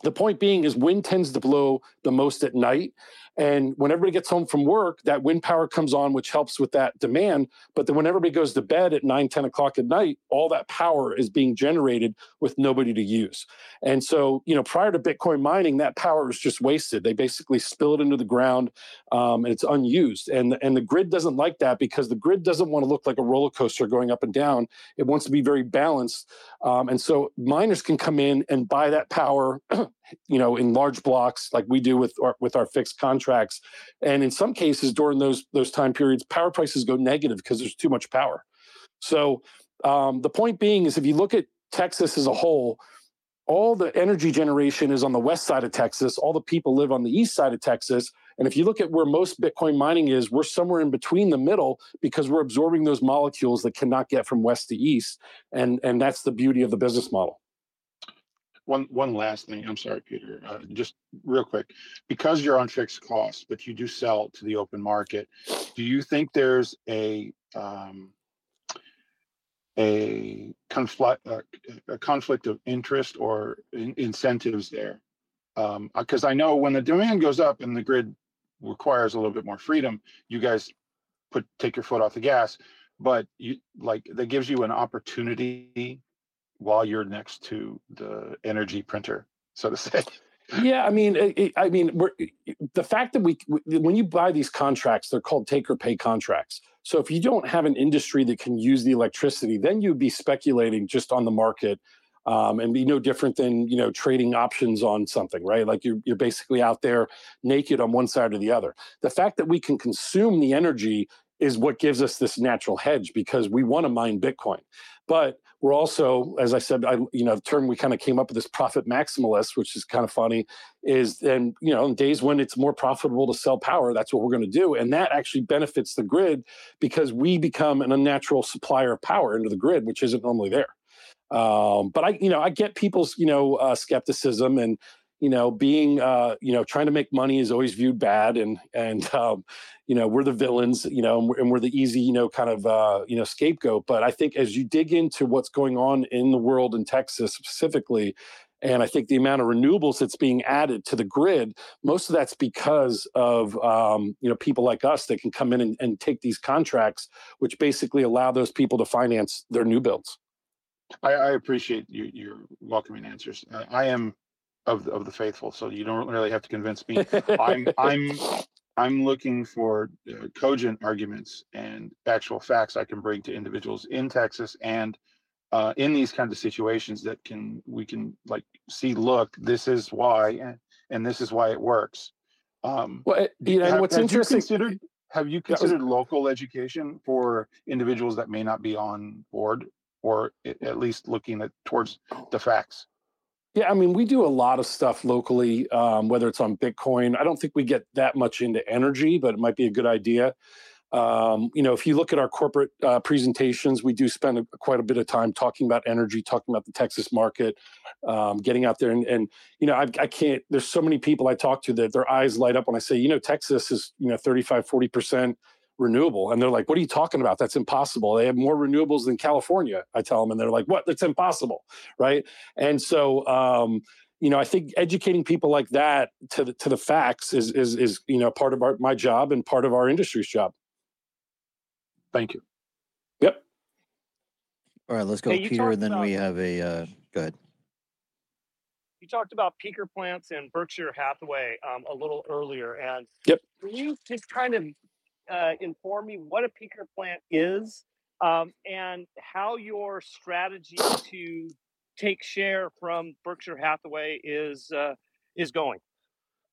the point being is wind tends to blow the most at night and when everybody gets home from work that wind power comes on which helps with that demand. But then when everybody goes to bed at 9 10 o'clock at night all that power is being generated with nobody to use. And so you know prior to bitcoin mining that power is just wasted. They basically spill it into the ground um, and it's unused. And and the grid doesn't like that because the grid doesn't want to look like a roller coaster going up and down. It wants to be very balanced. Um, and so miners can come in and buy that power you know in large blocks like we do with our, with our fixed contracts. And in some cases during those those time periods power prices go negative because there's too much power. So um, the point being is if you look at texas as a whole all the energy generation is on the west side of texas. All the people live on the east side of texas. And if you look at where most bitcoin mining is we're somewhere in between the middle because we're absorbing those molecules that cannot get from west to east. And and that's the beauty of the business model one one last thing. I'm sorry, Peter. Uh, just real quick, because you're on fixed costs, but you do sell to the open market. Do you think there's a um, a conflict uh, a conflict of interest or in- incentives there? Because um, I know when the demand goes up and the grid requires a little bit more freedom, you guys put take your foot off the gas. But you like that gives you an opportunity while you're next to the energy printer, so to say. Yeah, I mean, I mean, the fact that we, when you buy these contracts, they're called take or pay contracts. So if you don't have an industry that can use the electricity, then you'd be speculating just on the market, um, and be no different than you know trading options on something, right? Like you're you're basically out there naked on one side or the other. The fact that we can consume the energy is what gives us this natural hedge because we want to mine Bitcoin. But we're also, as I said, I, you know, term we kind of came up with this profit maximalist, which is kind of funny, is then, you know, in days when it's more profitable to sell power, that's what we're going to do. And that actually benefits the grid because we become an unnatural supplier of power into the grid, which isn't normally there. Um, but I, you know, I get people's, you know, uh, skepticism and, you know, being, uh, you know, trying to make money is always viewed bad, and and um, you know, we're the villains, you know, and we're, and we're the easy, you know, kind of, uh, you know, scapegoat. But I think as you dig into what's going on in the world in Texas specifically, and I think the amount of renewables that's being added to the grid, most of that's because of um, you know people like us that can come in and, and take these contracts, which basically allow those people to finance their new builds. I, I appreciate you, your welcoming answers. I am of the, of the faithful. So you don't really have to convince me. I'm I'm I'm looking for uh, cogent arguments and actual facts I can bring to individuals in Texas and uh, in these kinds of situations that can we can like see. Look, this is why, and, and this is why it works. Um, well, you know, have, what's have interesting. You considered, have you considered was, local education for individuals that may not be on board, or at least looking at towards the facts? Yeah, I mean, we do a lot of stuff locally, um, whether it's on Bitcoin. I don't think we get that much into energy, but it might be a good idea. Um, you know, if you look at our corporate uh, presentations, we do spend a, quite a bit of time talking about energy, talking about the Texas market, um, getting out there. And, and you know, I, I, can't, there's so many people I talk to that their eyes light up when I say, you know, Texas is, you know, 35, 40% renewable. And they're like, what are you talking about? That's impossible. They have more renewables than California. I tell them, and they're like, what? That's impossible. Right. And so, um, you know, I think educating people like that to the, to the facts is, is, is, you know, part of our, my job and part of our industry's job. Thank you. Yep. All right, let's go, Hey, Peter, and then about- we have a, uh, go ahead. You talked about peaker plants in Berkshire Hathaway um, a little earlier, and Yep. can you just kind of uh, inform me what a peaker plant is um, and how your strategy to take share from Berkshire Hathaway is uh, is going.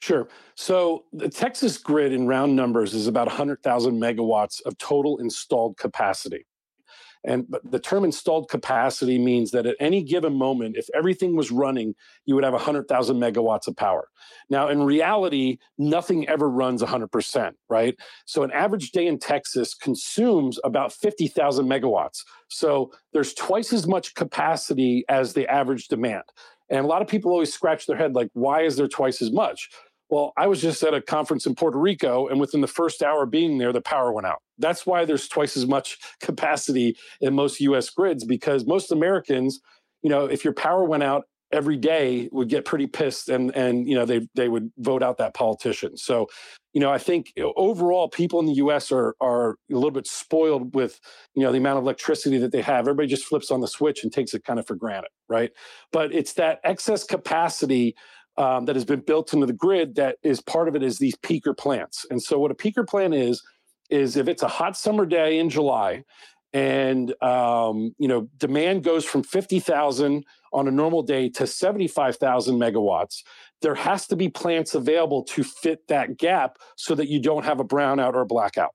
Sure. So the Texas grid in round numbers is about 100,000 megawatts of total installed capacity. And the term installed capacity means that at any given moment, if everything was running, you would have 100,000 megawatts of power. Now, in reality, nothing ever runs 100%, right? So an average day in Texas consumes about 50,000 megawatts. So there's twice as much capacity as the average demand. And a lot of people always scratch their head like, why is there twice as much? Well, I was just at a conference in Puerto Rico, and within the first hour being there, the power went out. That's why there's twice as much capacity in most US grids because most Americans, you know, if your power went out every day would get pretty pissed and and you know they they would vote out that politician. So you know i think overall people in the us are are a little bit spoiled with you know the amount of electricity that they have. Everybody just flips on the switch and takes it kind of for granted right? But it's that excess capacity um, that has been built into the grid that is part of it is these peaker plants. And so what a peaker plant is is if it's a hot summer day in july and um, you know demand goes from 50,000 on a normal day to 75,000 megawatts there has to be plants available to fit that gap so that you don't have a brownout or a blackout.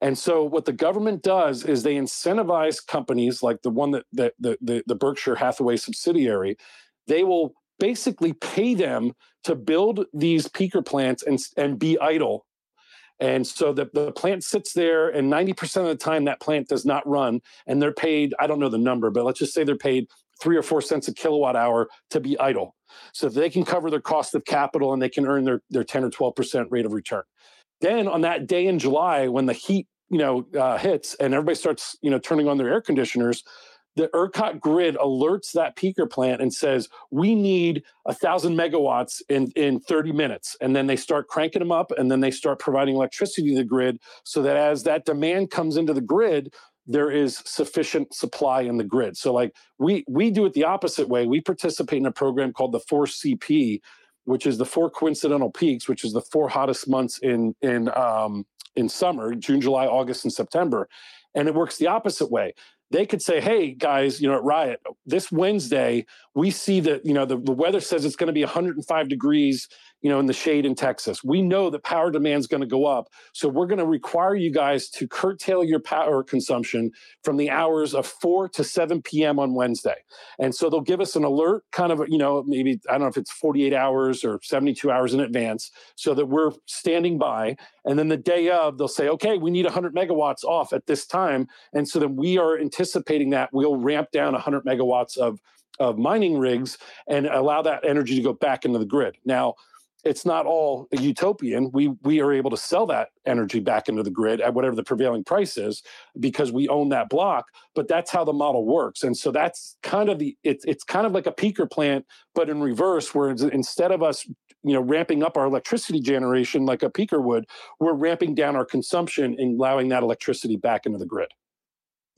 And so what the government does is they incentivize companies like the one that, that the, the, the berkshire hathaway subsidiary. They will basically pay them to build these peaker plants and, and be idle and so the, the plant sits there, and 90% of the time that plant does not run. And they're paid, I don't know the number, but let's just say they're paid three or four cents a kilowatt hour to be idle. So they can cover their cost of capital and they can earn their, their 10 or 12% rate of return. Then on that day in July, when the heat you know uh, hits and everybody starts you know turning on their air conditioners the ERCOT grid alerts that peaker plant and says, we need a thousand megawatts in, in 30 minutes. And then they start cranking them up and then they start providing electricity to the grid so that as that demand comes into the grid, there is sufficient supply in the grid. So like we we do it the opposite way. We participate in a program called the 4CP, which is the four coincidental peaks, which is the four hottest months in in um, in summer, June, July, August, and September. And it works the opposite way they could say, hey, guys, you know, at Riot, this Wednesday, we see that, you know, the, the weather says it's going to be 105 degrees, you know, in the shade in Texas. We know that power demand is going to go up. So we're going to require you guys to curtail your power consumption from the hours of 4 to 7 p.m. on Wednesday. And so they'll give us an alert, kind of, you know, maybe, I don't know if it's 48 hours or 72 hours in advance, so that we're standing by. And then the day of, they'll say, okay, we need 100 megawatts off at this time. And so then we are anticipating that we'll ramp down 100 megawatts of of mining rigs and allow that energy to go back into the grid. Now, it's not all utopian. We we are able to sell that energy back into the grid at whatever the prevailing price is because we own that block. But that's how the model works, and so that's kind of the it's it's kind of like a peaker plant, but in reverse, where instead of us you know ramping up our electricity generation like a peaker would, we're ramping down our consumption and allowing that electricity back into the grid.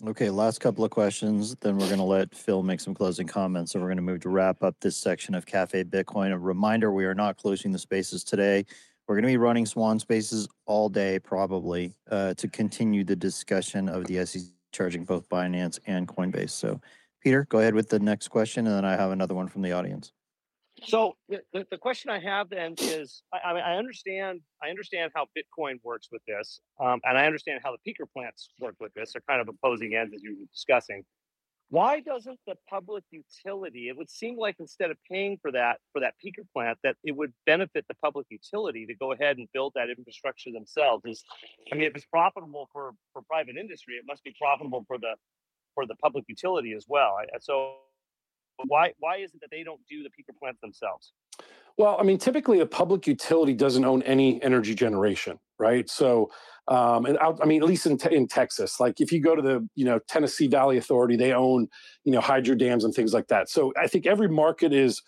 Okay, last couple of questions. Then we're going to let Phil make some closing comments. So we're going to move to wrap up this section of Cafe Bitcoin. A reminder we are not closing the spaces today. We're going to be running Swan spaces all day, probably, uh, to continue the discussion of the SEC charging both Binance and Coinbase. So, Peter, go ahead with the next question. And then I have another one from the audience. So the, the question I have then is, I, I, mean, I understand, I understand how Bitcoin works with this, um, and I understand how the peaker plants work with this. They're kind of opposing ends as you were discussing. Why doesn't the public utility? It would seem like instead of paying for that for that peaker plant, that it would benefit the public utility to go ahead and build that infrastructure themselves. Is, I mean, if it's profitable for for private industry, it must be profitable for the for the public utility as well. So why why is it that they don't do the peaker plants themselves? Well, I mean, typically a public utility doesn't own any energy generation, right? So, um, and I, I mean, at least in, te- in Texas, like if you go to the you know Tennessee Valley Authority, they own you know hydro dams and things like that. So I think every market is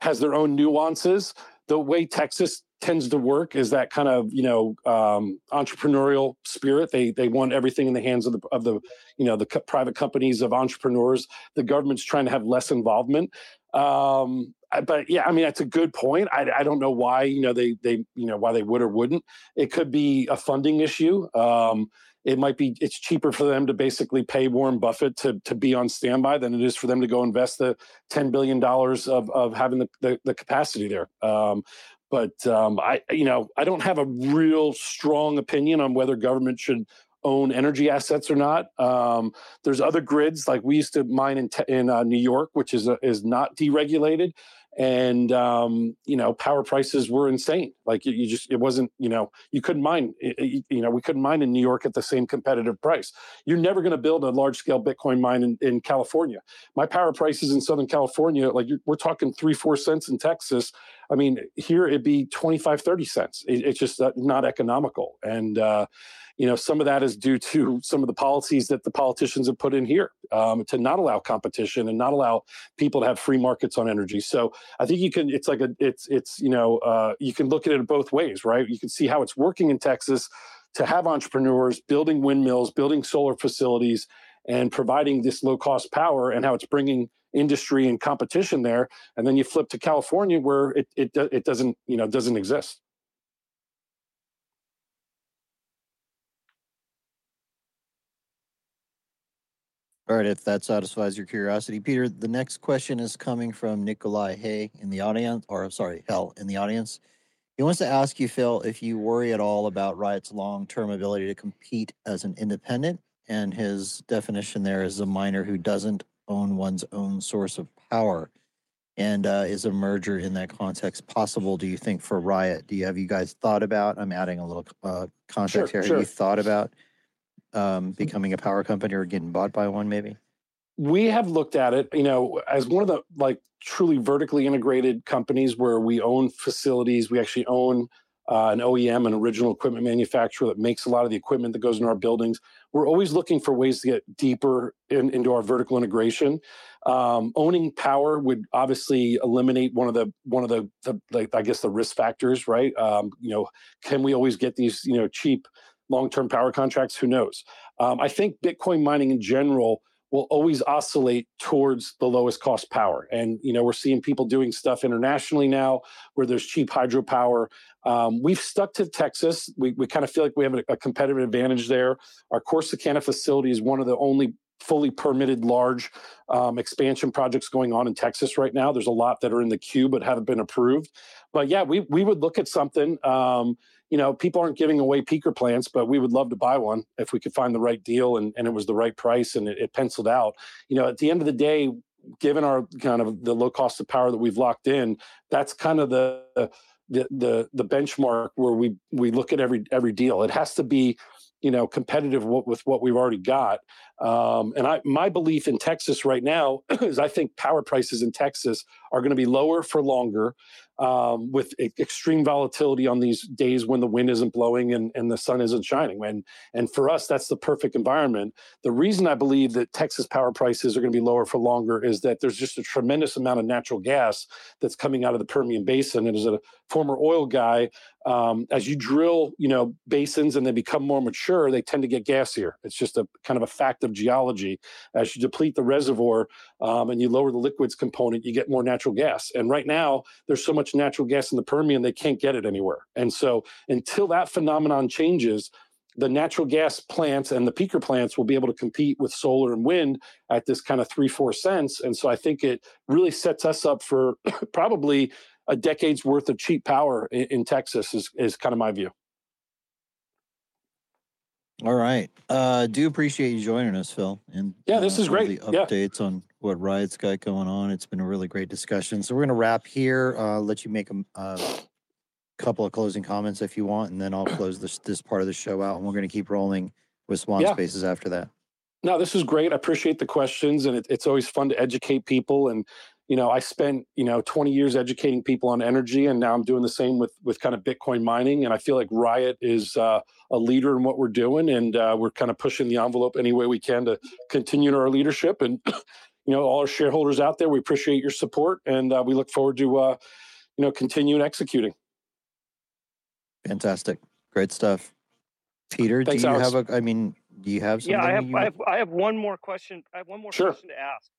has their own nuances. The way Texas tends to work is that kind of you know um, entrepreneurial spirit. They they want everything in the hands of the of the you know the co- private companies of entrepreneurs. The government's trying to have less involvement. Um, but yeah, I mean that's a good point. I, I don't know why you know they they you know why they would or wouldn't. It could be a funding issue. Um, it might be it's cheaper for them to basically pay Warren Buffett to to be on standby than it is for them to go invest the ten billion dollars of of having the, the, the capacity there. Um, but um, I, you know, I don't have a real strong opinion on whether government should own energy assets or not. Um, there's other grids like we used to mine in in uh, New York, which is is not deregulated, and um, you know power prices were insane. Like you, you, just it wasn't you know you couldn't mine you know we couldn't mine in New York at the same competitive price. You're never going to build a large scale Bitcoin mine in, in California. My power prices in Southern California, like we're talking three four cents in Texas. I mean here it'd be 25 30 cents. It, it's just not economical and. Uh, you know some of that is due to some of the policies that the politicians have put in here um, to not allow competition and not allow people to have free markets on energy. So I think you can. It's like a. It's it's you know uh, you can look at it both ways, right? You can see how it's working in Texas to have entrepreneurs building windmills, building solar facilities, and providing this low cost power, and how it's bringing industry and competition there. And then you flip to California where it it it doesn't you know doesn't exist. All right, if that satisfies your curiosity, Peter, the next question is coming from Nikolai Hay in the audience, or sorry, Hell in the audience. He wants to ask you, Phil, if you worry at all about Riot's long term ability to compete as an independent. And his definition there is a miner who doesn't own one's own source of power. And uh, is a merger in that context possible, do you think, for Riot? Do you have you guys thought about? I'm adding a little uh, context Sure, here. Have you thought about um, becoming a power company or getting bought by one, maybe? we have looked at it you know as one of the like truly vertically integrated companies where we own facilities we actually own uh, an oem an original equipment manufacturer that makes a lot of the equipment that goes in our buildings. We're always looking for ways to get deeper in, into our vertical integration. Um, owning power would obviously eliminate one of the one of the, the like i guess the risk factors right? Um, you know can we always get these you know cheap long-term power contracts who knows um, i think bitcoin mining in general will always oscillate towards the lowest cost power. And you know, we're seeing people doing stuff internationally now where there's cheap hydropower. Um, we've stuck to Texas. We, we kind of feel like we have a, a competitive advantage there. Our Corsicana facility is one of the only fully permitted large um, expansion projects going on in Texas right now. There's a lot that are in the queue but haven't been approved. But yeah, we we would look at something. Um, you know, people aren't giving away peaker plants, but we would love to buy one if we could find the right deal and, and it was the right price and it, it penciled out. You know, at the end of the day, given our kind of the low cost of power that we've locked in, that's kind of the the the, the benchmark where we we look at every every deal. It has to be you know competitive with, with what we've already got um, and I, my belief in Texas right now is I think power prices in Texas are going to be lower for longer um, with e- extreme volatility on these days when the wind isn't blowing and, and the sun isn't shining. And, and for us, that's the perfect environment. The reason I believe that Texas power prices are going to be lower for longer is that there's just a tremendous amount of natural gas that's coming out of the Permian Basin. And as a former oil guy, um, as you drill, you know, basins and they become more mature, they tend to get gassier. It's just a kind of a fact of geology. As you deplete the reservoir um, and you lower the liquids component, you get more natural gas. And right now, there's so much natural gas in the Permian, they can't get it anywhere. And so until that phenomenon changes, the natural gas plants and the peaker plants will be able to compete with solar and wind at this kind of three, four cents. And so I think it really sets us up for probably a decade's worth of cheap power in, in Texas is, is kind of my view. All right. Uh, do appreciate you joining us, Phil. And Yeah, this uh, is great. The Yeah. updates on what Riot's got going on. It's been a really great discussion. So we're gonna wrap here. Uh, let you make a, a couple of closing comments if you want, and then I'll close this this part of the show out. And we're gonna keep rolling with Swan Yeah. Spaces after that. No, this is great. I appreciate the questions, and it, it's always fun to educate people. And you know, I spent you know 20 years educating people on energy, and now I'm doing the same with with kind of Bitcoin mining. And I feel like Riot is uh, a leader in what we're doing, and uh, we're kind of pushing the envelope any way we can to continue our leadership. And you know, all our shareholders out there, we appreciate your support, and uh, we look forward to uh, you know continuing executing. Fantastic. Great stuff. Peter, Thanks, do you Alex. have a? I mean, do you have something? Yeah, I have, you- I have, I have one more question. I have one more Sure. question to ask.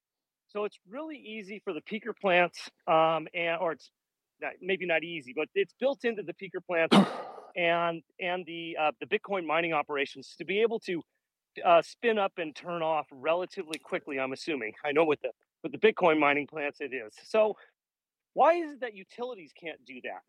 So it's really easy for the peaker plants, um, and or it's not, maybe not easy, but it's built into the peaker plants and and the uh, the Bitcoin mining operations to be able to uh, spin up and turn off relatively quickly. I'm assuming. I know with the with the Bitcoin mining plants it is. So why is it that utilities can't do that?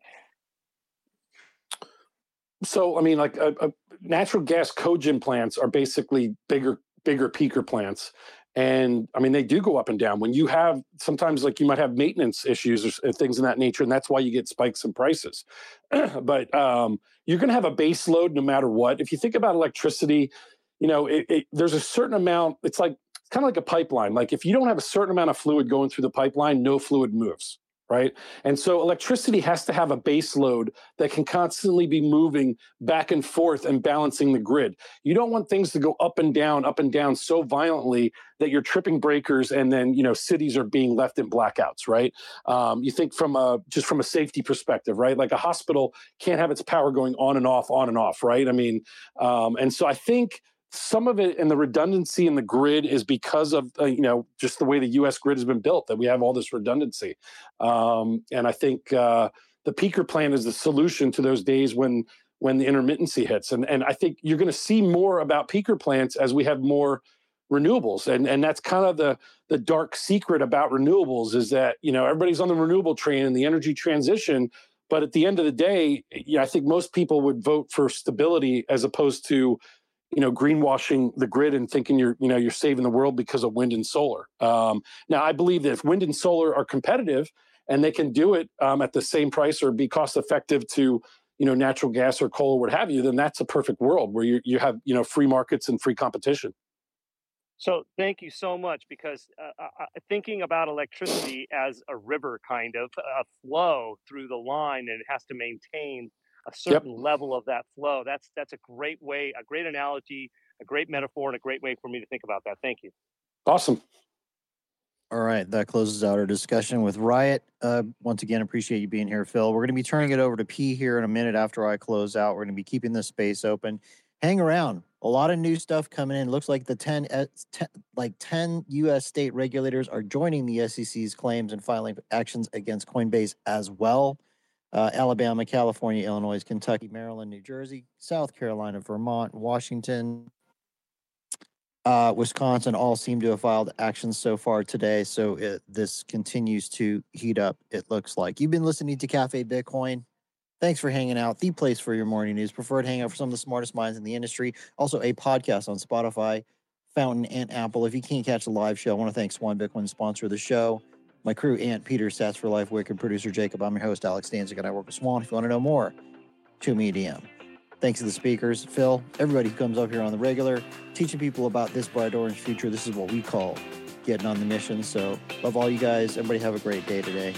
So I mean, like uh, uh, natural gas cogen plants are basically bigger, bigger peaker plants, and I mean they do go up and down. When you have sometimes like you might have maintenance issues or things in that nature, and that's why you get spikes in prices. but um, you're going to have a base load no matter what. If you think about electricity, you know it, it, there's a certain amount. It's like kind of like a pipeline. Like if you don't have a certain amount of fluid going through the pipeline, no fluid moves right? And so electricity has to have a base load that can constantly be moving back and forth and balancing the grid. You don't want things to go up and down, up and down so violently that you're tripping breakers and then you know cities are being left in blackouts, right? Um, you think from a just from a safety perspective, right? Like a hospital can't have its power going on and off, on and off, right? I mean, um, and so I think some of it and the redundancy in the grid is because of uh, you know just the way the U.S. grid has been built that we have all this redundancy, um, and I think uh, the peaker plan is the solution to those days when when the intermittency hits, and and I think you're going to see more about peaker plants as we have more renewables, and and that's kind of the the dark secret about renewables is that you know everybody's on the renewable train and the energy transition. But at the end of the day, you know, I think most people would vote for stability as opposed to you know greenwashing the grid and thinking you're you know you're saving the world because of wind and solar. Um, now i believe that if wind and solar are competitive and they can do it um, at the same price or be cost effective to you know natural gas or coal or what have you then that's a perfect world where you, you have you know free markets and free competition. So thank you so much because uh, uh, thinking about electricity as a river kind of a flow through the line and it has to maintain a certain yep. level of that flow. That's that's a great way, a great analogy, a great metaphor, and a great way for me to think about that. Thank you. Awesome. All right, that closes out our discussion with Riot. Uh, once again, appreciate you being here, Phil. We're going to be turning it over to P here in a minute after I close out. We're going to be keeping this space open. Hang around. A lot of new stuff coming in. Looks like the 10, uh, 10 like 10 U.S. state regulators are joining the SEC's claims and filing actions against Coinbase as well uh, Alabama, California, Illinois, Kentucky, Maryland, New Jersey, South Carolina, Vermont, Washington, uh, Wisconsin all seem to have filed actions so far today. So it, this continues to heat up, it looks like. You've been listening to Cafe Bitcoin. Thanks for hanging out. The place for your morning news, preferred hangout for some of the smartest minds in the industry. Also, a podcast on Spotify, Fountain, and Apple. If you can't catch the live show, I want to thank Swan Bitcoin, sponsor of the show my crew, Ant, Peter, Stats for Life, Wicked, producer Jacob. I'm your host, Alex Stanczyk, and I work with Swan. If you want to know more, shoot me DM. Thanks to the speakers, Phil, everybody who comes up here on the regular, teaching people about this bright orange future. This is what we call getting on the mission. So, love all you guys. Everybody have a great day today.